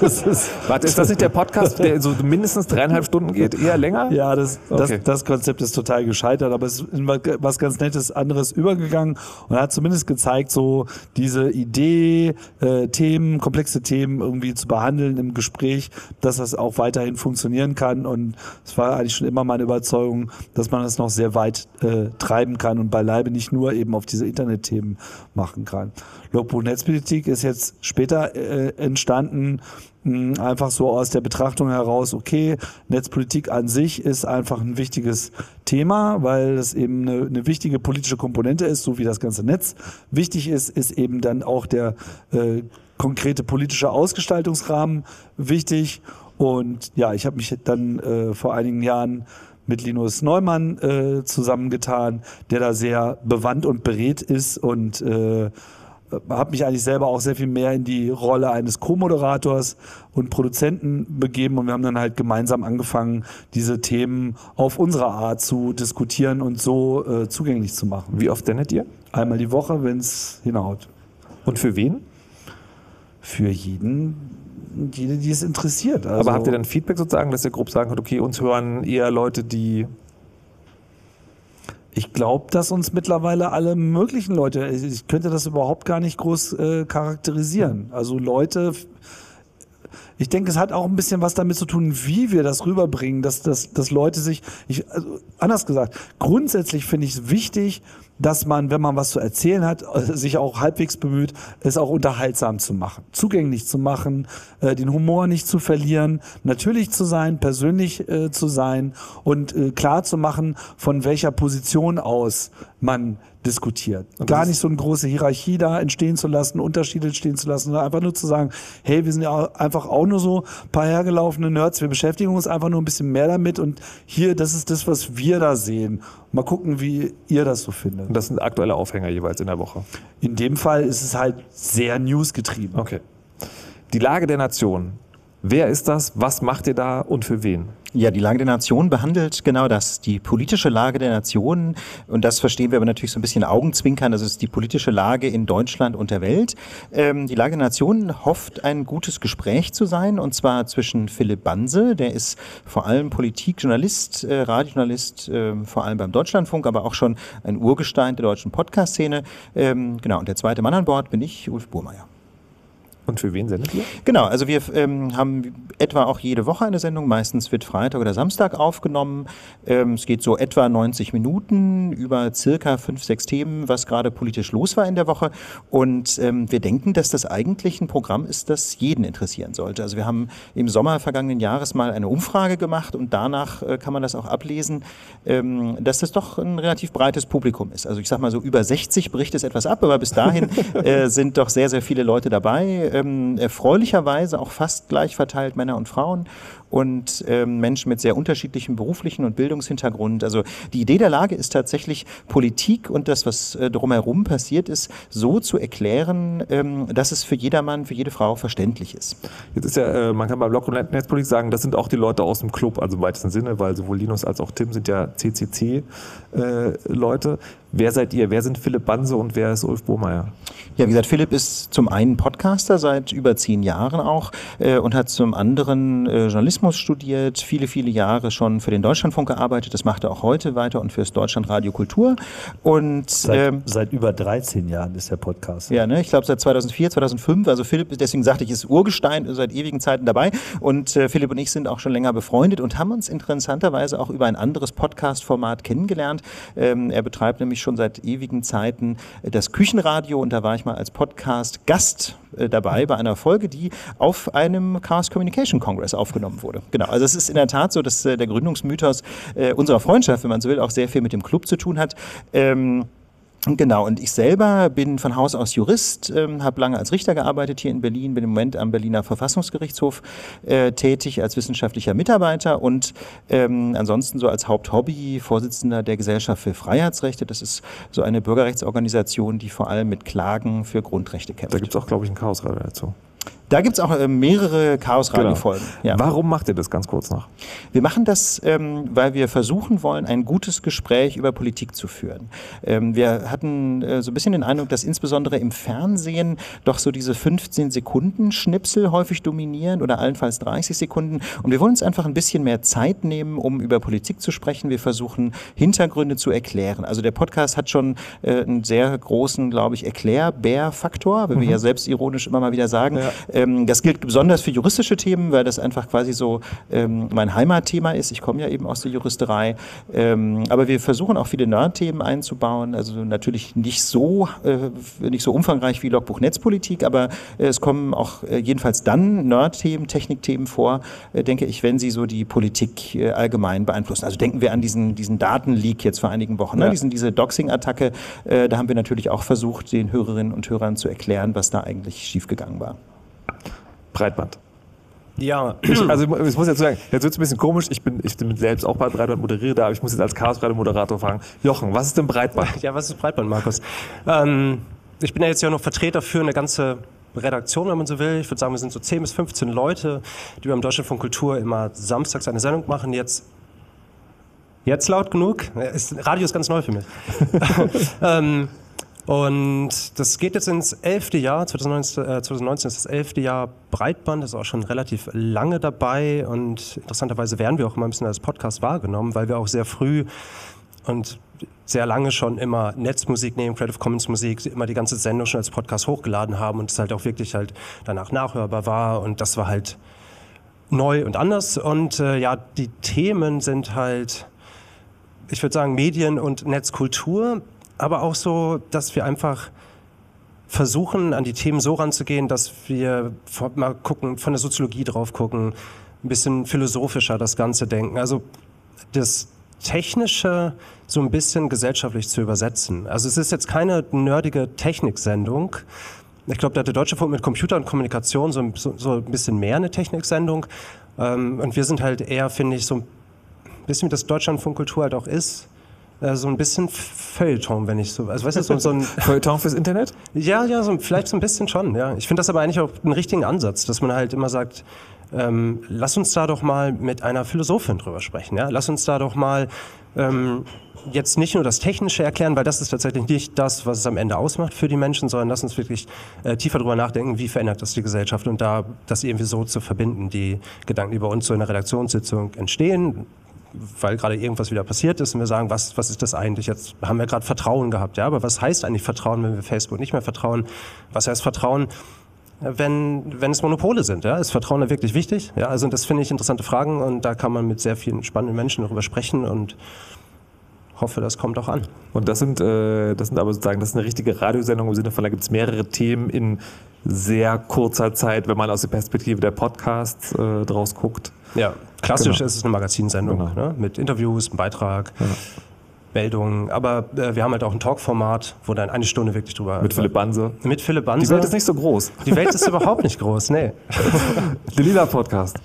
Das ist, Warte, ist das nicht der Podcast, der so mindestens dreieinhalb Stunden geht? Eher länger? Ja, das, das, Okay. das Konzept ist total gescheitert, aber es ist in was ganz Nettes anderes übergegangen und hat zumindest gezeigt, so diese Idee, äh, Themen, komplexe Themen irgendwie zu behandeln im Gespräch, dass das auch weiterhin funktionieren kann und es war eigentlich schon immer meine Überzeugung, dass man das noch sehr weit äh, treiben kann und beileibe nicht nur eben auf diese Internetthemen machen kann. Logbuch Netzpolitik ist jetzt später äh, entstanden, mh, einfach so aus der Betrachtung heraus, okay, Netzpolitik an sich ist einfach ein wichtiges Thema, weil es eben eine, eine wichtige politische Komponente ist, so wie das ganze Netz wichtig ist, ist eben dann auch der äh, konkrete politische Ausgestaltungsrahmen wichtig. Und ja, ich habe mich dann äh, vor einigen Jahren mit Linus Neumann äh, zusammengetan, der da sehr bewandt und berät ist und äh, habe mich eigentlich selber auch sehr viel mehr in die Rolle eines Co-Moderators und Produzenten begeben und wir haben dann halt gemeinsam angefangen, diese Themen auf unsere Art zu diskutieren und so äh, zugänglich zu machen. Wie oft sendet ihr? Einmal die Woche, wenn es hinhaut. Und für wen? Für jeden, jede, die es interessiert. Also, Aber habt ihr dann Feedback sozusagen, dass ihr grob sagen könnt, okay, uns hören eher Leute, die Ich glaube, dass uns mittlerweile alle möglichen Leute, ich könnte das überhaupt gar nicht groß äh, charakterisieren. Also Leute, ich denke, es hat auch ein bisschen was damit zu tun, wie wir das rüberbringen, dass, dass, dass Leute sich, ich, also anders gesagt, grundsätzlich finde ich es wichtig, dass man, wenn man was zu erzählen hat, äh, sich auch halbwegs bemüht, es auch unterhaltsam zu machen, zugänglich zu machen, äh, den Humor nicht zu verlieren, natürlich zu sein, persönlich äh, zu sein und äh, klar zu machen, von welcher Position aus man diskutiert. Gar nicht so eine große Hierarchie da entstehen zu lassen, Unterschiede entstehen zu lassen, sondern einfach nur zu sagen, hey, wir sind ja einfach auch nur so ein paar hergelaufene Nerds, wir beschäftigen uns einfach nur ein bisschen mehr damit und hier, das ist das, was wir da sehen. Mal gucken, wie ihr das so findet. Und das sind aktuelle Aufhänger jeweils in der Woche. In dem Fall ist es halt sehr newsgetrieben. Okay. Die Lage der Nation. Wer ist das? Was macht ihr da und für wen? Ja, die Lage der Nation behandelt genau das, die politische Lage der Nation. Und das verstehen wir aber natürlich so ein bisschen Augenzwinkern. Das ist die politische Lage in Deutschland und der Welt. Ähm, die Lage der Nation hofft, ein gutes Gespräch zu sein. Und zwar zwischen Philipp Banse, der ist vor allem Politikjournalist, äh, Radiojournalist, äh, vor allem beim Deutschlandfunk, aber auch schon ein Urgestein der deutschen Podcast-Szene. Ähm, genau. Und der zweite Mann an Bord bin ich, Ulf Burmeier. Und für wen sendet ihr? Genau, also wir ähm, haben etwa auch jede Woche eine Sendung. Meistens wird Freitag oder Samstag aufgenommen. Ähm, es geht so etwa 90 Minuten über circa fünf, sechs Themen, was gerade politisch los war in der Woche. Und ähm, wir denken, dass das eigentlich ein Programm ist, das jeden interessieren sollte. Also wir haben im Sommer vergangenen Jahres mal eine Umfrage gemacht und danach äh, kann man das auch ablesen, ähm, dass das doch ein relativ breites Publikum ist. Also ich sag mal so über 60 bricht es etwas ab, aber bis dahin [LAUGHS] äh, sind doch sehr, sehr viele Leute dabei. Ähm, erfreulicherweise auch fast gleich verteilt Männer und Frauen und ähm, Menschen mit sehr unterschiedlichem beruflichen und Bildungshintergrund. Also die Idee der Lage ist tatsächlich Politik und das, was äh, drumherum passiert ist, so zu erklären, ähm, dass es für jedermann, für jede Frau verständlich ist. Jetzt ist ja, äh, man kann bei Blog und Netzpolitik sagen, das sind auch die Leute aus dem Club, also im weitesten Sinne, weil sowohl Linus als auch Tim sind ja CCC-Leute. wer seid ihr? Wer sind Philipp Banse und wer ist Ulf Bohmeier? Ja, wie gesagt, Philipp ist zum einen Podcaster seit über zehn Jahren auch äh, und hat zum anderen äh, Journalismus studiert, viele, viele Jahre schon für den Deutschlandfunk gearbeitet. Das macht er auch heute weiter und fürs Deutschlandradio Kultur. Und Seit, ähm, seit über 13 Jahren ist der Podcast. ja, ne, ich glaube seit 2004, 2005. Also Philipp, deswegen sagte ich, ist Urgestein seit ewigen Zeiten dabei. Und äh, Philipp und ich sind auch schon länger befreundet und haben uns interessanterweise auch über ein anderes Podcast-Format kennengelernt. Ähm, er betreibt nämlich schon seit ewigen Zeiten das Küchenradio und da war ich mal als Podcast-Gast äh, dabei bei einer Folge, die auf einem Chaos Communication Congress aufgenommen wurde. Genau, also es ist in der Tat so, dass äh, der Gründungsmythos äh, unserer Freundschaft, wenn man so will, auch sehr viel mit dem Club zu tun hat. Ähm, Genau, und ich selber bin von Haus aus Jurist, ähm, habe lange als Richter gearbeitet hier in Berlin, bin im Moment am Berliner Verfassungsgerichtshof äh, tätig als wissenschaftlicher Mitarbeiter und ähm, ansonsten so als Haupthobby Vorsitzender der Gesellschaft für Freiheitsrechte. Das ist so eine Bürgerrechtsorganisation, die vor allem mit Klagen für Grundrechte kämpft. Da gibt es auch, glaube ich, ein Chaosradio dazu. Da gibt es auch äh, mehrere Chaos-Radio-Folgen. Ja. Warum macht ihr das ganz kurz noch? Wir machen das, ähm, weil wir versuchen wollen, ein gutes Gespräch über Politik zu führen. Ähm, wir hatten äh, so ein bisschen den Eindruck, dass insbesondere im Fernsehen doch so diese 15 Sekunden Schnipsel häufig dominieren oder allenfalls 30 Sekunden. Und wir wollen uns einfach ein bisschen mehr Zeit nehmen, um über Politik zu sprechen. Wir versuchen Hintergründe zu erklären. Also der Podcast hat schon äh, einen sehr großen, glaube ich, Erklärbär-Faktor, wir Mhm. ja selbst ironisch immer mal wieder sagen. Ähm, das gilt besonders für juristische Themen, weil das einfach quasi so ähm, mein Heimatthema ist. Ich komme ja eben aus der Juristerei. Ähm, aber wir versuchen auch viele Nerd-Themen einzubauen. Also natürlich nicht so, äh, nicht so umfangreich wie Logbuch Netzpolitik, aber äh, es kommen auch äh, jedenfalls dann Nerd-Themen, Technikthemen vor, äh, denke ich, wenn sie so die Politik äh, allgemein beeinflussen. Also denken wir an diesen, diesen Datenleak jetzt vor einigen Wochen, ne? Ja. diesen, diese Doxing-Attacke. Äh, da haben wir natürlich auch versucht, den Hörerinnen und Hörern zu erklären, was da eigentlich schiefgegangen war. Breitband. Ja. Ich, also ich muss jetzt sagen, jetzt wird es ein bisschen komisch. Ich bin, ich bin selbst auch bei Breitband moderiere da, aber ich muss jetzt als Chaosradio-Moderator fragen. Jochen, was ist denn Breitband? Ja, was ist Breitband, Markus? Ähm, ich bin ja jetzt ja noch Vertreter für eine ganze Redaktion, wenn man so will. Ich würde sagen, wir sind so 10 bis 15 Leute, die beim Deutschlandfunk Kultur immer samstags eine Sendung machen. Jetzt Jetzt laut genug? Ist, Radio ist ganz neu für mich. [LAUGHS] ähm, und das geht jetzt ins elfte Jahr, 2019, äh, 2019 ist das elfte Jahr Breitband, das ist auch schon relativ lange dabei. Und interessanterweise werden wir auch immer ein bisschen als Podcast wahrgenommen, weil wir auch sehr früh und sehr lange schon immer Netzmusik nehmen, Creative Commons Musik, immer die ganze Sendung schon als Podcast hochgeladen haben und es halt auch wirklich halt danach nachhörbar war. Und das war halt neu und anders. Und äh, ja, die Themen sind halt, ich würde sagen, Medien und Netzkultur, aber auch so, dass wir einfach versuchen, an die Themen so ranzugehen, dass wir mal gucken, von der Soziologie drauf gucken, ein bisschen philosophischer das Ganze denken. Also das Technische so ein bisschen gesellschaftlich zu übersetzen. Also es ist jetzt keine nerdige Techniksendung. Ich glaube, da hat der Deutsche Funk mit Computer und Kommunikation so, so, so ein bisschen mehr eine Techniksendung. Ähm, und wir sind halt eher, finde ich, so ein bisschen wie das Deutschlandfunkkultur halt auch ist, so ein bisschen Feuilleton, wenn ich so, also weißt du, so, so ein [LAUGHS] Feuilleton fürs Internet? Ja, ja, so, vielleicht so ein bisschen schon, ja. Ich finde das aber eigentlich auch einen richtigen Ansatz, dass man halt immer sagt, ähm, lass uns da doch mal mit einer Philosophin drüber sprechen, ja. Lass uns da doch mal ähm, jetzt nicht nur das Technische erklären, weil das ist tatsächlich nicht das, was es am Ende ausmacht für die Menschen, sondern lass uns wirklich äh, tiefer drüber nachdenken, wie verändert das die Gesellschaft und da das irgendwie so zu verbinden, die Gedanken, die bei uns so in der Redaktionssitzung entstehen, weil gerade irgendwas wieder passiert ist und wir sagen, was, was ist das eigentlich? Jetzt haben wir gerade Vertrauen gehabt, ja, aber was heißt eigentlich Vertrauen, wenn wir Facebook nicht mehr vertrauen? Was heißt Vertrauen, wenn, wenn es Monopole sind? Ja? Ist Vertrauen da wirklich wichtig? Ja, also das finde ich interessante Fragen und da kann man mit sehr vielen spannenden Menschen darüber sprechen und hoffe, das kommt auch an. Und das sind, äh, das sind aber sozusagen, das ist eine richtige Radiosendung im Sinne von, da gibt es mehrere Themen in sehr kurzer Zeit, wenn man aus der Perspektive der Podcasts äh, draus guckt. Ja, klassisch Genau. ist es eine Magazinsendung ne? mit Interviews, einem Beitrag, Meldungen. Aber äh, wir haben halt auch ein Talkformat, wo dann eine Stunde wirklich drüber. Mit Philipp Banse. Mit Philipp Banse. Die Welt ist nicht so groß. Die Welt ist überhaupt nicht groß, nee. [LAUGHS] Der Lila Podcast.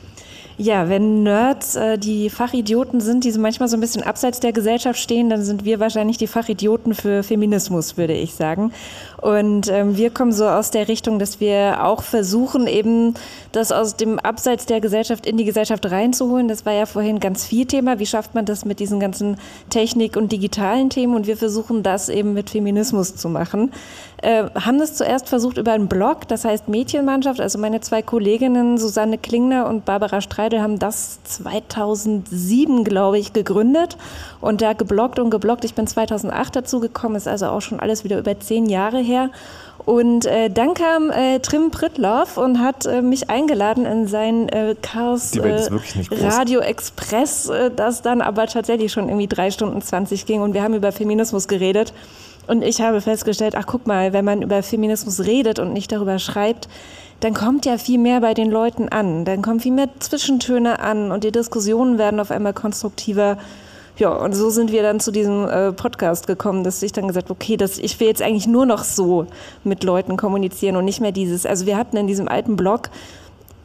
Ja, wenn Nerds äh, die Fachidioten sind, die so manchmal so ein bisschen abseits der Gesellschaft stehen, dann sind wir wahrscheinlich die Fachidioten für Feminismus, würde ich sagen. Und ähm, wir kommen so aus der Richtung, dass wir auch versuchen, eben das aus dem Abseits der Gesellschaft in die Gesellschaft reinzuholen. Das war ja vorhin ganz viel Thema. Wie schafft man das mit diesen ganzen Technik- und digitalen Themen? Und wir versuchen das eben mit Feminismus zu machen. Äh, haben das zuerst versucht über einen Blog, das heißt Mädchenmannschaft. Also meine zwei Kolleginnen Susanne Klingner und Barbara Streidel haben das 2007, glaube ich, gegründet und da gebloggt und gebloggt. Ich bin 2008 dazu gekommen, ist also auch schon alles wieder über zehn Jahre her. Und äh, dann kam äh, Trim Prittloff und hat äh, mich eingeladen in sein äh, Chaos äh. Radio Express, äh, das dann aber tatsächlich schon irgendwie drei Stunden 20 ging und wir haben über Feminismus geredet. Und ich habe festgestellt, ach guck mal, wenn man über Feminismus redet und nicht darüber schreibt, dann kommt ja viel mehr bei den Leuten an. Dann kommen viel mehr Zwischentöne an und die Diskussionen werden auf einmal konstruktiver. Ja, und so sind wir dann zu diesem äh, Podcast gekommen, dass ich dann gesagt okay, das, ich will jetzt eigentlich nur noch so mit Leuten kommunizieren und nicht mehr dieses. Also wir hatten in diesem alten Blog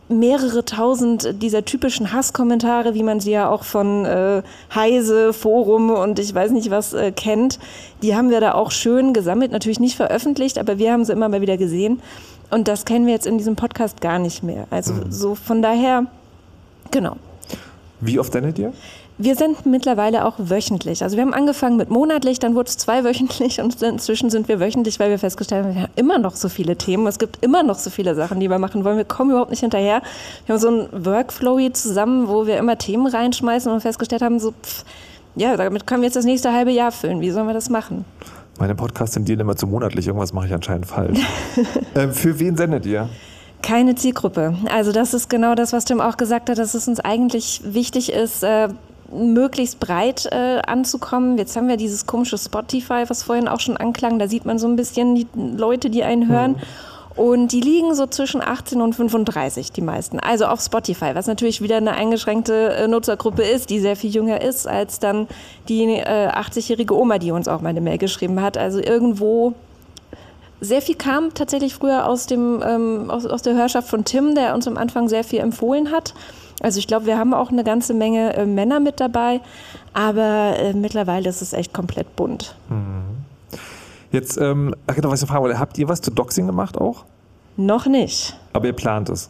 mehrere tausend dieser typischen Hasskommentare, wie man sie ja auch von äh, Heise, Forum und ich weiß nicht was äh, kennt. Die haben wir da auch schön gesammelt, natürlich nicht veröffentlicht, aber wir haben sie immer mal wieder gesehen. Und das kennen wir jetzt in diesem Podcast gar nicht mehr. Also so von daher, genau. Wie oft sendet ihr? Wir senden mittlerweile auch wöchentlich. Also wir haben angefangen mit monatlich, dann wurde es zweiwöchentlich und inzwischen sind wir wöchentlich, weil wir festgestellt haben, wir haben immer noch so viele Themen. Es gibt immer noch so viele Sachen, die wir machen wollen. Wir kommen überhaupt nicht hinterher. Wir haben so einen Workflow hier zusammen, wo wir immer Themen reinschmeißen und festgestellt haben, so, pff, ja, damit können wir jetzt das nächste halbe Jahr füllen. Wie sollen wir das machen? Meine Podcasts tendieren immer zu monatlich. Irgendwas mache ich anscheinend falsch. [LAUGHS] ähm, für wen sendet ihr? Keine Zielgruppe. Also das ist genau das, was Tim auch gesagt hat, dass es uns eigentlich wichtig ist, äh, möglichst breit äh, anzukommen. Jetzt haben wir dieses komische Spotify, was vorhin auch schon anklang. Da sieht man so ein bisschen die Leute, die einen hören. Und die liegen so zwischen 18 und 35, die meisten. Also auf Spotify, was natürlich wieder eine eingeschränkte äh, Nutzergruppe ist, die sehr viel jünger ist als dann die äh, 80-jährige Oma, die uns auch mal eine Mail geschrieben hat. Also irgendwo sehr viel kam tatsächlich früher aus, dem, ähm, aus, aus der Hörschaft von Tim, der uns am Anfang sehr viel empfohlen hat. Also ich glaube, wir haben auch eine ganze Menge äh, Männer mit dabei, aber äh, mittlerweile ist es echt komplett bunt. Jetzt, ähm, ach genau, was ich fragen wollte, habt ihr was zu Doxing gemacht auch? Noch nicht. Aber ihr plant es.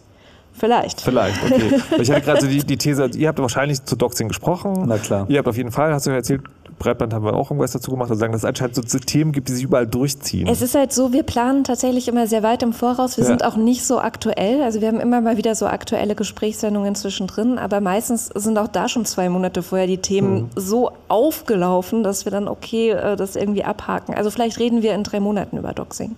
Vielleicht. Vielleicht, okay. [LAUGHS] Ich hatte gerade so die, die These, ihr habt wahrscheinlich zu Doxing gesprochen. Na klar. Ihr habt auf jeden Fall, hast du ja erzählt, Breitband haben wir auch irgendwas dazu gemacht, also sagen, dass es anscheinend so Themen gibt, die sich überall durchziehen. Es ist halt so, wir planen tatsächlich immer sehr weit im Voraus. Wir Ja. sind auch nicht so aktuell. Also wir haben immer mal wieder so aktuelle Gesprächssendungen zwischendrin, aber meistens sind auch da schon zwei Monate vorher die Themen Mhm. so aufgelaufen, dass wir dann okay äh, das irgendwie abhaken. Also vielleicht reden wir in drei Monaten über Doxing.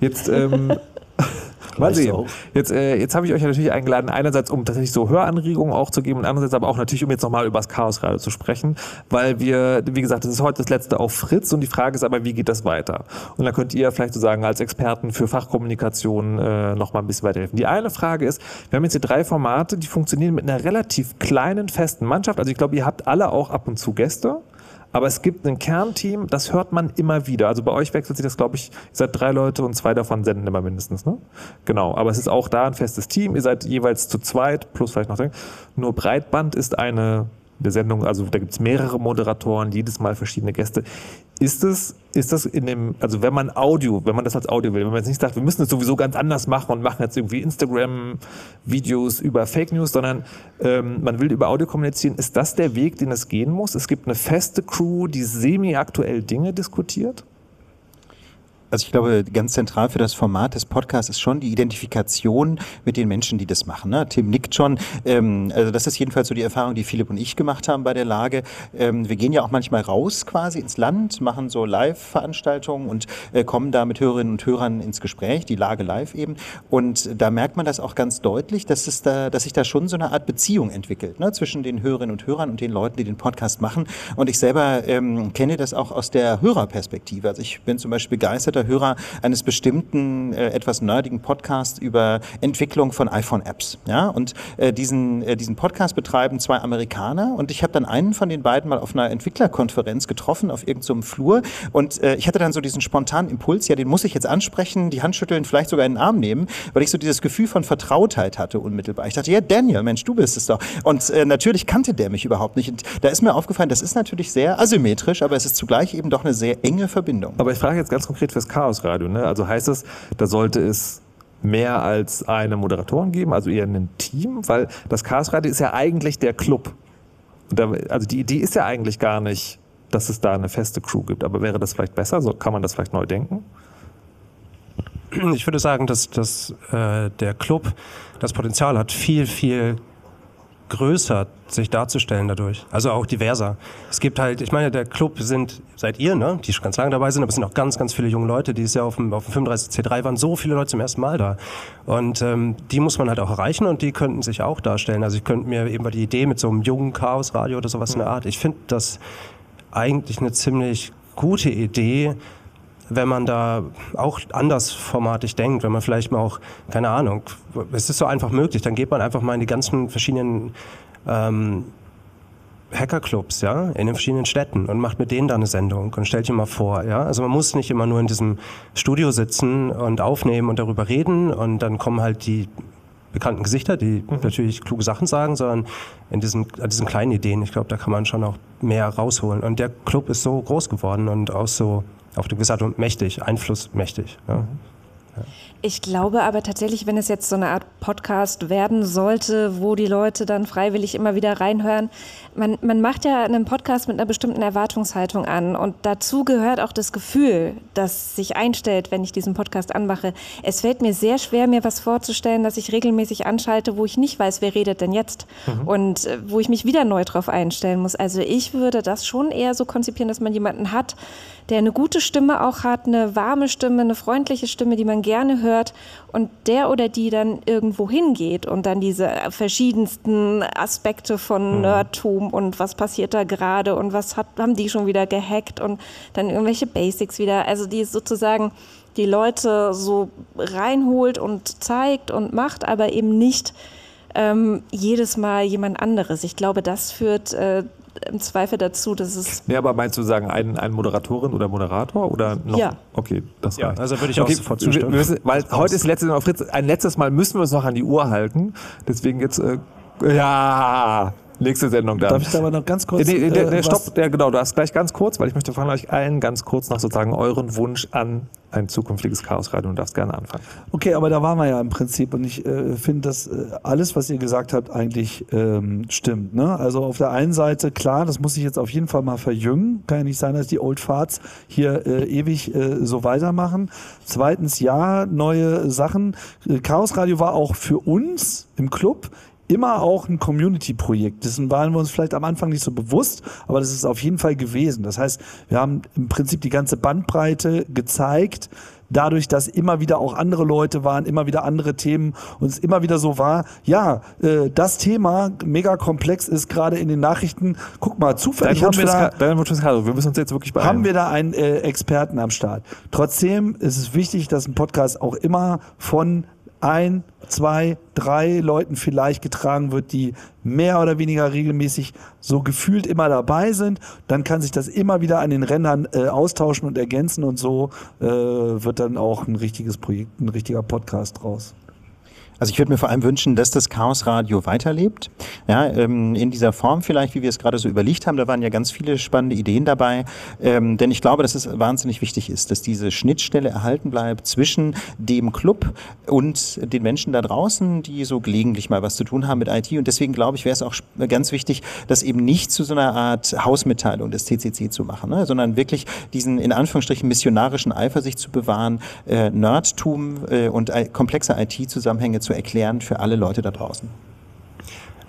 Jetzt, ähm, [LAUGHS] Mal sehen. auch. Jetzt, äh, jetzt habe ich euch ja natürlich eingeladen, einerseits um tatsächlich so Höranregungen auch zu geben und andererseits aber auch natürlich, um jetzt nochmal über das Chaos Radio zu sprechen, weil wir, wie gesagt, das ist heute das letzte auf Fritz und die Frage ist aber, wie geht das weiter? Und da könnt ihr vielleicht sozusagen als Experten für Fachkommunikation äh, nochmal ein bisschen weiterhelfen. Die eine Frage ist, wir haben jetzt hier drei Formate, die funktionieren mit einer relativ kleinen, festen Mannschaft. Also ich glaube, ihr habt alle auch ab und zu Gäste. Aber es gibt ein Kernteam, das hört man immer wieder. Also bei euch wechselt sich das, glaube ich, ihr seid drei Leute und zwei davon senden immer mindestens, ne? Genau. Aber es ist auch da ein festes Team. Ihr seid jeweils zu zweit, plus vielleicht noch. Nur Breitband ist eine, eine Sendung, also da gibt es mehrere Moderatoren, jedes Mal verschiedene Gäste. Ist es, ist das in dem, also wenn man Audio, wenn man das als Audio will, wenn man jetzt nicht sagt, wir müssen es sowieso ganz anders machen und machen jetzt irgendwie Instagram-Videos über Fake News, sondern ähm, man will über Audio kommunizieren, ist das der Weg, den es gehen muss? Es gibt eine feste Crew, die semi-aktuell Dinge diskutiert? Also ich glaube, ganz zentral für das Format des Podcasts ist schon die Identifikation mit den Menschen, die das machen. Ne? Tim nickt schon. Ähm, also das ist jedenfalls so die Erfahrung, die Philipp und ich gemacht haben bei der Lage. Ähm, wir gehen ja auch manchmal raus quasi ins Land, machen so Live-Veranstaltungen und äh, kommen da mit Hörerinnen und Hörern ins Gespräch, die Lage live eben. Und da merkt man das auch ganz deutlich, dass, es da, dass sich da schon so eine Art Beziehung entwickelt ne? zwischen den Hörerinnen und Hörern und den Leuten, die den Podcast machen. Und ich selber ähm, kenne das auch aus der Hörerperspektive. Also ich bin zum Beispiel begeisterter Hörer eines bestimmten, äh, etwas nerdigen Podcasts über Entwicklung von iPhone-Apps. Ja? Und äh, diesen, äh, diesen Podcast betreiben zwei Amerikaner und ich habe dann einen von den beiden mal auf einer Entwicklerkonferenz getroffen, auf irgendeinem Flur und äh, ich hatte dann so diesen spontanen Impuls, ja, den muss ich jetzt ansprechen, die Hand schütteln, vielleicht sogar in den Arm nehmen, weil ich so dieses Gefühl von Vertrautheit hatte unmittelbar. Ich dachte, ja, Daniel, Mensch, du bist es doch. Und äh, natürlich kannte der mich überhaupt nicht. Und da ist mir aufgefallen, das ist natürlich sehr asymmetrisch, aber es ist zugleich eben doch eine sehr enge Verbindung. Aber ich frage jetzt ganz konkret fürs Chaosradio. Ne? Also heißt das, da sollte es mehr als eine Moderatorin geben, also eher ein Team, weil das Chaosradio ist ja eigentlich der Club. Da, also die Idee ist ja eigentlich gar nicht, dass es da eine feste Crew gibt. Aber wäre das vielleicht besser? So kann man das vielleicht neu denken? Ich würde sagen, dass, dass äh, der Club das Potenzial hat, viel, viel größer sich darzustellen dadurch. Also auch diverser. Es gibt halt, ich meine, der Club sind, seid ihr, ne, die schon ganz lange dabei sind, aber es sind auch ganz, ganz viele junge Leute, die es ja auf dem, auf dem 35C3 waren, so viele Leute zum ersten Mal da. Und ähm, die muss man halt auch erreichen und die könnten sich auch darstellen. Also ich könnte mir eben mal die Idee mit so einem jungen Chaosradio oder sowas in der Art, ich finde das eigentlich eine ziemlich gute Idee, wenn man da auch anders formatig denkt, wenn man vielleicht mal auch, keine Ahnung, es ist so einfach möglich, dann geht man einfach mal in die ganzen verschiedenen ähm, Hackerclubs, ja, in den verschiedenen Städten und macht mit denen da eine Sendung und stellt sich mal vor, ja. Also man muss nicht immer nur in diesem Studio sitzen und aufnehmen und darüber reden und dann kommen halt die bekannten Gesichter, die natürlich kluge Sachen sagen, sondern in diesen, an diesen kleinen Ideen, ich glaube, da kann man schon auch mehr rausholen. Und der Club ist so groß geworden und auch so auf eine gewisse Art und mächtig, einflussmächtig. Ja. Ich glaube aber tatsächlich, wenn es jetzt so eine Art Podcast werden sollte, wo die Leute dann freiwillig immer wieder reinhören, man, man macht ja einen Podcast mit einer bestimmten Erwartungshaltung an und dazu gehört auch das Gefühl, das sich einstellt, wenn ich diesen Podcast anmache. Es fällt mir sehr schwer, mir was vorzustellen, dass ich regelmäßig anschalte, wo ich nicht weiß, wer redet denn jetzt Mhm. und äh, wo ich mich wieder neu drauf einstellen muss. Also ich würde das schon eher so konzipieren, dass man jemanden hat, der eine gute Stimme auch hat, eine warme Stimme, eine freundliche Stimme, die man gerne hört und der oder die dann irgendwo hingeht und dann diese verschiedensten Aspekte von Nerdtum und was passiert da gerade und was hat, haben die schon wieder gehackt und dann irgendwelche Basics wieder, also die sozusagen die Leute so reinholt und zeigt und macht, aber eben nicht ähm, jedes Mal jemand anderes. Ich glaube, das führt äh, im Zweifel dazu, dass es Nee, aber meinst du sagen, ein, ein Moderatorin oder Moderator oder noch? Ja. Okay, das Ja, reicht. also würde ich auch okay, sofort wir- zustimmen. müssen, weil heute ist letzte auf Fritz. Ein letztes Mal müssen wir uns noch an die Uhr halten. Deswegen jetzt, äh, ja, nächste Sendung dann. Darf ich da aber noch ganz kurz, Nee, nee, der, äh, was- stopp, der, genau, du hast gleich ganz kurz, weil ich möchte von euch allen ganz kurz nach sozusagen euren Wunsch an ein zukünftiges Chaosradio und darfst gerne anfangen. Okay, aber da waren wir ja im Prinzip und ich äh, finde, dass äh, alles, was ihr gesagt habt, eigentlich ähm, stimmt. Ne? Also auf der einen Seite, klar, das muss ich jetzt auf jeden Fall mal verjüngen. Kann ja nicht sein, dass die Old Farts hier äh, ewig äh, so weitermachen. Zweitens, ja, neue Sachen. Äh, Chaos Radio war auch für uns im Club immer auch ein Community-Projekt. Dessen waren wir uns vielleicht am Anfang nicht so bewusst, aber das ist auf jeden Fall gewesen. Das heißt, wir haben im Prinzip die ganze Bandbreite gezeigt, dadurch, dass immer wieder auch andere Leute waren, immer wieder andere Themen und es immer wieder so war, ja, äh, das Thema mega komplex ist gerade in den Nachrichten. Guck mal, zufällig haben wir da dein Wunsch. Wir müssen uns jetzt wirklich beeilen. haben wir da einen äh, Experten am Start. Trotzdem ist es wichtig, dass ein Podcast auch immer von ein, zwei, drei Leuten vielleicht getragen wird, die mehr oder weniger regelmäßig so gefühlt immer dabei sind. Dann kann sich das immer wieder an den Rändern äh, austauschen und ergänzen und so äh, wird dann auch ein richtiges Projekt, ein richtiger Podcast draus. Also ich würde mir vor allem wünschen, dass das Chaos Radio weiterlebt. Ja, ähm, in dieser Form vielleicht, wie wir es gerade so überlegt haben. Da waren ja ganz viele spannende Ideen dabei. Ähm, denn ich glaube, dass es wahnsinnig wichtig ist, dass diese Schnittstelle erhalten bleibt zwischen dem Club und den Menschen da draußen, die so gelegentlich mal was zu tun haben mit IT. Und deswegen glaube ich, wäre es auch ganz wichtig, das eben nicht zu so einer Art Hausmitteilung des CCC zu machen, ne? sondern wirklich diesen in Anführungsstrichen missionarischen Eifer sich zu bewahren, äh, Nerdtum äh, und äh, komplexe IT-Zusammenhänge zu erklären für alle Leute da draußen.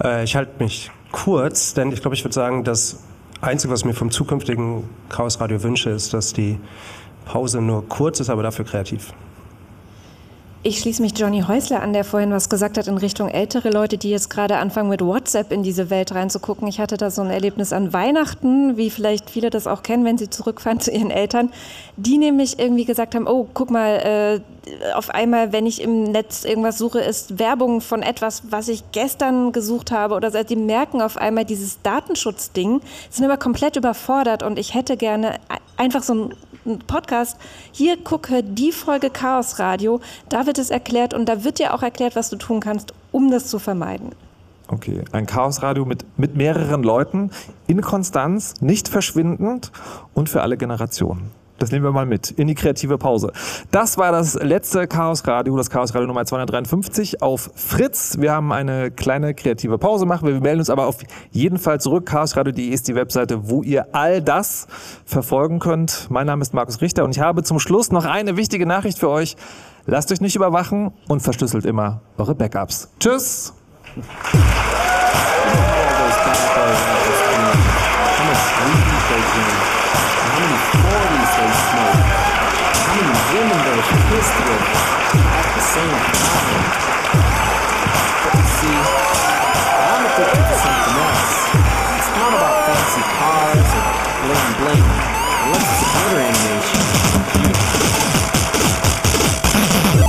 Äh, ich halte mich kurz, denn ich glaube, ich würde sagen, das Einzige, was mir vom zukünftigen Chaos Radio wünsche, ist, dass die Pause nur kurz ist, aber dafür kreativ. Ich schließe mich Johnny Häusler an, der vorhin was gesagt hat in Richtung ältere Leute, die jetzt gerade anfangen mit WhatsApp in diese Welt reinzugucken. Ich hatte da so ein Erlebnis an Weihnachten, wie vielleicht viele das auch kennen, wenn sie zurückfahren [LAUGHS] zu ihren Eltern, die nämlich irgendwie gesagt haben, oh, guck mal, äh, auf einmal, wenn ich im Netz irgendwas suche, ist Werbung von etwas, was ich gestern gesucht habe oder so. die merken auf einmal dieses Datenschutzding, sind aber komplett überfordert und ich hätte gerne einfach so ein Podcast. Hier gucke die Folge Chaos Radio. Da wird es erklärt und da wird dir auch erklärt, was du tun kannst, um das zu vermeiden. Okay, ein Chaosradio mit, mit mehreren Leuten, in Konstanz, nicht verschwindend und für alle Generationen. Das nehmen wir mal mit in die kreative Pause. Das war das letzte Chaos Radio, das Chaos Radio Nummer 253 auf Fritz. Wir haben eine kleine kreative Pause machen. Wir melden uns aber auf jeden Fall zurück. Chaosradio.de ist die Webseite, wo ihr all das verfolgen könnt. Mein Name ist Markus Richter und ich habe zum Schluss noch eine wichtige Nachricht für euch. Lasst euch nicht überwachen und verschlüsselt immer eure Backups. Tschüss! they smoke. How many women they pissed with at the same time? But you see, I'm addicted to something else. It's not about fancy cars or bling bling. Unless it's a murder animation.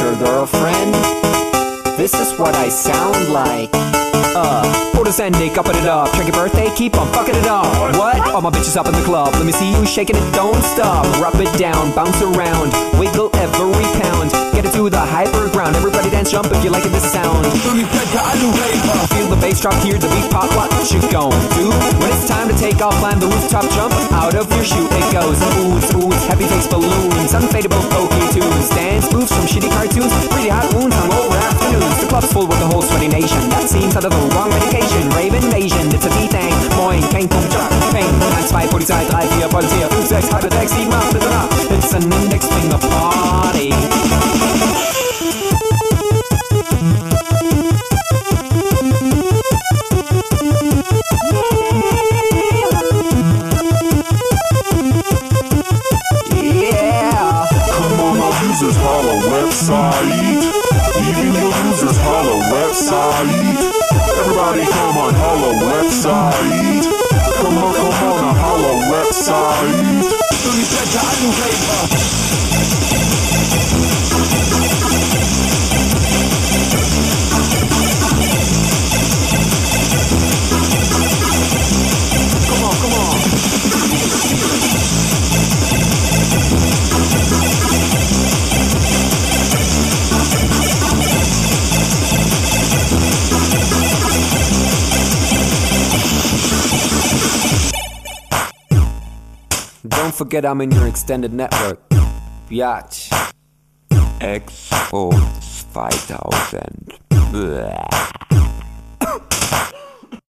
Future girlfriend. This is what I sound like. Uh, photosending, upping it up. Check your birthday, keep on fucking it up. What? All my bitches up in the club. Let me see you shaking it, don't stop. Rub it down, bounce around, wiggle every pound. Get it to the hyper ground. Everybody dance, jump if you like this sound. Feel the bass drop, hear the beat pop. What you gon' do? When it's time to take off, climb the rooftop, jump out of your shoe. It goes smooth, smooth, heavy face balloons, unfadable pokey tunes, dance moves from shitty cartoons, pretty hot wounds, hungover afternoons. The club's full with the whole sweaty nation. That seems out of the wrong medication. Rave invasion, it's a V-Thing. Moin, kein Punkt, Jock, Peng. 1, 2, Polizei, 3, 4, Polizei, 5, 6, halbe 6, 7, 8, bitte nach. It's an index finger party. Yeah. Come on, my users, holla website. Even your users, holla website. Everybody come on holla website. Come on, come on, holla website. Do you check the item paper? Don't forget I'm in your extended network. Biatch. Expo 2000. Blah.